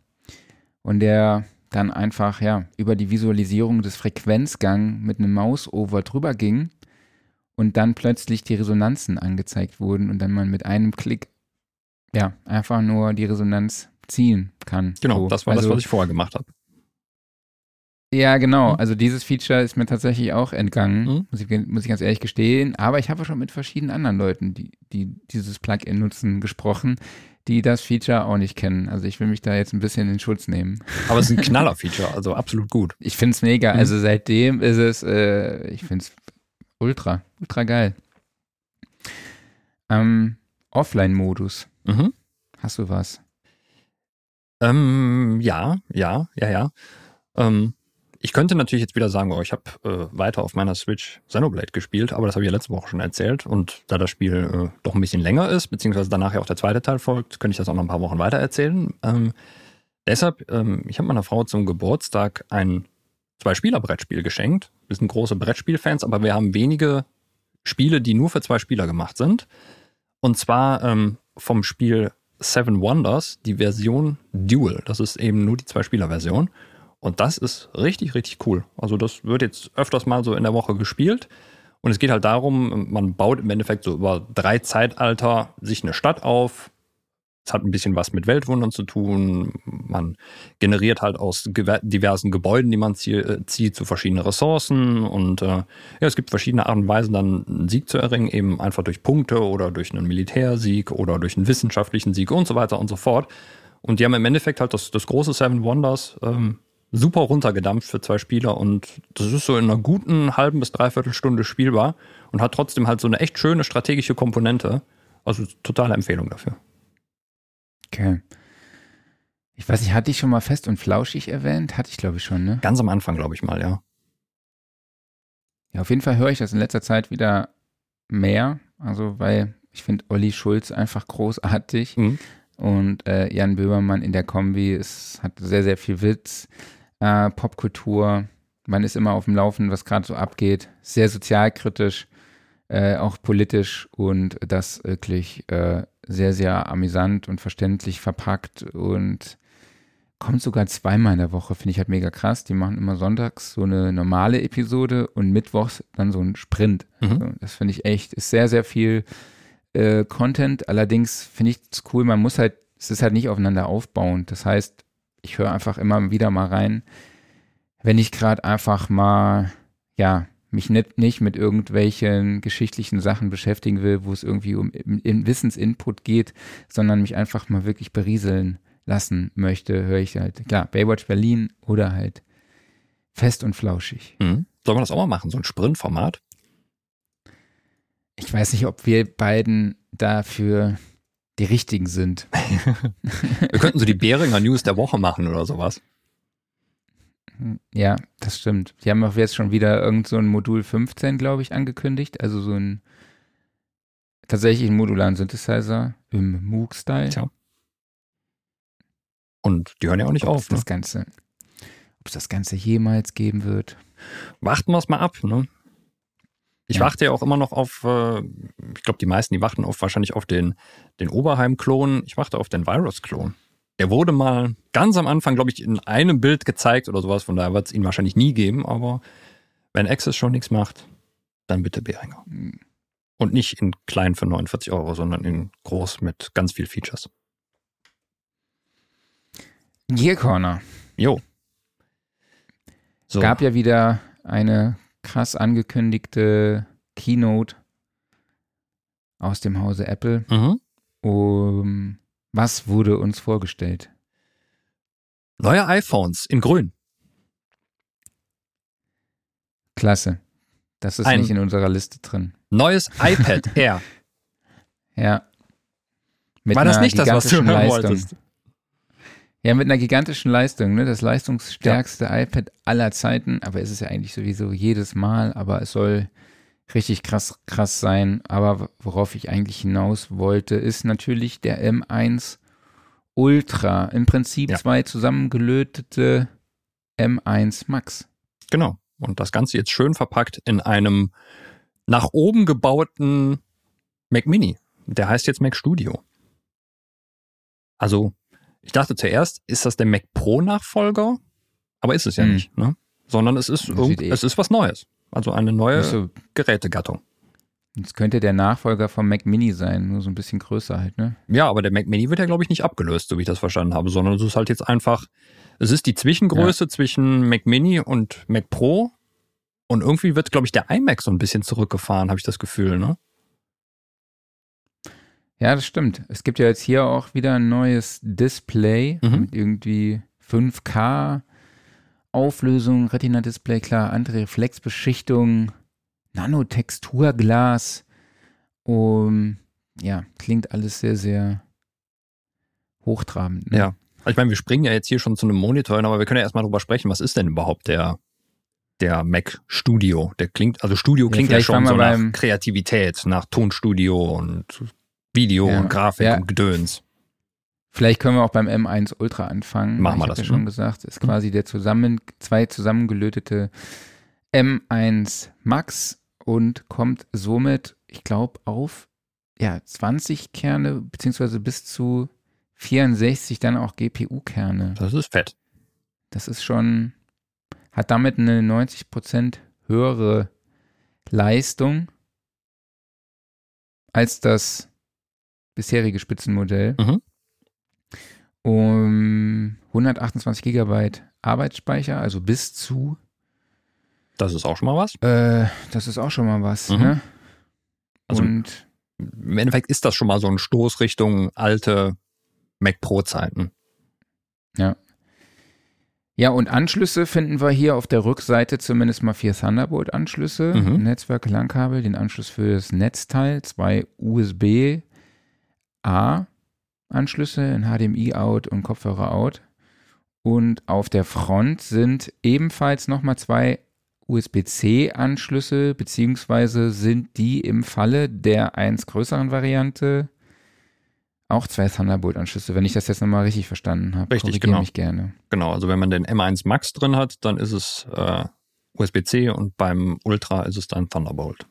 Und der dann einfach, ja, über die Visualisierung des Frequenzgangs mit einem Mausover drüber ging und dann plötzlich die Resonanzen angezeigt wurden und dann man mit einem Klick, ja, einfach nur die Resonanz ziehen kann. Genau, So. das war also, das, was ich vorher gemacht habe. Ja, genau. Also dieses Feature ist mir tatsächlich auch entgangen, mhm. muss, ich, muss ich ganz ehrlich gestehen. Aber ich habe schon mit verschiedenen anderen Leuten, die, die dieses Plugin nutzen, gesprochen, die das Feature auch nicht kennen. Also ich will mich da jetzt ein bisschen in Schutz nehmen. Aber es ist ein <laughs> Knaller-Feature, also absolut gut. Ich finde es mega. Mhm. Also seitdem ist es, äh, ich finde es ultra, ultra geil. Ähm, Offline-Modus. Mhm. Hast du was? Ähm, ja, ja, ja, ja. Ähm, ich könnte natürlich jetzt wieder sagen, oh, ich habe äh, weiter auf meiner Switch Xenoblade gespielt, aber das habe ich ja letzte Woche schon erzählt. Und da das Spiel äh, doch ein bisschen länger ist, beziehungsweise danach ja auch der zweite Teil folgt, könnte ich das auch noch ein paar Wochen weiter erzählen. Ähm, deshalb, ähm, ich habe meiner Frau zum Geburtstag ein Zwei-Spieler-Brettspiel geschenkt. Wir sind große Brettspielfans, aber wir haben wenige Spiele, die nur für zwei Spieler gemacht sind. Und zwar ähm, vom Spiel Seven Wonders, die Version Dual. Das ist eben nur die Zwei-Spieler-Version. Und das ist richtig, richtig cool. Also das wird jetzt öfters mal so in der Woche gespielt. Und es geht halt darum, man baut im Endeffekt so über drei Zeitalter sich eine Stadt auf. Es hat ein bisschen was mit Weltwundern zu tun. Man generiert halt aus diversen Gebäuden, die man äh, zieht, zu verschiedenen Ressourcen. Und äh, ja, es gibt verschiedene Arten und Weisen, dann einen Sieg zu erringen, eben einfach durch Punkte oder durch einen Militärsieg oder durch einen wissenschaftlichen Sieg und so weiter und so fort. Und die haben im Endeffekt halt das, das große Seven Wonders ähm, super runtergedampft für zwei Spieler und das ist so in einer guten halben bis dreiviertel Stunde spielbar und hat trotzdem halt so eine echt schöne strategische Komponente. Also totale Empfehlung dafür. Okay. Ich weiß nicht, hatte ich schon mal fest und flauschig erwähnt? Hatte ich, glaube ich, schon, ne? Ganz am Anfang, glaube ich mal, ja. Ja, auf jeden Fall höre ich das in letzter Zeit wieder mehr. Also, weil ich finde Olli Schulz einfach großartig. Mhm. Und äh, Jan Böhmermann in der Kombi es hat sehr, sehr viel Witz äh, Popkultur. Man ist immer auf dem Laufen, was gerade so abgeht. Sehr sozialkritisch, äh, auch politisch und das wirklich äh, sehr, sehr amüsant und verständlich verpackt und kommt sogar zweimal in der Woche, finde ich halt mega krass. Die machen immer sonntags so eine normale Episode und mittwochs dann so ein Sprint. Mhm. Also das finde ich echt, ist sehr, sehr viel äh, Content. Allerdings finde ich es cool, man muss halt, es ist halt nicht aufeinander aufbauend. Das heißt, ich höre einfach immer wieder mal rein, wenn ich gerade einfach mal, ja, mich nicht, nicht mit irgendwelchen geschichtlichen Sachen beschäftigen will, wo es irgendwie um in Wissensinput geht, sondern mich einfach mal wirklich berieseln lassen möchte, höre ich halt, klar, Baywatch Berlin oder halt fest und flauschig. Mhm. Sollen wir das auch mal machen, so ein Sprintformat? Ich weiß nicht, ob wir beiden dafür die richtigen sind. <laughs> Wir könnten so die Beringer News der Woche machen oder sowas. Ja, das stimmt. Die haben auch jetzt schon wieder irgend so ein Modul 15, glaube ich, angekündigt. Also so ein tatsächlich einen modularen Synthesizer im Moog-Style. Tja. Und die hören ja auch nicht ob auf. Das ne? Ganze, ob es das Ganze jemals geben wird. Warten wir es mal ab, ne? Ich ja. warte ja auch immer noch auf, äh, ich glaube, die meisten, die warten auf wahrscheinlich auf den, den Oberheim-Klon. Ich warte auf den Virus-Klon. Der wurde mal ganz am Anfang, glaube ich, in einem Bild gezeigt oder sowas, von daher wird es ihn wahrscheinlich nie geben, aber wenn Access schon nichts macht, dann bitte Behringer. Mhm. Und nicht in klein für 49 Euro, sondern in groß mit ganz viel Features. Gear Corner. Jo. So. Gab ja wieder eine krass angekündigte Keynote aus dem Hause Apple. Mhm. Um, was wurde uns vorgestellt? Neue iPhones in grün. Klasse. Das ist Ein nicht in unserer Liste drin. Neues iPad Air. <laughs> ja. Mit War das nicht das, was du hören wolltest? Ja, mit einer gigantischen Leistung, ne? Das leistungsstärkste ja. iPad aller Zeiten, aber ist es ja eigentlich sowieso jedes Mal, aber es soll richtig krass, krass sein. Aber worauf ich eigentlich hinaus wollte, ist natürlich der M1 Ultra. Im Prinzip ja. zwei zusammengelötete M1 Max. Genau. Und das Ganze jetzt schön verpackt in einem nach oben gebauten Mac Mini. Der heißt jetzt Mac Studio. Also ich dachte zuerst, ist das der Mac Pro Nachfolger? Aber ist es ja mhm. nicht, ne? Sondern es ist, irgend, eh es ist was Neues. Also eine neue so, Gerätegattung. Es könnte der Nachfolger vom Mac Mini sein, nur so ein bisschen größer halt, ne? Ja, aber der Mac Mini wird ja, glaube ich, nicht abgelöst, so wie ich das verstanden habe, sondern es ist halt jetzt einfach Es ist die Zwischengröße ja. zwischen Mac Mini und Mac Pro. Und irgendwie wird, glaube ich, der iMac so ein bisschen zurückgefahren, habe ich das Gefühl, ne? Ja, das stimmt. Es gibt ja jetzt hier auch wieder ein neues Display mhm. mit irgendwie 5K Auflösung, Retina-Display, klar, andere Reflexbeschichtung, Nanotexturglas. Um, ja, klingt alles sehr, sehr hochtrabend. Ne? Ja. Ich meine, wir springen ja jetzt hier schon zu einem Monitor, aber wir können ja erstmal drüber sprechen, was ist denn überhaupt der, der Mac Studio? Der klingt, also Studio klingt ja, ja schon so nach Kreativität, nach Tonstudio und Video ja, und Grafik ja. und Gedöns. Vielleicht können wir auch beim M1 Ultra anfangen. Machen wir das. Ja schon gesagt, ist quasi der zusammen, zwei zusammengelötete M1 Max und kommt somit, ich glaube, auf ja, 20 Kerne, beziehungsweise bis zu 64 dann auch GPU-Kerne. Das ist fett. Das ist schon, hat damit eine 90% höhere Leistung als das bisherige Spitzenmodell. Mhm. Um 128 Gigabyte Arbeitsspeicher, also bis zu. Das ist auch schon mal was? Äh, das ist auch schon mal was. Mhm. Ne? Also Und im Endeffekt ist das schon mal so ein Stoß Richtung alte Mac Pro Zeiten. Ja. Ja, und Anschlüsse finden wir hier auf der Rückseite zumindest mal vier Thunderbolt-Anschlüsse, mhm. Netzwerk Langkabel, den Anschluss für das Netzteil, zwei USB A-Anschlüsse in HDMI-Out und Kopfhörer-Out. Und auf der Front sind ebenfalls nochmal zwei USB-C-Anschlüsse, beziehungsweise sind die im Falle der eins größeren Variante auch zwei Thunderbolt-Anschlüsse, wenn ich das jetzt nochmal richtig verstanden habe. Richtig, genau. mich gerne. Genau, also wenn man den M1 Max drin hat, dann ist es äh, USB-C und beim Ultra ist es dann Thunderbolt.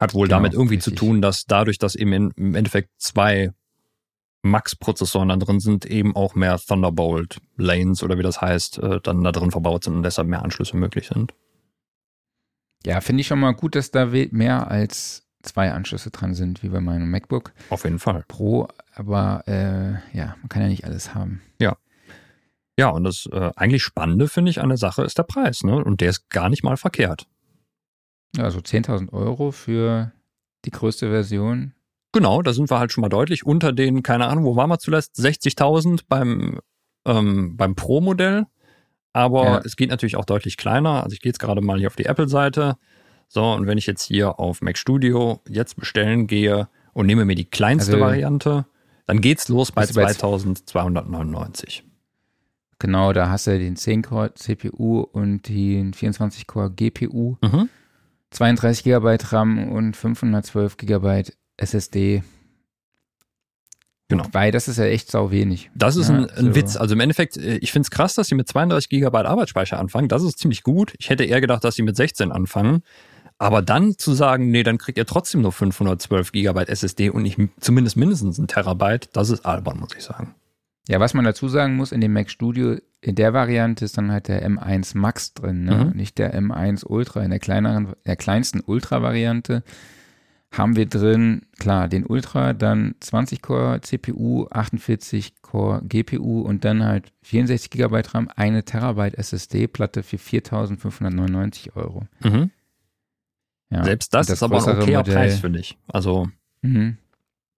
Hat wohl genau, damit irgendwie richtig. zu tun, dass dadurch, dass eben in, im Endeffekt zwei Max-Prozessoren da drin sind, eben auch mehr Thunderbolt-Lanes oder wie das heißt, äh, dann da drin verbaut sind und deshalb mehr Anschlüsse möglich sind. Ja, finde ich schon mal gut, dass da mehr als zwei Anschlüsse dran sind, wie bei meinem MacBook. Auf jeden Fall. Pro, aber äh, ja, man kann ja nicht alles haben. Ja. Ja, und das äh, eigentlich Spannende, finde ich, an der Sache ist der Preis, ne? Und der ist gar nicht mal verkehrt. Also 10.000 Euro für die größte Version. Genau, da sind wir halt schon mal deutlich unter den, keine Ahnung, wo waren wir zuletzt? 60.000 beim, ähm, beim Pro-Modell. Aber ja. es geht natürlich auch deutlich kleiner. Also ich gehe jetzt gerade mal hier auf die Apple-Seite. So, und wenn ich jetzt hier auf Mac Studio jetzt bestellen gehe und nehme mir die kleinste also, Variante, dann geht's los bei 2299. Genau, da hast du den 10-Core CPU und den 24-Core GPU. Mhm. 32 GB RAM und 512 GB SSD. Genau. Weil das ist ja echt sau wenig. Das ist ja, ein, ein so. Witz. Also im Endeffekt, äh, ich finde es krass, dass sie mit 32 GB Arbeitsspeicher anfangen. Das ist ziemlich gut. Ich hätte eher gedacht, dass sie mit 16 anfangen. Aber dann zu sagen, nee, dann kriegt ihr trotzdem nur 512 GB SSD und nicht zumindest mindestens ein Terabyte, das ist albern, muss ich sagen. Ja, was man dazu sagen muss, in dem Mac Studio, in der Variante ist dann halt der M1 Max drin, ne? Mhm. nicht der M1 Ultra. In der kleineren, der kleinsten Ultra-Variante haben wir drin, klar, den Ultra, dann 20 Core CPU, 48 Core GPU und dann halt 64 GB RAM, eine Terabyte SSD-Platte für 4.599 Euro. Mhm. Ja, Selbst das, das ist aber ein okayer Modell. Preis, finde ich. Also, mhm.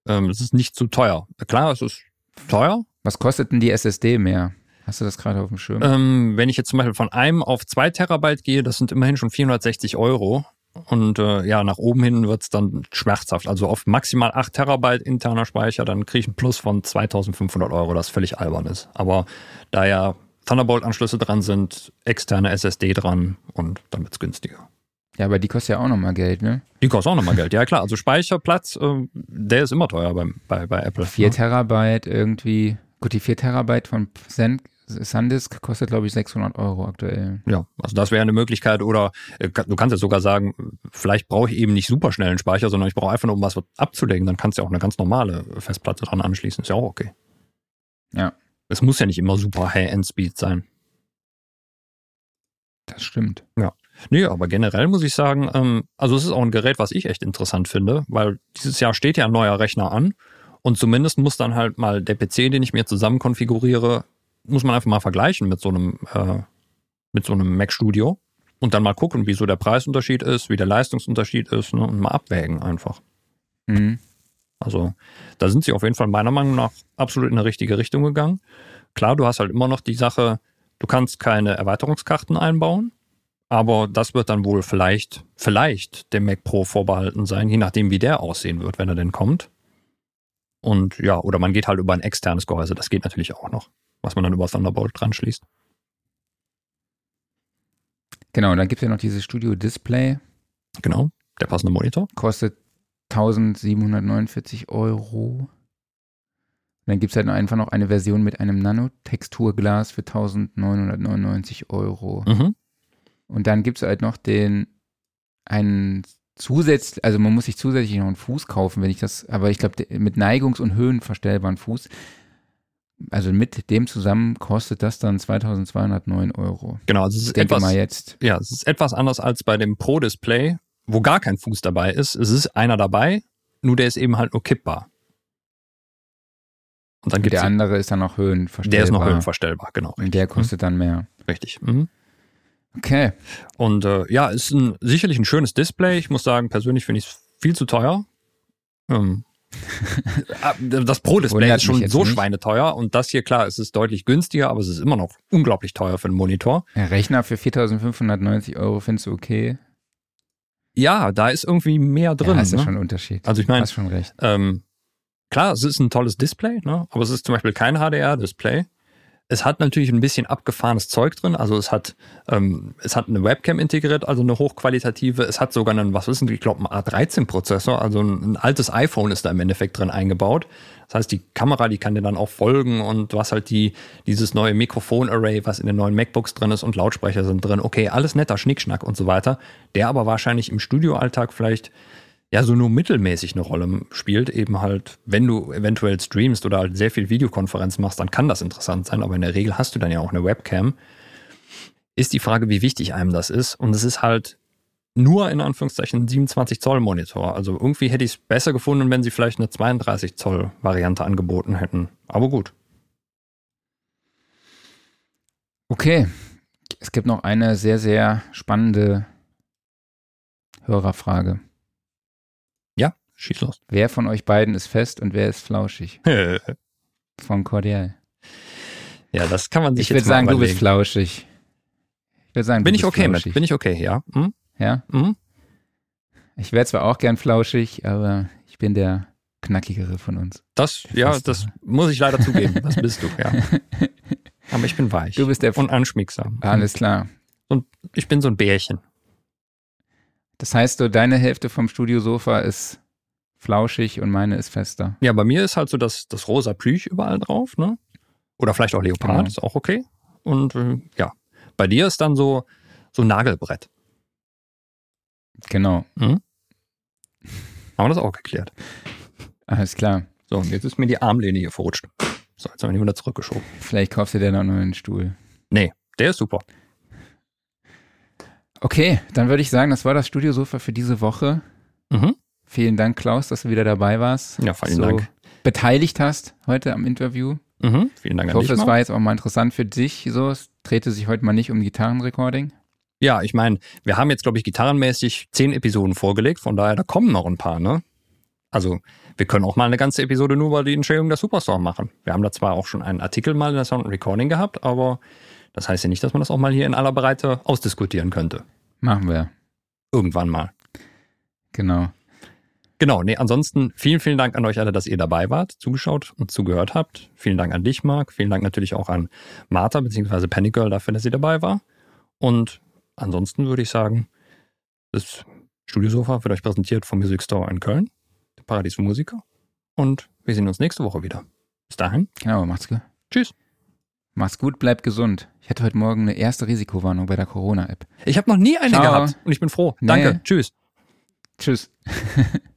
ähm, es ist nicht zu teuer. Klar, es ist teuer, was kostet denn die SSD mehr? Hast du das gerade auf dem Schirm? Ähm, wenn ich jetzt zum Beispiel von einem auf zwei Terabyte gehe, das sind immerhin schon 460 Euro. Und äh, ja, nach oben hin wird's dann schmerzhaft. Also auf maximal 8 Terabyte interner Speicher, dann kriege ich einen Plus von 2500 Euro, das völlig albern ist. Aber da ja Thunderbolt-Anschlüsse dran sind, externe SSD dran und dann wird's günstiger. Ja, aber die kostet ja auch nochmal Geld, ne? Die kostet auch nochmal Geld, ja klar. Also Speicherplatz, äh, der ist immer teuer bei, bei, bei Apple. 4 ne? Terabyte irgendwie Gut, die 4 Terabyte von SanDisk kostet, glaube ich, 600 Euro aktuell. Ja, also das wäre eine Möglichkeit. Oder äh, du kannst jetzt sogar sagen, vielleicht brauche ich eben nicht super schnellen Speicher, sondern ich brauche einfach nur, um was abzulegen. Dann kannst du ja auch eine ganz normale Festplatte dran anschließen. Ist ja auch okay. Ja. Es muss ja nicht immer super High-End-Speed sein. Das stimmt. Ja. Nee, aber generell muss ich sagen, ähm, also es ist auch ein Gerät, was ich echt interessant finde, weil dieses Jahr steht ja ein neuer Rechner an und zumindest muss dann halt mal der PC, den ich mir zusammen konfiguriere, muss man einfach mal vergleichen mit so einem, äh, mit so einem Mac Studio und dann mal gucken, wie so der Preisunterschied ist, wie der Leistungsunterschied ist ne, und mal abwägen einfach. Mhm. Also da sind sie auf jeden Fall meiner Meinung nach absolut in die richtige Richtung gegangen. Klar, du hast halt immer noch die Sache, du kannst keine Erweiterungskarten einbauen, aber das wird dann wohl vielleicht, vielleicht dem Mac Pro vorbehalten sein, je nachdem, wie der aussehen wird, wenn er denn kommt. Und ja, oder man geht halt über ein externes Gehäuse, das geht natürlich auch noch, was man dann über Thunderbolt dran schließt. Genau, dann gibt es ja noch dieses Studio Display. Genau, der passende Monitor. Kostet 1749 Euro. Dann gibt es halt einfach noch eine Version mit einem Nanotexturglas für 1999 Euro. Mhm. Und dann gibt es halt noch den, einen zusätzlich, also man muss sich zusätzlich noch einen Fuß kaufen, wenn ich das, aber ich glaube, mit Neigungs- und Höhenverstellbaren Fuß, also mit dem zusammen kostet das dann 2209 Euro. Genau, also es ist denke etwas, mal jetzt, ja, es ist etwas anders als bei dem Pro-Display, wo gar kein Fuß dabei ist. Es ist einer dabei, nur der ist eben halt nur kippbar. Und dann gibt der es andere ist dann noch höhenverstellbar. der ist noch höhenverstellbar, genau. Und der kostet dann mehr. Richtig. Mhm. Okay. Und äh, ja, ist ein, sicherlich ein schönes Display. Ich muss sagen, persönlich finde ich es viel zu teuer. Ähm, ah, <laughs> das Pro-Display ist schon so nicht. schweineteuer und das hier, klar, es ist deutlich günstiger, aber es ist immer noch unglaublich teuer für einen Monitor. Der Rechner für 4590 Euro findest du okay? Ja, da ist irgendwie mehr drin. ja, ist ja ne? schon ein Unterschied. Also ich meine. Ähm, klar, es ist ein tolles Display, ne? aber es ist zum Beispiel kein HDR-Display. Es hat natürlich ein bisschen abgefahrenes Zeug drin. Also es hat, ähm, es hat eine Webcam integriert, also eine hochqualitative. Es hat sogar einen, was ist denn, ich glaube, einen A13-Prozessor. Also ein, ein altes iPhone ist da im Endeffekt drin eingebaut. Das heißt, die Kamera, die kann dir dann auch folgen und hast halt die, dieses neue Mikrofon-Array, was in den neuen MacBooks drin ist und Lautsprecher sind drin. Okay, alles netter Schnickschnack und so weiter. Der aber wahrscheinlich im Studioalltag vielleicht ja so nur mittelmäßig eine Rolle spielt, eben halt, wenn du eventuell streamst oder halt sehr viel Videokonferenz machst, dann kann das interessant sein, aber in der Regel hast du dann ja auch eine Webcam. Ist die Frage, wie wichtig einem das ist und es ist halt nur in Anführungszeichen ein 27 Zoll Monitor. Also irgendwie hätte ich es besser gefunden, wenn sie vielleicht eine 32 Zoll Variante angeboten hätten. Aber gut. Okay. Es gibt noch eine sehr, sehr spannende Hörerfrage. Schieß los. Wer von euch beiden ist fest und wer ist flauschig? <laughs> Von Cordial. ja, das kann man sich Ich würde sagen, du bist flauschig. Ich würde sagen, Bin ich okay flauschig. mit. Bin ich okay, ja. Hm? Ja? Hm? Ich wäre zwar auch gern flauschig, aber ich bin der knackigere von uns. Das, ja, das muss ich leider zugeben. Das bist du, ja. <laughs> Aber ich bin weich. Du bist der und anschmiegsam. Alles klar. Ich bin so ein Bärchen. Das heißt, so deine Hälfte vom Studiosofa ist flauschig und meine ist fester. Ja, bei mir ist halt so das, das rosa Plüch überall drauf, ne? Oder vielleicht auch Leopard, Genau. ist auch okay. Und äh, ja, bei dir ist dann so, so Nagelbrett. Genau. Haben wir das auch geklärt. Alles klar. So, und jetzt ist mir die Armlehne hier verrutscht. So, jetzt haben wir die wieder zurückgeschoben. Vielleicht kaufst du dir noch einen Stuhl. Nee, der ist super. Okay, dann würde ich sagen, das war das Studiosofa für diese Woche. Mhm. Vielen Dank, Klaus, dass du wieder dabei warst. Ja, vielen so Dank. beteiligt hast heute am Interview. Mhm. Vielen Dank Ich an hoffe, dich. es Marc. war jetzt auch mal interessant für dich. So, es drehte sich heute mal nicht um Gitarrenrecording. Ja, ich meine, wir haben jetzt, glaube ich, gitarrenmäßig zehn Episoden vorgelegt, von daher, da kommen noch ein paar, ne? Also, wir können auch mal eine ganze Episode nur über die Entstehung der Superstar machen. Wir haben da zwar auch schon einen Artikel mal in der Sound Recording gehabt, aber das heißt ja nicht, dass man das auch mal hier in aller Breite ausdiskutieren könnte. Machen wir. Irgendwann mal. Genau. Genau, nee, ansonsten vielen, vielen Dank an euch alle, dass ihr dabei wart, zugeschaut und zugehört habt. Vielen Dank an dich, Marc. Vielen Dank natürlich auch an Martha bzw. Penny Girl dafür, dass sie dabei war. Und ansonsten würde ich sagen, das Studiosofa wird euch präsentiert vom Music Store in Köln, der Paradies für Musiker. Und wir sehen uns nächste Woche wieder. Bis dahin. Genau, macht's gut. Tschüss. Mach's gut, bleib gesund. Ich hatte heute Morgen eine erste Risikowarnung bei der Corona-App. Ich habe noch nie eine Ciao. gehabt und ich bin froh. Nee. Danke. Tschüss. Tschüss. <laughs>